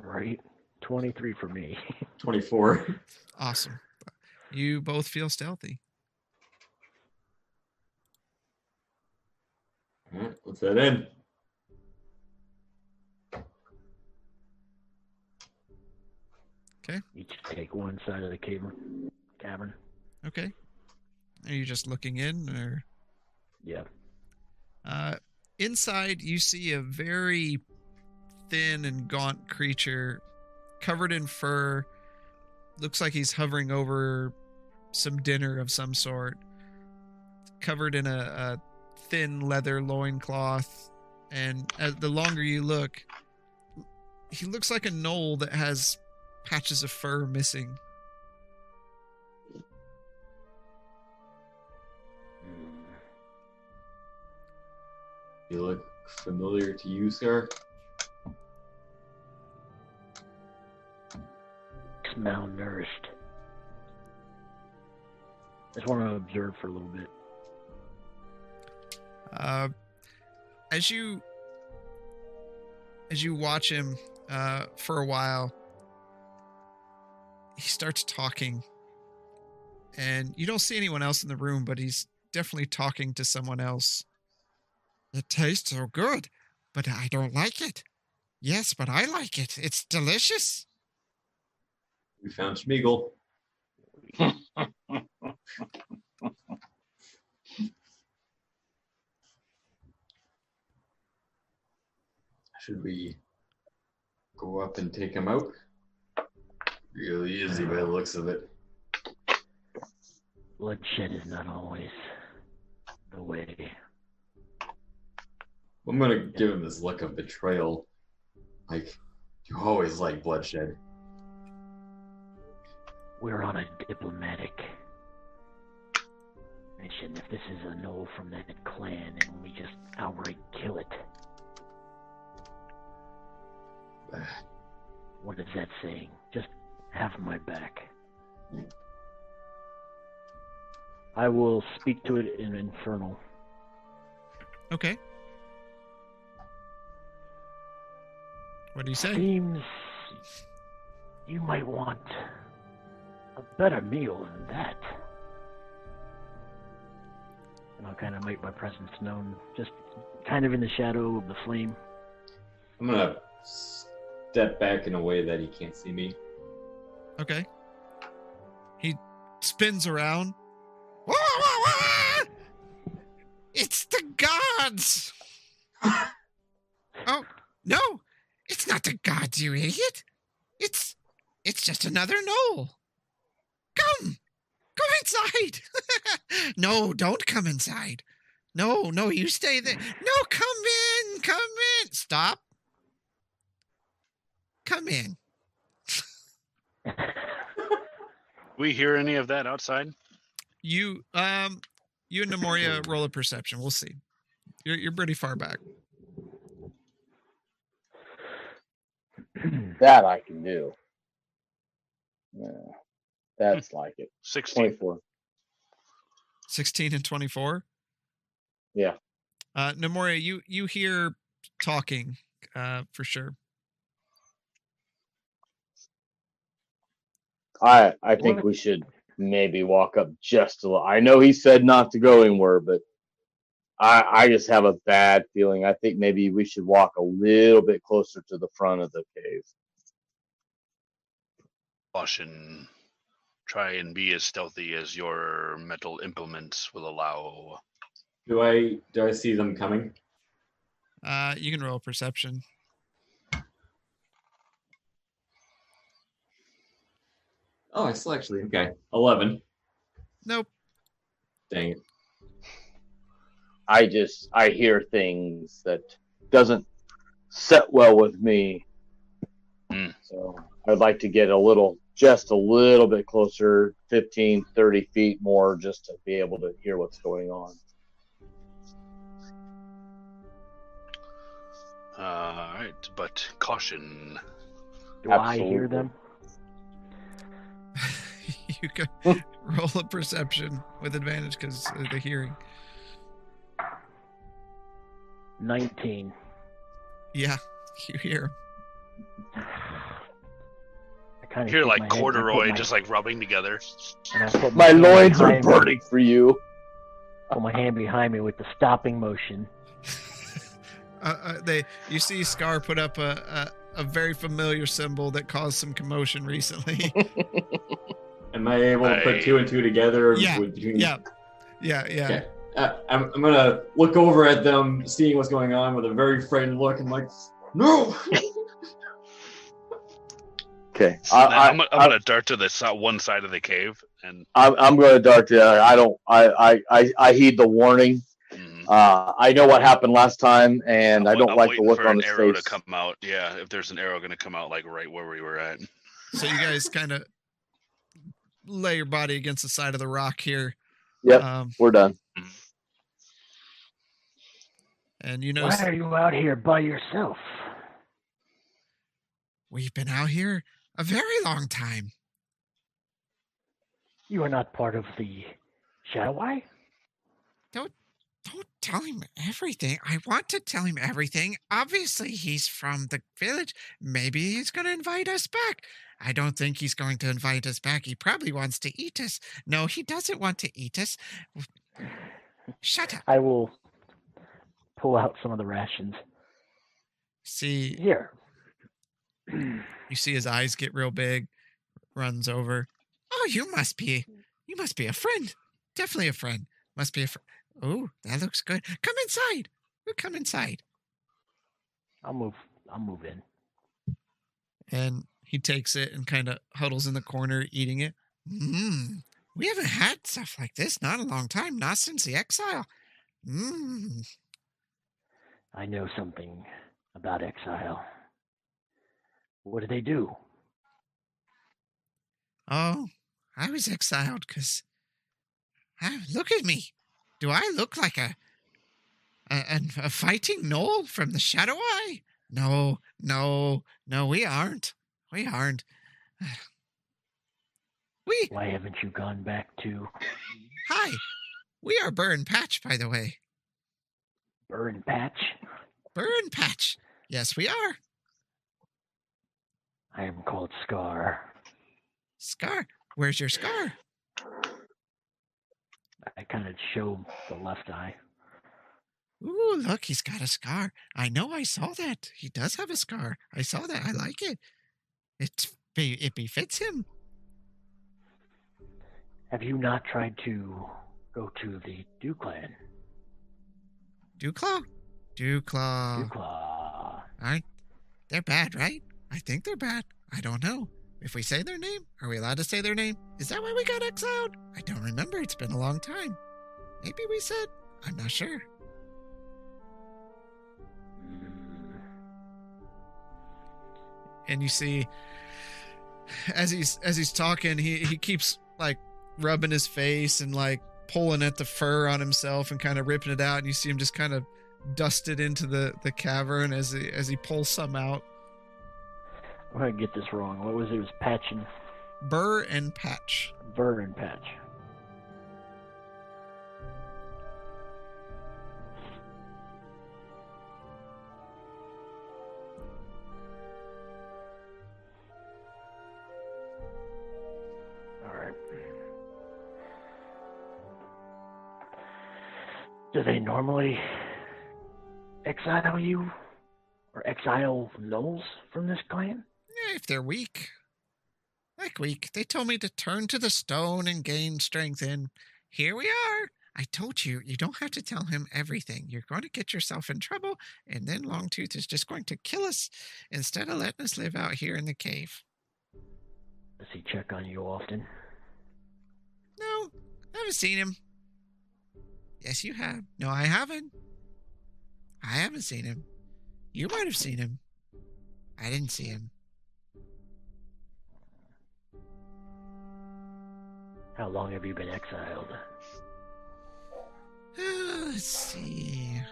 Right? 23 for me. [LAUGHS] 24. Awesome. You both feel stealthy. All right, let's head in. Okay. Each take one side of the cavern. Cavern. Okay. Are you just looking in or Yeah. uh inside you see a very thin and gaunt creature covered in fur. Looks like he's hovering over some dinner of some sort. Covered in a, a thin leather loincloth. And as the longer you look, he looks like a gnoll that has patches of fur missing. Hmm. You look familiar to you, sir? Looks malnourished. Just want to observe for a little bit. Uh, as you as you watch him uh, for a while, he starts talking, and you don't see anyone else in the room, but he's definitely talking to someone else. It tastes so good, but I don't like it. Yes, but I like it. It's delicious. We found Schmiegel. [LAUGHS] Should we go up and take him out? Really easy by the looks of it. Bloodshed is not always the way. I'm gonna give him this look of betrayal. Like, you always like bloodshed. We're on a diplomatic mission. If this is a gnoll from that clan and we just outright kill it, [SIGHS] what is that saying? Just have my back. I will speak to it in Infernal. Okay. What do you say? Seems you might want a better meal than that. And I'll kind of make my presence known, just kind of in the shadow of the flame. I'm gonna step back in a way that he can't see me. Okay. He spins around. "Wah, wah, wah!" It's the gods. [LAUGHS] oh no, it's not the gods, you idiot. It's it's just another gnoll. Come, go inside. [LAUGHS] no, don't come inside. No, no, you stay there. No, come in, come in. Stop. Come in. [LAUGHS] We hear any of that outside? You um you and Nemoria [CLEARS THROAT] roll a perception. We'll see. You're you're pretty far back. [CLEARS THROAT] That I can do. Yeah, that's like it. [LAUGHS] 16. 24. 16 and 24. Yeah. Uh Nemoria, you you hear talking uh for sure. I I think we should maybe walk up just a little. I know he said not to go anywhere, but I I just have a bad feeling. I think maybe we should walk a little bit closer to the front of the cave. Caution. Try and be as stealthy as your metal implements will allow. Do I do I see them coming? Uh you can roll perception. Oh, I still actually okay. Eleven. Nope. Dang it. I just I hear things that doesn't set well with me. Mm. So I'd like to get a little just a little bit closer, 15, 30 feet more just to be able to hear what's going on. Uh, all right, but caution. Do I hear them? [LAUGHS] you can roll a perception with advantage because of the hearing. 19. Yeah, you hear. I kind You hear like corduroy just like rubbing together. My hand loins are behind me- burning for you. Put my hand behind me with the stopping motion. [LAUGHS] Uh, uh, they you see Scar put up a, a a very familiar symbol that caused some commotion recently. [LAUGHS] Am I able to put two and two together? Yeah, with- between- yeah, yeah, yeah. Okay. Uh, I'm, I'm gonna look over at them, seeing what's going on with a very frightened look. I'm like, no. [LAUGHS] Okay, I, I, am I, I'm gonna dart to the si- one side of the cave and I'm, I'm going to dart to. The other. I don't. I, I, I, I heed the warning. Uh, I know what happened last time, and I'm I don't I'm like the waiting look for on an his arrow face. to come out. Yeah, if there's an arrow gonna come out like right where we were at. So you guys kind of lay your body against the side of the rock here. Yep. Um, We're done. and you know Why are you out here by yourself? we've been out here a very long time. You are not part of the Shadow Eye? Don't tell him everything. I want to tell him everything. Obviously, he's from the village. Maybe he's going to invite us back. I don't think he's going to invite us back. He probably wants to eat us. No, he doesn't want to eat us. Shut up. I will pull out some of the rations. See, Here. you see his eyes get real big, runs over. Oh, you must be, you must be a friend. Definitely a friend. Must be a friend. Oh, that looks good. Come inside. Come inside. I'll move. I'll move in. and he takes it and kind of huddles in the corner eating it. Mmm. We haven't had stuff like this not a long time, not since the exile. Mmm. I know something about exile. What did they do? Oh, I was exiled because. look at me. Do I look like a, a a fighting gnoll from the Shadow Eye? No, no, no. We aren't. We aren't. [SIGHS] We Why haven't you gone back to hi. We are Burn Patch, by the way. Burn Patch? Burn Patch. Yes, we are. I am called Scar. Scar. Where's your scar? I kind of show the left eye. Ooh, look, he's got a scar. I know I saw that. He does have a scar. I saw that. I like it. Be- it befits him. Have you not tried to go to the Dew Clan? Dewclaw? Dewclaw. Dewclaw. All right. They're bad, right? I think they're bad. I don't know. If we say their name, are we allowed to say their name? Is that why we got exiled? I don't remember. It's been a long time. Maybe we said. I'm not sure. And you see, as he's as he's talking, he he keeps like rubbing his face and like pulling at the fur on himself and kind of ripping it out. And you see him just kind of dust it into the the cavern as he as he pulls some out. I'm gonna get this wrong. What was it? It was Patch and Burr and Patch. Burr and Patch. Alright. Do they normally exile you? Or exile gnolls from this clan? If they're weak. Like weak. They told me to turn to the stone and gain strength, and here we are. I told you, you don't have to tell him everything. You're going to get yourself in trouble, and then Longtooth is just going to kill us instead of letting us live out here in the cave. Does he check on you often? No, I haven't seen him. Yes, you have. No, I haven't. I haven't seen him. You might have seen him. I didn't see him. How long have you been exiled? Uh, let's see.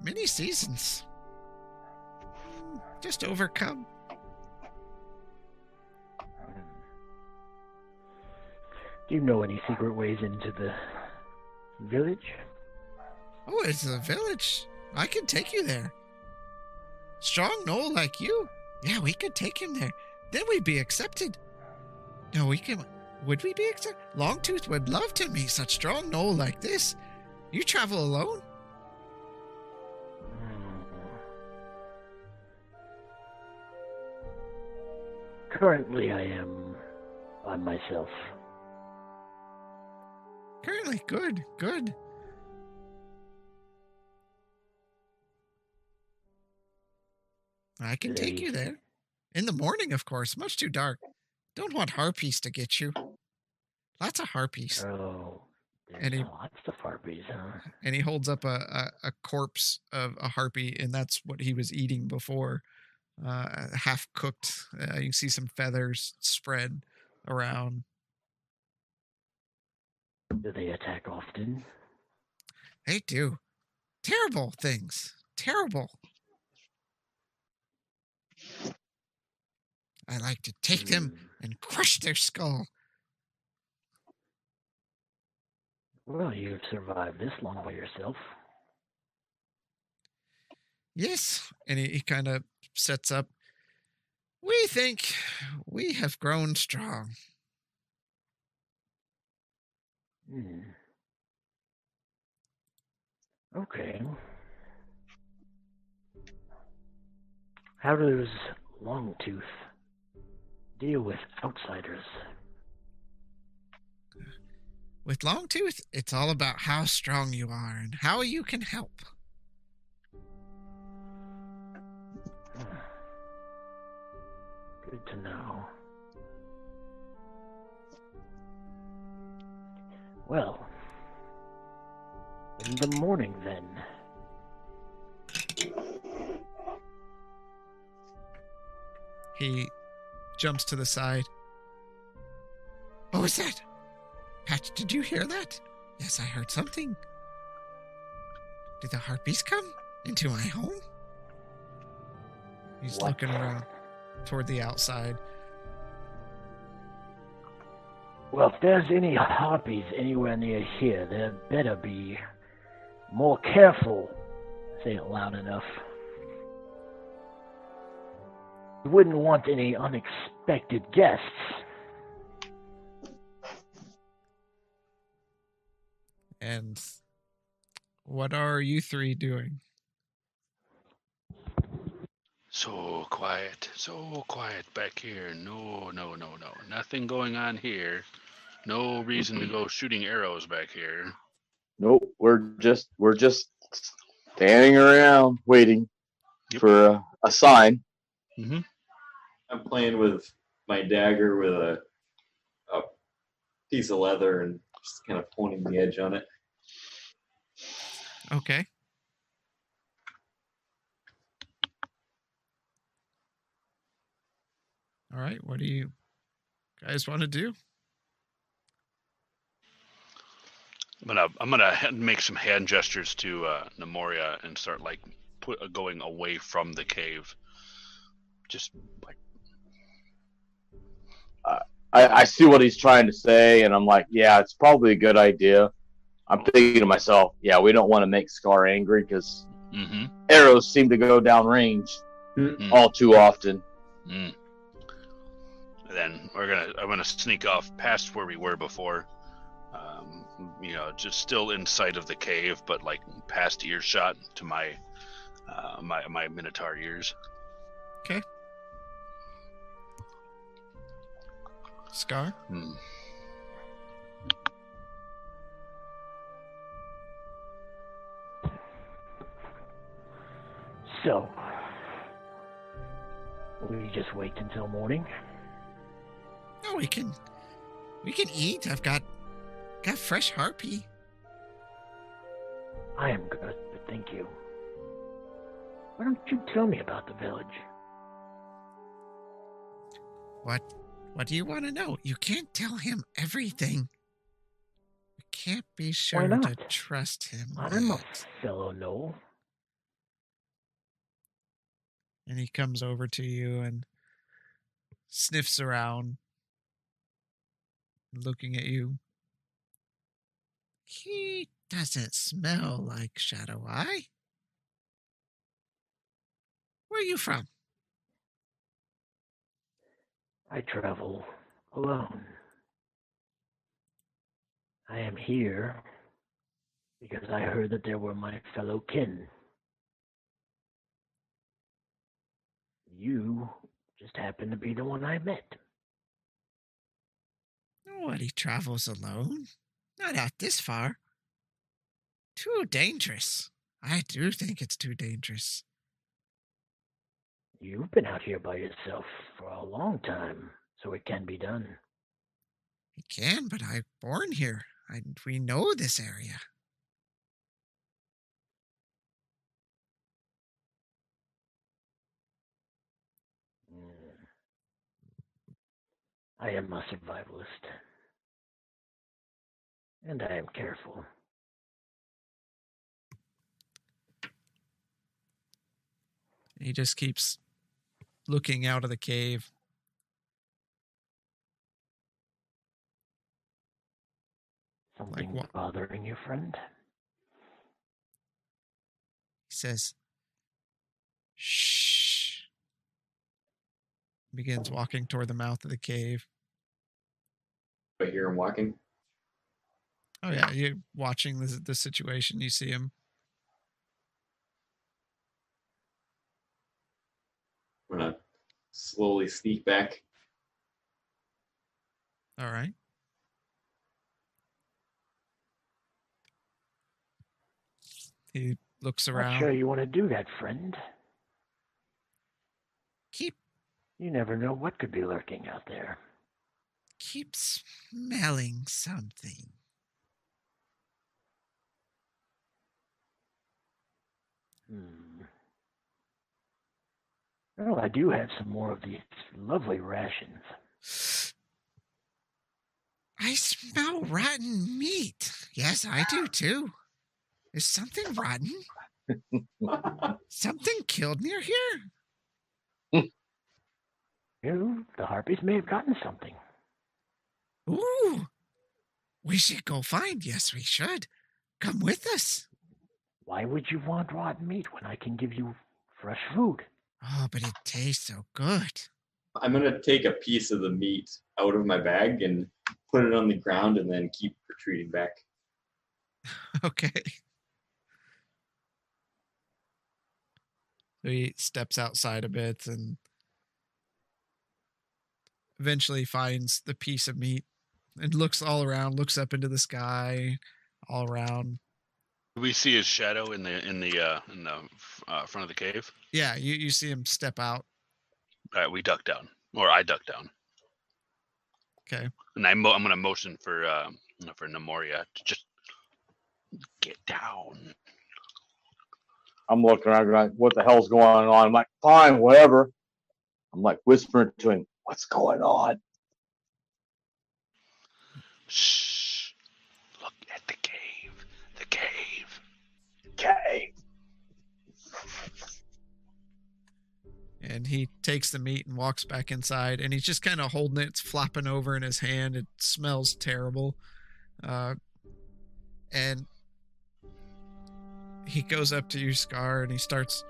Many seasons. Just overcome. Do you know any secret ways into the village? Oh, it's a village. I can take you there. Strong Gnoll like you. Yeah, we could take him there. Then we'd be accepted. No, we can. Would we be accepted? Longtooth would love to meet such strong Gnoll like this. You travel alone? Currently, I am by myself. Currently, good, good. I can take you there. In the morning, of course. Much too dark. Don't want harpies to get you. Lots of harpies. Oh, there's Any- lots of harpies, huh? and he holds up a, a, a corpse of a harpy, and that's what he was eating before. Uh, half cooked. Uh, you see some feathers spread around. Do they attack often? They do terrible things. Terrible. I like to take them Hmm. and crush their skull. Well, you've survived this long by yourself. Yes. And he, he kind of sets up. We think we have grown strong. Hmm. Okay. How does Longtooth deal with outsiders? With Longtooth, it's all about how strong you are and how you can help. [SIGHS] Good to know. Well, in the morning then. He jumps to the side. What was that? Patch, did you hear that? Yes, I heard something. Did the harpies come into my home? He's What? looking around toward the outside. Well, if there's any harpies anywhere near here, there better be more careful. Say it loud enough. You wouldn't want any unexpected guests. And what are you three doing? So quiet, so quiet back here. No, no, no, no. Nothing going on here. No reason to go shooting arrows back here. Nope, we're just we're just standing around waiting Yep. for a, a sign. Mm-hmm. I'm playing with my dagger with a, a piece of leather and just kind of pointing the edge on it. Okay. All right. What do you guys want to do? I'm gonna I'm gonna make some hand gestures to uh, Nemoria and start like put uh, going away from the cave. Just like I, I see what he's trying to say, and I'm like, yeah, it's probably a good idea. I'm thinking to myself, yeah, we don't want to make Scar angry because mm-hmm. arrows seem to go down range Mm. all too often. Mm. Then we're gonna I'm gonna sneak off past where we were before. Um, you know, just still in sight of the cave, but like past earshot to my uh, my my minotaur ears. Scar? Hmm. So, we just wait until morning. No, we can we can eat. I've got got fresh harpy. I am good, but thank you. Why don't you tell me about the village? What what do you want to know? You can't tell him everything. You can't be sure to trust him. I'm a yet. fellow Gnoll. And he comes over to you and sniffs around, looking at you. He doesn't smell like Shadow Eye. Where are you from? I travel alone. I am here because I heard that there were my fellow kin. You just happen to be the one I met. Nobody travels alone. Not out this far. Too dangerous. I do think it's too dangerous. You've been out here by yourself for a long time, so it can be done. I can, but I'm born here. I, we know this area. Mm. I am a survivalist. And I am careful. He just keeps looking out of the cave. Something what? bothering you, friend? He says, Shh. Begins walking toward the mouth of the cave. I hear him walking. Oh, yeah. You're watching the, the situation. You see him. I'm gonna slowly sneak back. All right. He looks around. Not around. sure you want to do that, friend. Keep You never know what could be lurking out there. keep smelling something. Hmm. Well, I do have some more of these lovely rations. I smell rotten meat. Yes, I do too. Is something rotten? [LAUGHS] Something killed near here? You, the harpies may have gotten something. Ooh. We should go find. Yes, we should. Come with us. Why would you want rotten meat when I can give you fresh food? Oh, but it tastes so good. I'm gonna take a piece of the meat out of my bag and put it on the ground and then keep retreating back. [LAUGHS] Okay. So he steps outside a bit and eventually finds the piece of meat and looks all around, looks up into the sky, all around, we see his shadow in the in the uh, in the uh, front of the cave? Yeah, you, you see him step out. All right, we duck down, or I duck down, Okay. and I mo- I'm gonna motion for uh, for Nemoria to just get down. I'm looking around, like, what the hell's going on? I'm like, fine, whatever. I'm like whispering to him, what's going on? Shh! Look at the cave. The cave. Okay. And he takes the meat and walks back inside, and he's just kind of holding it. It's flopping over in his hand. It smells terrible. Uh, and he goes up to you, Scar, and he starts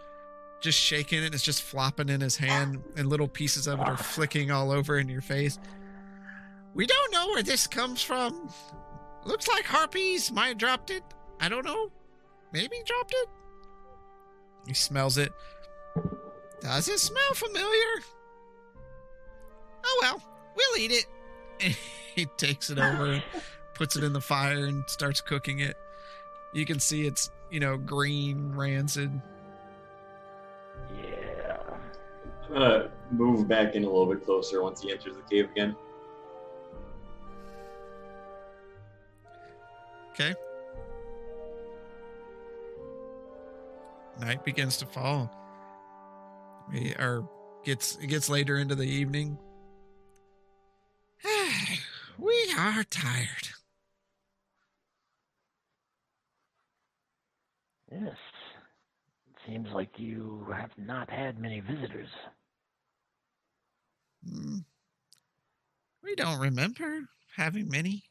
just shaking it. It's just flopping in his hand, and little pieces of it are flicking all over in your face. We don't know where this comes from. Looks like harpies might have dropped it. I don't know. Maybe he dropped it. He smells it. Does it smell familiar? Oh well, we'll eat it. And [LAUGHS] he takes it over and [LAUGHS] puts it in the fire and starts cooking it. You can see it's, you know, green, rancid. Yeah. I'm gonna move back in a little bit closer once he enters the cave again. Okay. Night begins to fall. We are gets it gets later into the evening. [SIGHS] we are tired. Yes. It seems like you have not had many visitors. Hmm. We don't remember having many.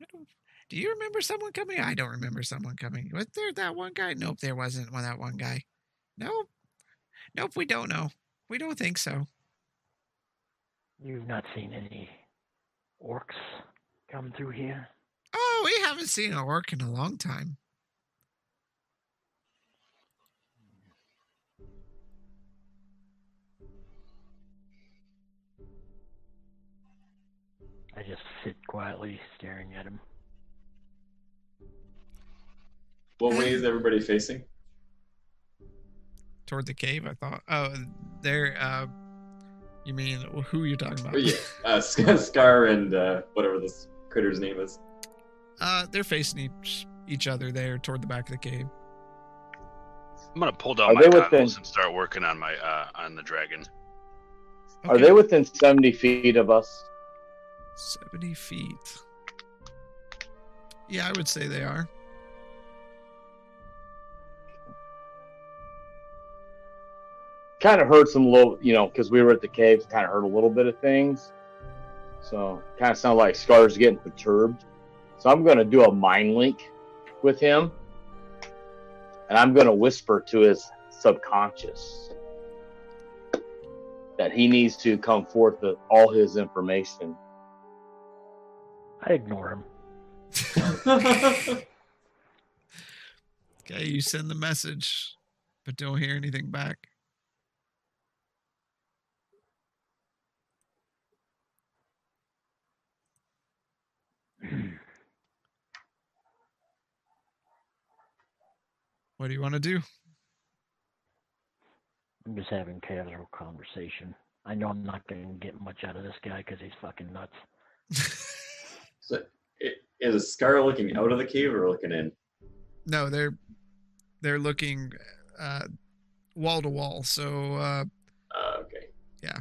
I don't, do you remember someone coming? I don't remember someone coming. Was there that one guy? Nope, there wasn't one that one guy. Nope. Nope, we don't know. We don't think so. You've not seen any orcs come through here? Oh, we haven't seen an orc in a long time. I just sit quietly staring at him. What way is everybody facing? Toward the cave, I thought. Oh, there. Uh, you mean who are you're talking about? Oh, yeah, uh, [LAUGHS] Scar and uh, whatever this critter's name is. Uh, they're facing each each other there toward the back of the cave. I'm gonna pull down Are my they goggles and start working on my uh, on the dragon. Are they within 70 feet of us? 70 feet. Yeah, I would say they are. Kind of heard some little, you know, because we were at the caves, kind of heard a little bit of things. So kind of sounded like Scar's getting perturbed. So I'm going to do a mind link with him. And I'm going to whisper to his subconscious that he needs to come forth with all his information. I ignore him. [LAUGHS] Okay, you send the message, but don't hear anything back. What do you want to do? I'm just having casual conversation. I know I'm not going to get much out of this guy because he's fucking nuts. [LAUGHS] so, i- is Scar looking out of the cave or looking in? no, they're they're looking uh, wall to wall, so uh, Uh, okay. Yeah,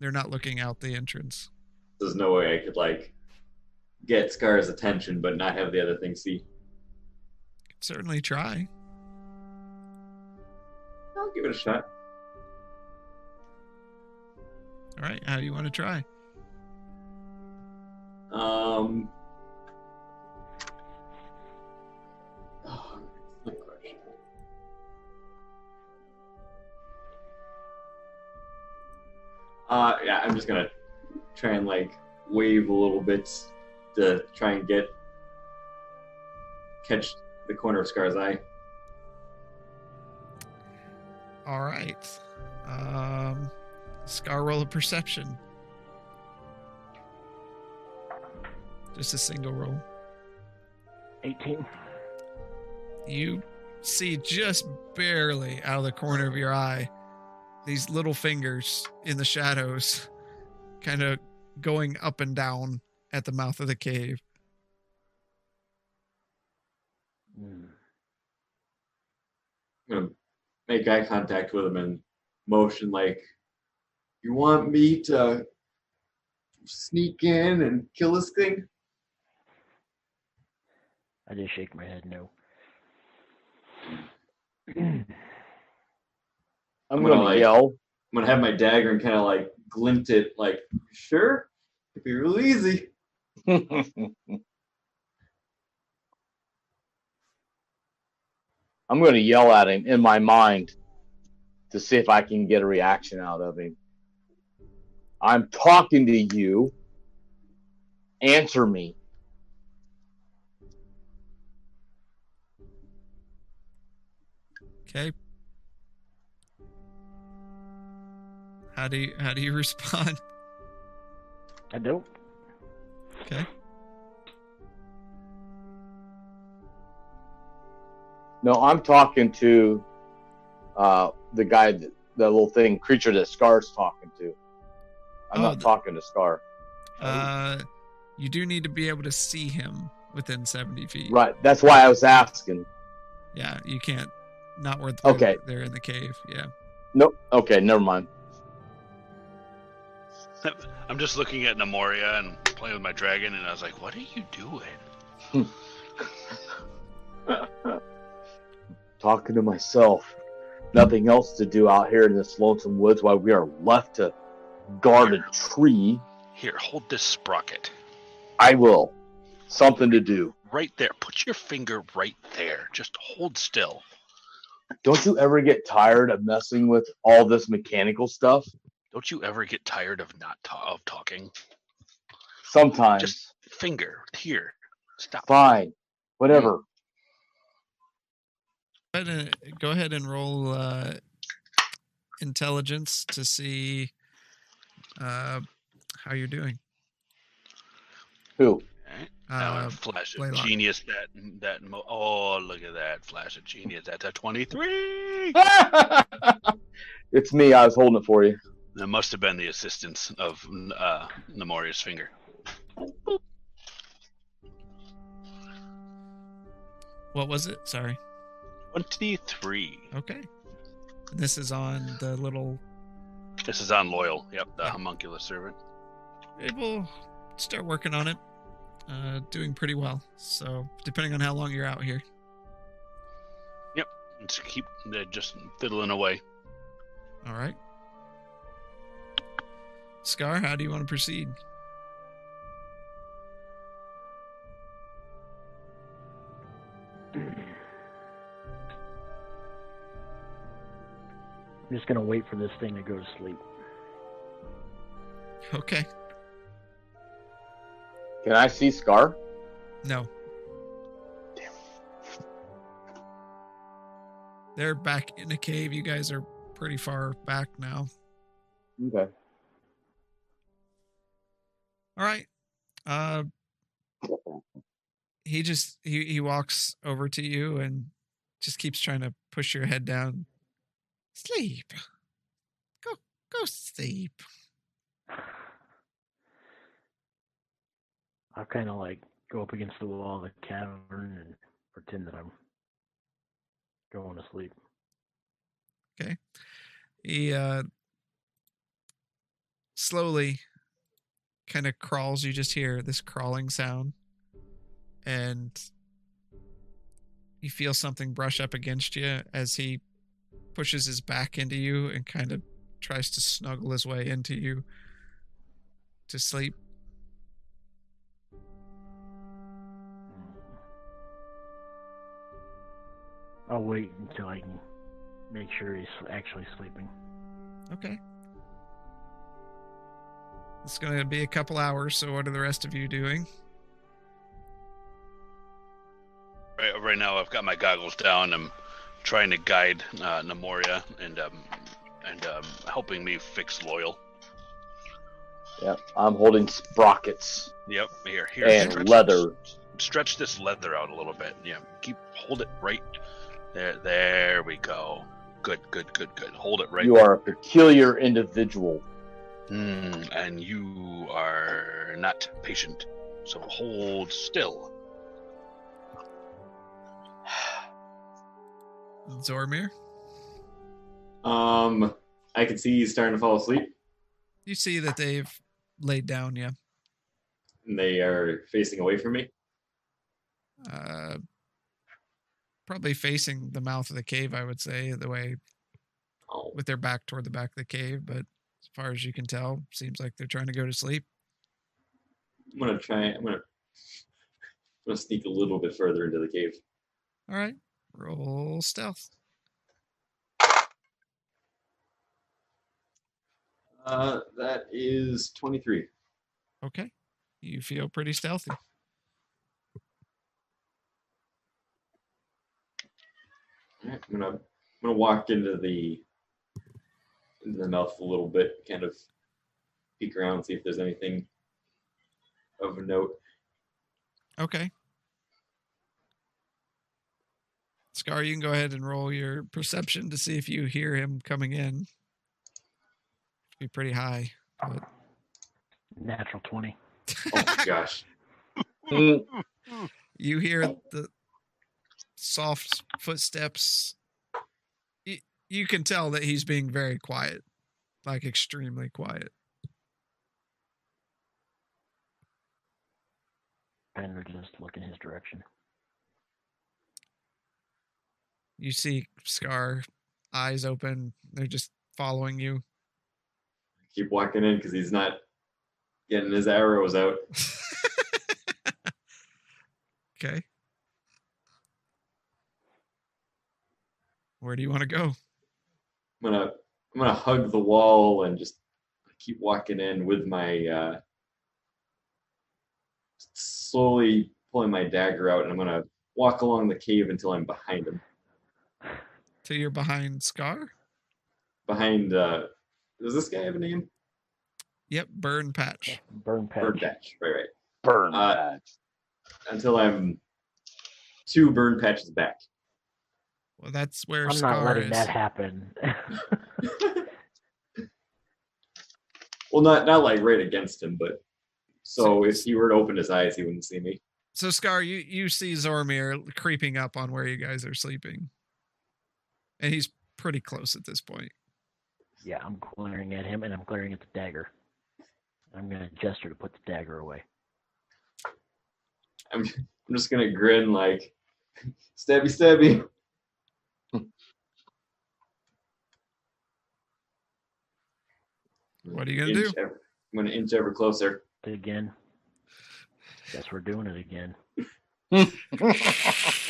they're not looking out the entrance. There's no way I could like get Scar's attention, but not have the other thing see. Certainly try. I'll give it a shot. All right, how do you want to try? Um. Oh, good question. Uh, yeah, I'm just gonna try and like wave a little bit to try and get catch the corner of Scar's eye. All right. Um, Scar roll of perception. Just a single roll. 18. you see just barely out of the corner of your eye these little fingers in the shadows kind of going up and down at the mouth of the cave. Hmm. I'm gonna make eye contact with him and motion like, "You want me to sneak in and kill this thing?" I just shake my head no. I'm [CLEARS THROAT] I'm gonna, gonna, like- yell. I'm gonna have my dagger and kind of like glint it, like, "Sure, it'd be real easy." [LAUGHS] I'm gonna yell at him in my mind to see if I can get a reaction out of him. I'm talking to you. Answer me. Okay. How do you how do you [LAUGHS] respond? I don't. Okay. No, I'm talking to uh, the guy, that, the little thing, creature that Scar's talking to. I'm Oh, not the- talking to Scar. Uh you do need to be able to see him within 70 feet. Right. That's why I was asking. Yeah, you can't not worth Okay. they're in the cave. Yeah. Nope. Okay, never mind. [LAUGHS] I'm just looking at Nemoria and playing with my dragon, and I was like, "What are you doing?" [LAUGHS] [LAUGHS] Talking to myself. Nothing else to do out here in this lonesome woods while we are left to guard a tree. Here, hold this sprocket I will. Something to do. right there. Put your finger right there. Just hold still. Don't you ever get tired of messing with all this mechanical stuff? Don't you ever get tired of not ta- of talking? Sometimes. Just finger here. Stop. Fine. Whatever. Go ahead and, go ahead and roll uh, intelligence to see uh, how you're doing. Who? Okay. Uh, flash of Blaylock. genius. That that. Mo- oh, look at that flash of genius. That's a twenty-three. [LAUGHS] it's me. I was holding it for you. That must have been the assistance of uh, Nemoria's finger. what was it? Sorry. Twenty-three. Okay. This is on the little. This is on loyal. Yep, the homunculus servant. It will start working on it. Uh, doing pretty well. So depending on how long you're out here. Yep. Just keep uh, just fiddling away. All right. Scar, how do you want to proceed? I'm just gonna wait for this thing to go to sleep. Okay. Can I see Scar? No. Damn. They're back in the cave. You guys are pretty far back now. Okay. All right. Uh he just he he walks over to you and just keeps trying to push your head down. Sleep. Go go sleep. I'll kind of like go up against the wall of the cavern and pretend that I'm going to sleep. Okay. He uh slowly kind of crawls. You just hear this crawling sound and you feel something brush up against you as he pushes his back into you and kind of tries to snuggle his way into you to sleep. I'll wait until I can make sure he's actually sleeping. Okay. It's going to be a couple hours, so what are the rest of you doing? Right, right now, I've got my goggles down. I'm trying to guide uh, Nemoria and um, and um, helping me fix loyal. Yeah. I'm holding sprockets Yep, here, here. and stretch- leather. stretch this leather out a little bit. Yeah, keep hold it right there. There we go. Good, good, good, good. Hold it right. You are a peculiar individual. Mm, and you are not patient, so hold still. Zoramir, Um, I can see he's starting to fall asleep, you see that they've laid down, yeah. and they are facing away from me. Uh, probably facing the mouth of the cave, I would say, the way Oh, with their back toward the back of the cave. But as far as you can tell, seems like they're trying to go to sleep. I'm gonna try. I'm gonna. I'm gonna sneak a little bit further into the cave. All right, roll stealth. Uh, that is 23. Okay, you feel pretty stealthy. I'm gonna I'm gonna walk into the into the mouth a little bit, kind of peek around, see if there's anything of note. Okay. Scar, you can go ahead and roll your perception to see if you hear him coming in. Be pretty high. But Natural 20. Oh my gosh. [LAUGHS] You hear the soft footsteps. You, you can tell that he's being very quiet, like extremely quiet. And we're just look in his direction. You see Scar, eyes open. They're just following you. Keep walking in because he's not getting his arrows out. [LAUGHS] okay. Where do you want to go? I'm gonna I'm gonna hug the wall and just keep walking in with my uh slowly pulling my dagger out and I'm gonna walk along the cave until I'm behind him. Till you're behind Scar? Behind uh does this guy have a name? Yep, Burn Patch. Burn patch. Bird Patch. Right, right. burn Uh, patch. Until I'm two burn patches back. Well, that's where I'm Scar not letting is. that happen. [LAUGHS] well not not like right against him, but so if he were to open his eyes he wouldn't see me. So Scar, you you see Zoramir creeping up on where you guys are sleeping, and he's pretty close at this point. yeah, I'm glaring at him and I'm glaring at the dagger. I'm gonna gesture to put the dagger away. I'm I'm just gonna grin like stabby stabby. [LAUGHS] What are you gonna do? Ever- I'm gonna inch ever closer. Again. Guess we're doing it again. [LAUGHS] [LAUGHS]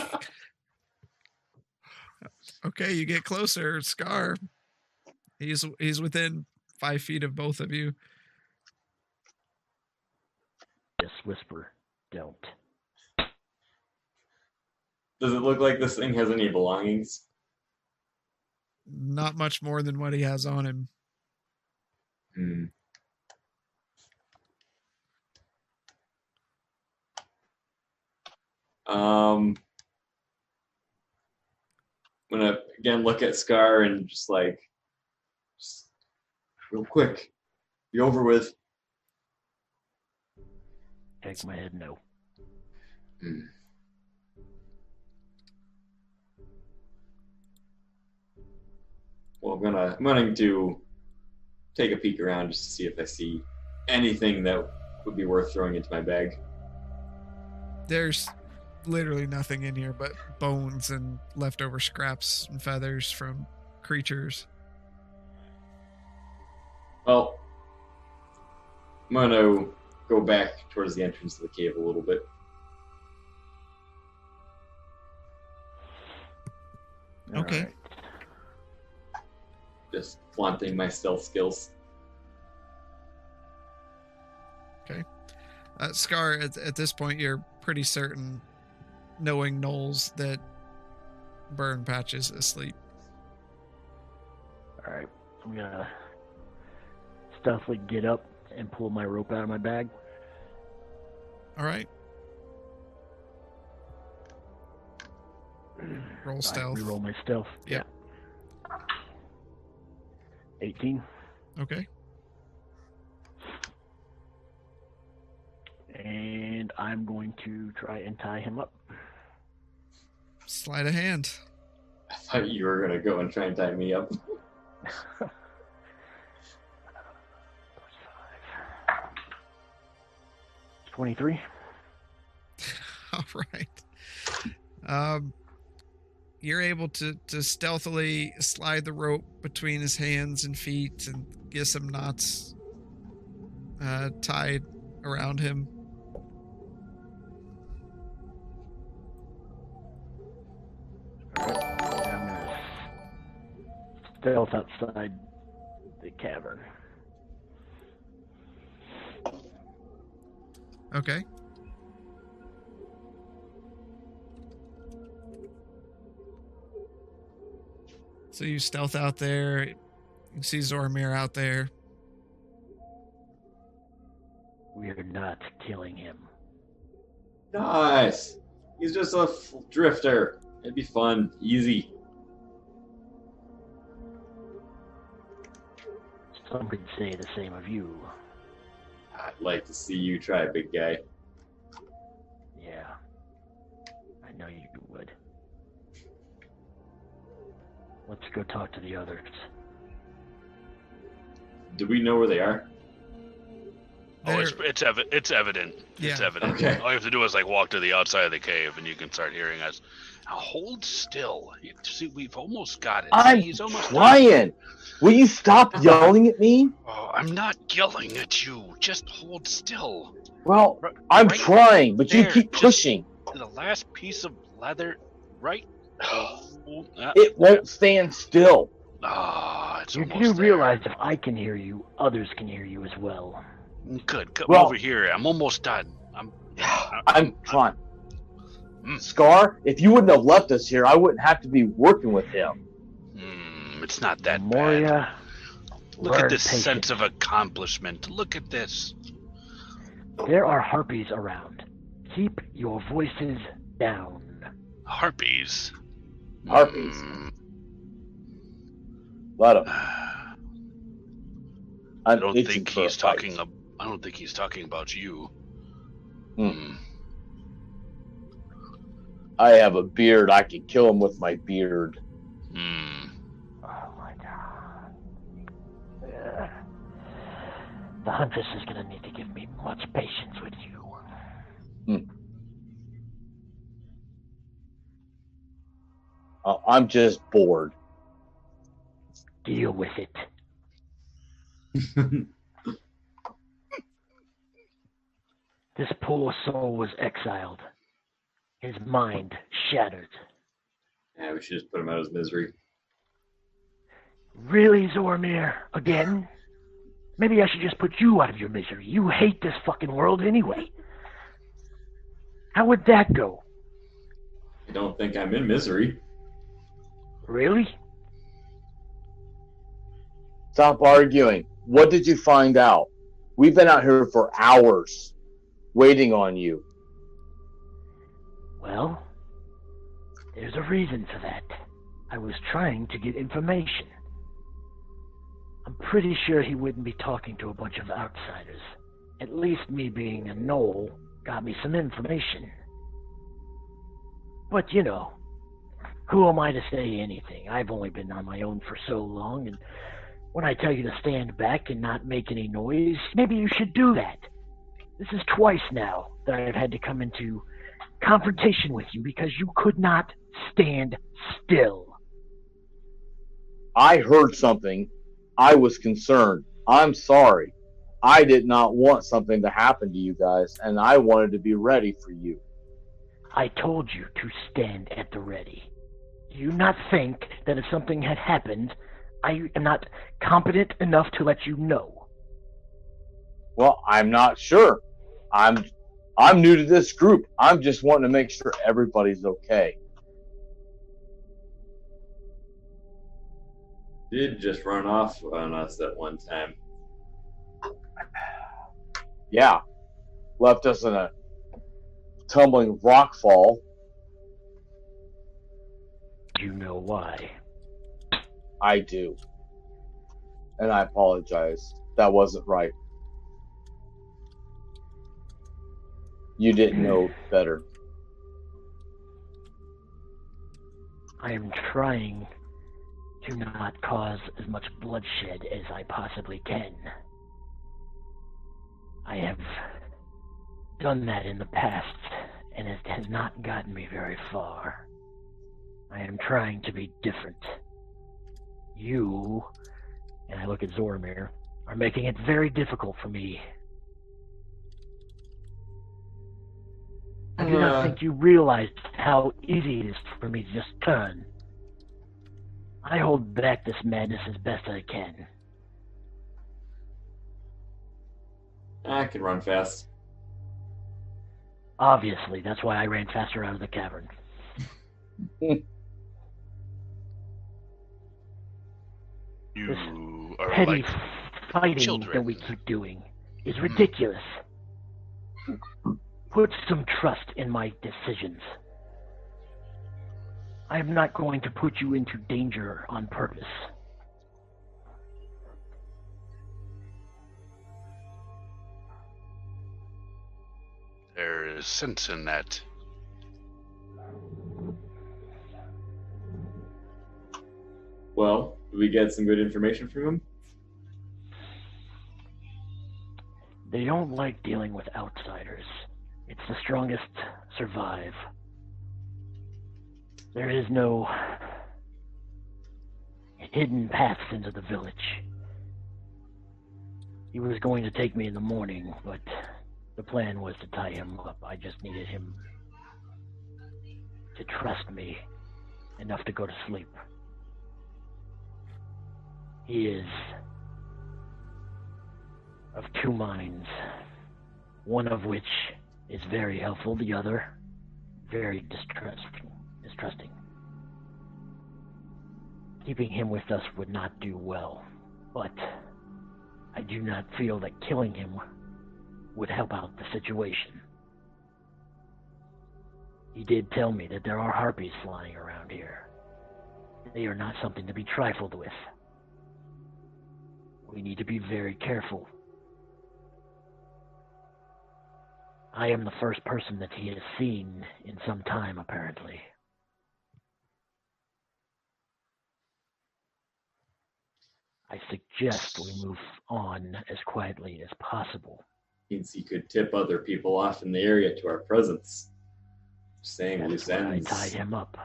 Okay, you get closer, Scar. He's he's within five feet of both of you. Just whisper, don't. Does it look like this thing has any belongings? Not much more than what he has on him. Hmm. Um, I'm gonna again look at Scar and just like, just real quick, be over with. Shake my head no. Hmm. Well, I'm gonna I'm going to take a peek around just to see if I see anything that would be worth throwing into my bag. There's literally nothing in here but bones and leftover scraps and feathers from creatures. Well, I'm gonna go back towards the entrance to the cave a little bit. Okay. Alright. just flaunting my stealth skills. Okay. Uh, Scar, at, at this point, you're pretty certain, knowing gnolls, that Burn Patch is asleep. Alright. I'm gonna stealthily get up and pull my rope out of my bag. All right. Roll stealth. reroll my stealth. Yep. Yeah. 18. Okay. And I'm going to try and tie him up. Sleight of hand. I thought you were gonna go and try and tie me up. [LAUGHS] 23. [LAUGHS] All right. Um, you're able to to stealthily slide the rope between his hands and feet and get some knots uh, tied around him. Stealth outside the cavern. Okay. So you stealth out there. You see Zoramir out there. We're not killing him. Nice. He's just a f- drifter. It'd be fun, easy. Some could say the same of you. I'd like to see you try, big guy. Yeah. I know you would. Let's go talk to the others. Do we know where they are? Oh, it's They're- it's evi- it's evident. It's Yeah. evident. Okay. All you have to do is like walk to the outside of the cave, and you can start hearing us. Now hold still. You- See, we've almost got it. I'm He's almost done. Trying. Will you stop yelling at me? Oh, I'm not yelling at you. Just hold still. Well, Right- I'm right trying, but you keep pushing. The last piece of leather, right? Oh, It won't stand still. ah, it's You do there. realize if I can hear you, others can hear you as well. Good. Come Well- over here. I'm almost done. I'm. [SIGHS] I'm trying. Mm. Scar, if you wouldn't have left us here, I wouldn't have to be working with him. It's not that bad. Look at this patience. sense of accomplishment. Look at this. There are harpies around. Keep your voices down. Harpies. Harpies. Mm. Let him. [SIGHS] I don't think he's talking. Ab- I don't think he's talking about you. Hmm. Hmm. I have a beard. I can kill him with my beard. The Huntress is gonna need to give me much patience with you. Uh, I'm just bored. Deal with it. [LAUGHS] This poor soul was exiled. His mind shattered. yeah, we should just put him out of his misery. Really, Zoramir? Again? Maybe I should just put you out of your misery. You hate this fucking world anyway. How would that go? I don't think I'm in misery. Really? Stop arguing. What did you find out? We've been out here for hours waiting on you. Well, there's a reason for that. I was trying to get information. I'm pretty sure he wouldn't be talking to a bunch of outsiders. At least me being a gnoll got me some information. But you know, who am I to say anything? I've only been on my own for so long, and when I tell you to stand back and not make any noise, maybe you should do that. This is twice now that I've had to come into confrontation with you because you could not stand still. I heard something. I was concerned. I'm sorry. I did not want something to happen to you guys, and I wanted to be ready for you. I told you to stand at the ready. Do you not think that if something had happened, I am not competent enough to let you know? Well, I'm not sure. I'm I'm new to this group. I'm just wanting to make sure everybody's okay. Did just run off on us at one time. Yeah. Left us in a tumbling rock fall. you know why. I do. And I apologize. That wasn't right. You didn't know better. I am trying to not cause as much bloodshed as I possibly can. I have done that in the past, and it has not gotten me very far. I am trying to be different. You, and I look at Zoramir, are making it very difficult for me. I do not Uh. think you realize how easy it is for me to just turn. I hold back this madness as best I can. I can run fast. Obviously, that's why I ran faster out of the cavern. [LAUGHS] You are Petty like fighting children. that we keep doing is Mhm. ridiculous. Put some trust in my decisions. I am not going to put you into danger on purpose. there is sense in that. Well, do we get some good information from him? They don't like dealing with outsiders. It's the strongest survive. There is no hidden paths into the village. He was going to take me in the morning, but the plan was to tie him up. I just needed him to trust me enough to go to sleep. He is of two minds, one of which is very helpful, the other very distrusting. Distrusting. Keeping him with us would not do well, but I do not feel that killing him would help out the situation. He did tell me that there are harpies flying around here. They are not something to be trifled with. We need to be very careful. I am the first person that he has seen in some time, apparently. I suggest we move on as quietly as possible. Means he could tip other people off in the area to our presence. Saying That's loose why I ends tied him up.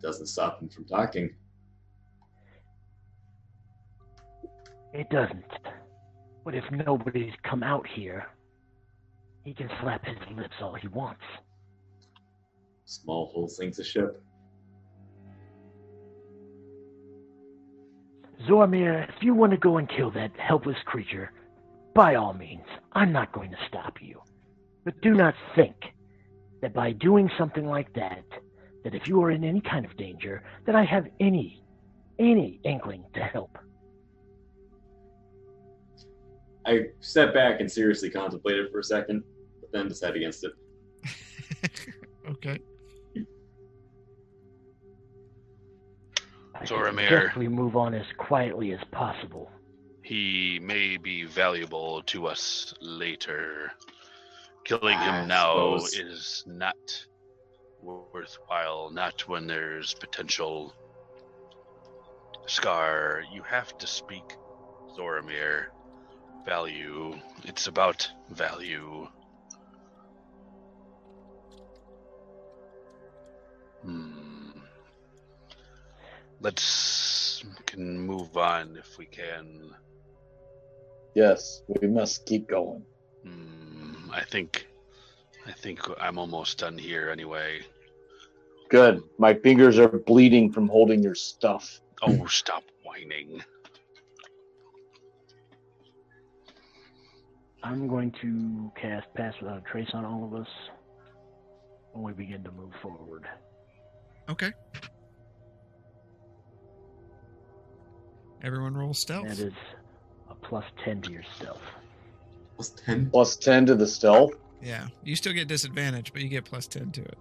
doesn't stop him from talking. It doesn't. But if nobody's come out here, he can slap his lips all he wants. Small hole sinks a ship. Zoramir, if you want to go and kill that helpless creature, by all means, I'm not going to stop you. But do not think that by doing something like that, that if you are in any kind of danger, that I have any, any inkling to help. I step back and seriously contemplated for a second, but then decide against it. [LAUGHS] okay. Zoramir. suggest we move on as quietly as possible. He may be valuable to us later. Killing I him now suppose. is not worthwhile, not when there's potential. Scar, you have to speak Zoramir. Value. It's about value. Let's can move on if we can. Yes, we must keep going. Hmm, I think, I think I'm almost done here anyway. Good. My fingers are bleeding from holding your stuff. Oh, stop whining. I'm going to cast Pass Without a Trace on all of us when we begin to move forward. Okay. Everyone roll stealth. That is a plus 10 to your stealth. Plus 10? Plus 10 to the stealth? Yeah. You still get disadvantage, but you get plus 10 to it.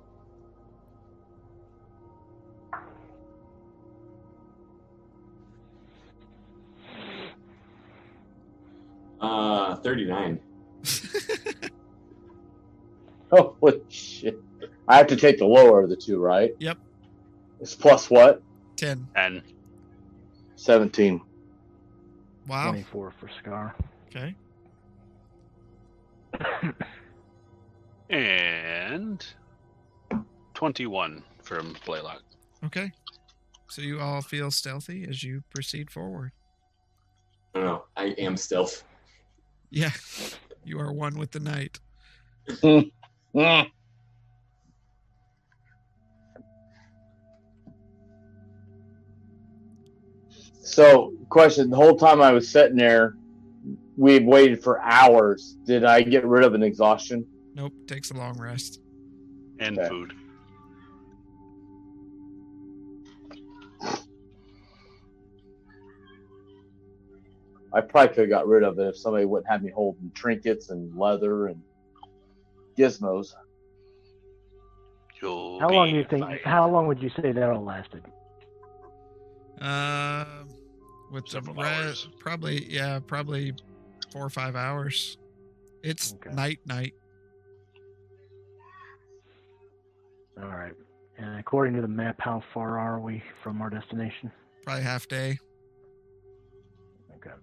Uh, 39. [LAUGHS] oh, [LAUGHS] shit. I have to take the lower of the two, right? Yep. It's plus what? 10. 10. 17. Wow. 24 for Scar. Okay. [COUGHS] and 21 from Blaylock. Okay. So you all feel stealthy as you proceed forward. I don't know. I am stealth. Yeah. [LAUGHS] You are one with the night. [LAUGHS] So, question: The whole time I was sitting there, we had waited for hours. Did I get rid of an exhaustion? Nope. Takes a long rest. And Okay. food. I probably could have got rid of it if somebody wouldn't have me holding trinkets and leather and gizmos. You'll How long do you think? fine. How long would you say that all lasted? Um, with the Several re- hours. probably yeah, probably four or five hours. It's Okay. night, night. All right. And according to the map, how far are we from our destination? Probably half day. Okay.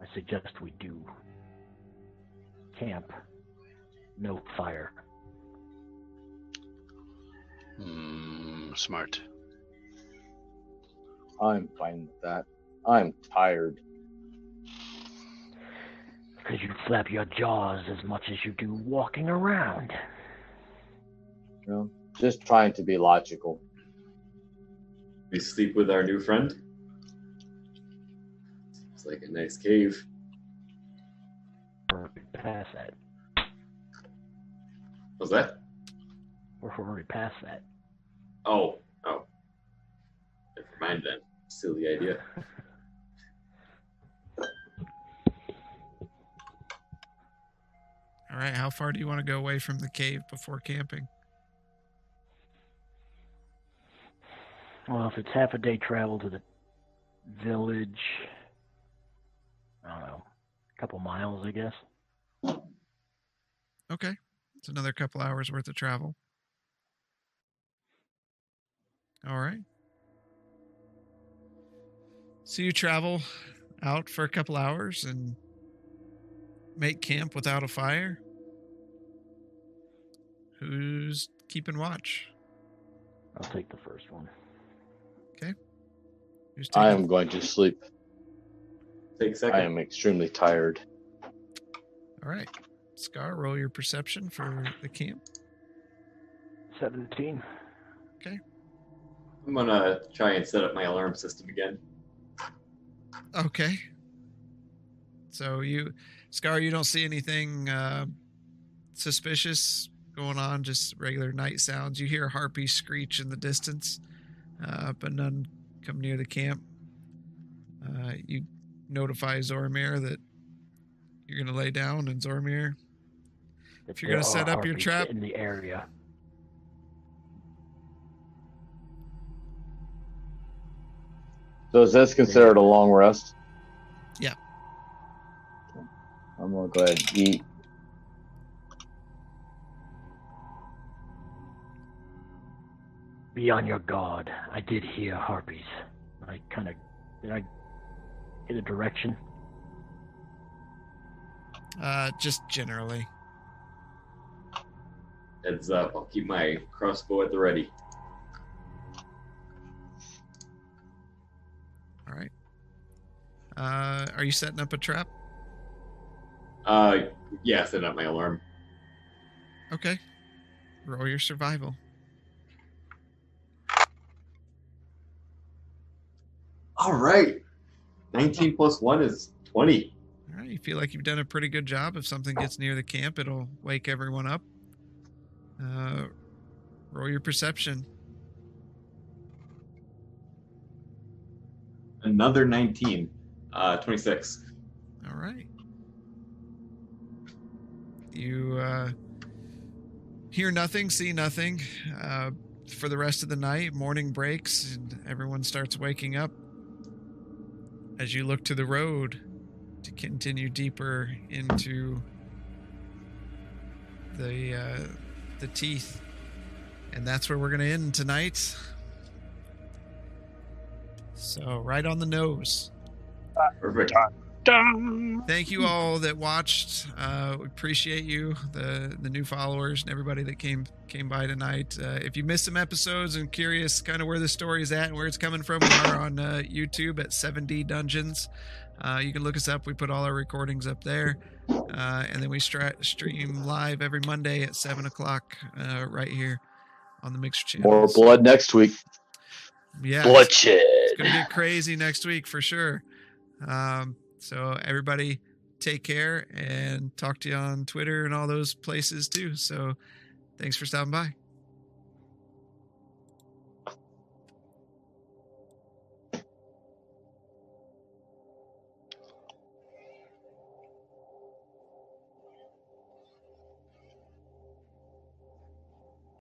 I suggest we do camp, no fire. Hmm, smart. I'm fine with that. I'm tired. Because you flap your jaws as much as you do walking around. You know, just trying to be logical. We sleep with our new friend. It's like a nice cave. We're past that. What's that? We're already past that. Oh, oh. Never mind then. Silly idea. All right. How far do you want to go away from the cave before camping? Well, if it's half a day travel to the village, I don't know, a couple miles, I guess. Okay. It's another couple hours worth of travel. All right. So you travel out for a couple hours and make camp without a fire. Who's keeping watch? I'll take the first one. Who's I am going to sleep. Take a second. I am extremely tired. All right. Scar, roll your perception for the camp. 17. Okay. I'm gonna try and set up my alarm system again. Okay. So you, Scar, you don't see anything uh, suspicious going on, just regular night sounds. You hear a harpy screech in the distance, uh, but none come near the camp. Uh, you notify Zoramir that you're going to lay down, and Zoramir, If you're gonna set up your trap- in the area, So is this considered a long rest? Yeah. I'm gonna go ahead and eat. be on your guard. I did hear harpies. I kind of did I get a direction? uh, just generally. Heads up. I'll keep my crossbow at the ready. All right. Uh, are you setting up a trap? Uh, yeah, set up my alarm. Okay. Roll your survival. All right. 19 plus 1 is 20. All right. You feel like you've done a pretty good job. If something gets near the camp, it'll wake everyone up. Uh, roll your perception. Another 19. Uh, 26. All right. You uh, hear nothing, see nothing uh, for the rest of the night. Morning breaks, and everyone starts waking up. As you look to the road, to continue deeper into the uh, the teeth, and that's where we're gonna end tonight. So right on the nose. Perfect. Dun. Thank you all that watched. Uh, we appreciate you, the the new followers and everybody that came came by tonight. Uh, if you missed some episodes and curious kind of where the story is at and where it's coming from, we are on uh, YouTube at 7D Dungeons. Uh, you can look us up. We put all our recordings up there, uh, and then we stra- stream live every Monday at seven o'clock uh, right here on the Mixer channel. More blood next week. Yeah, Bloodshed. It's gonna get crazy next week for sure. Um, so everybody take care and talk to you on Twitter and all those places too. So thanks for stopping by.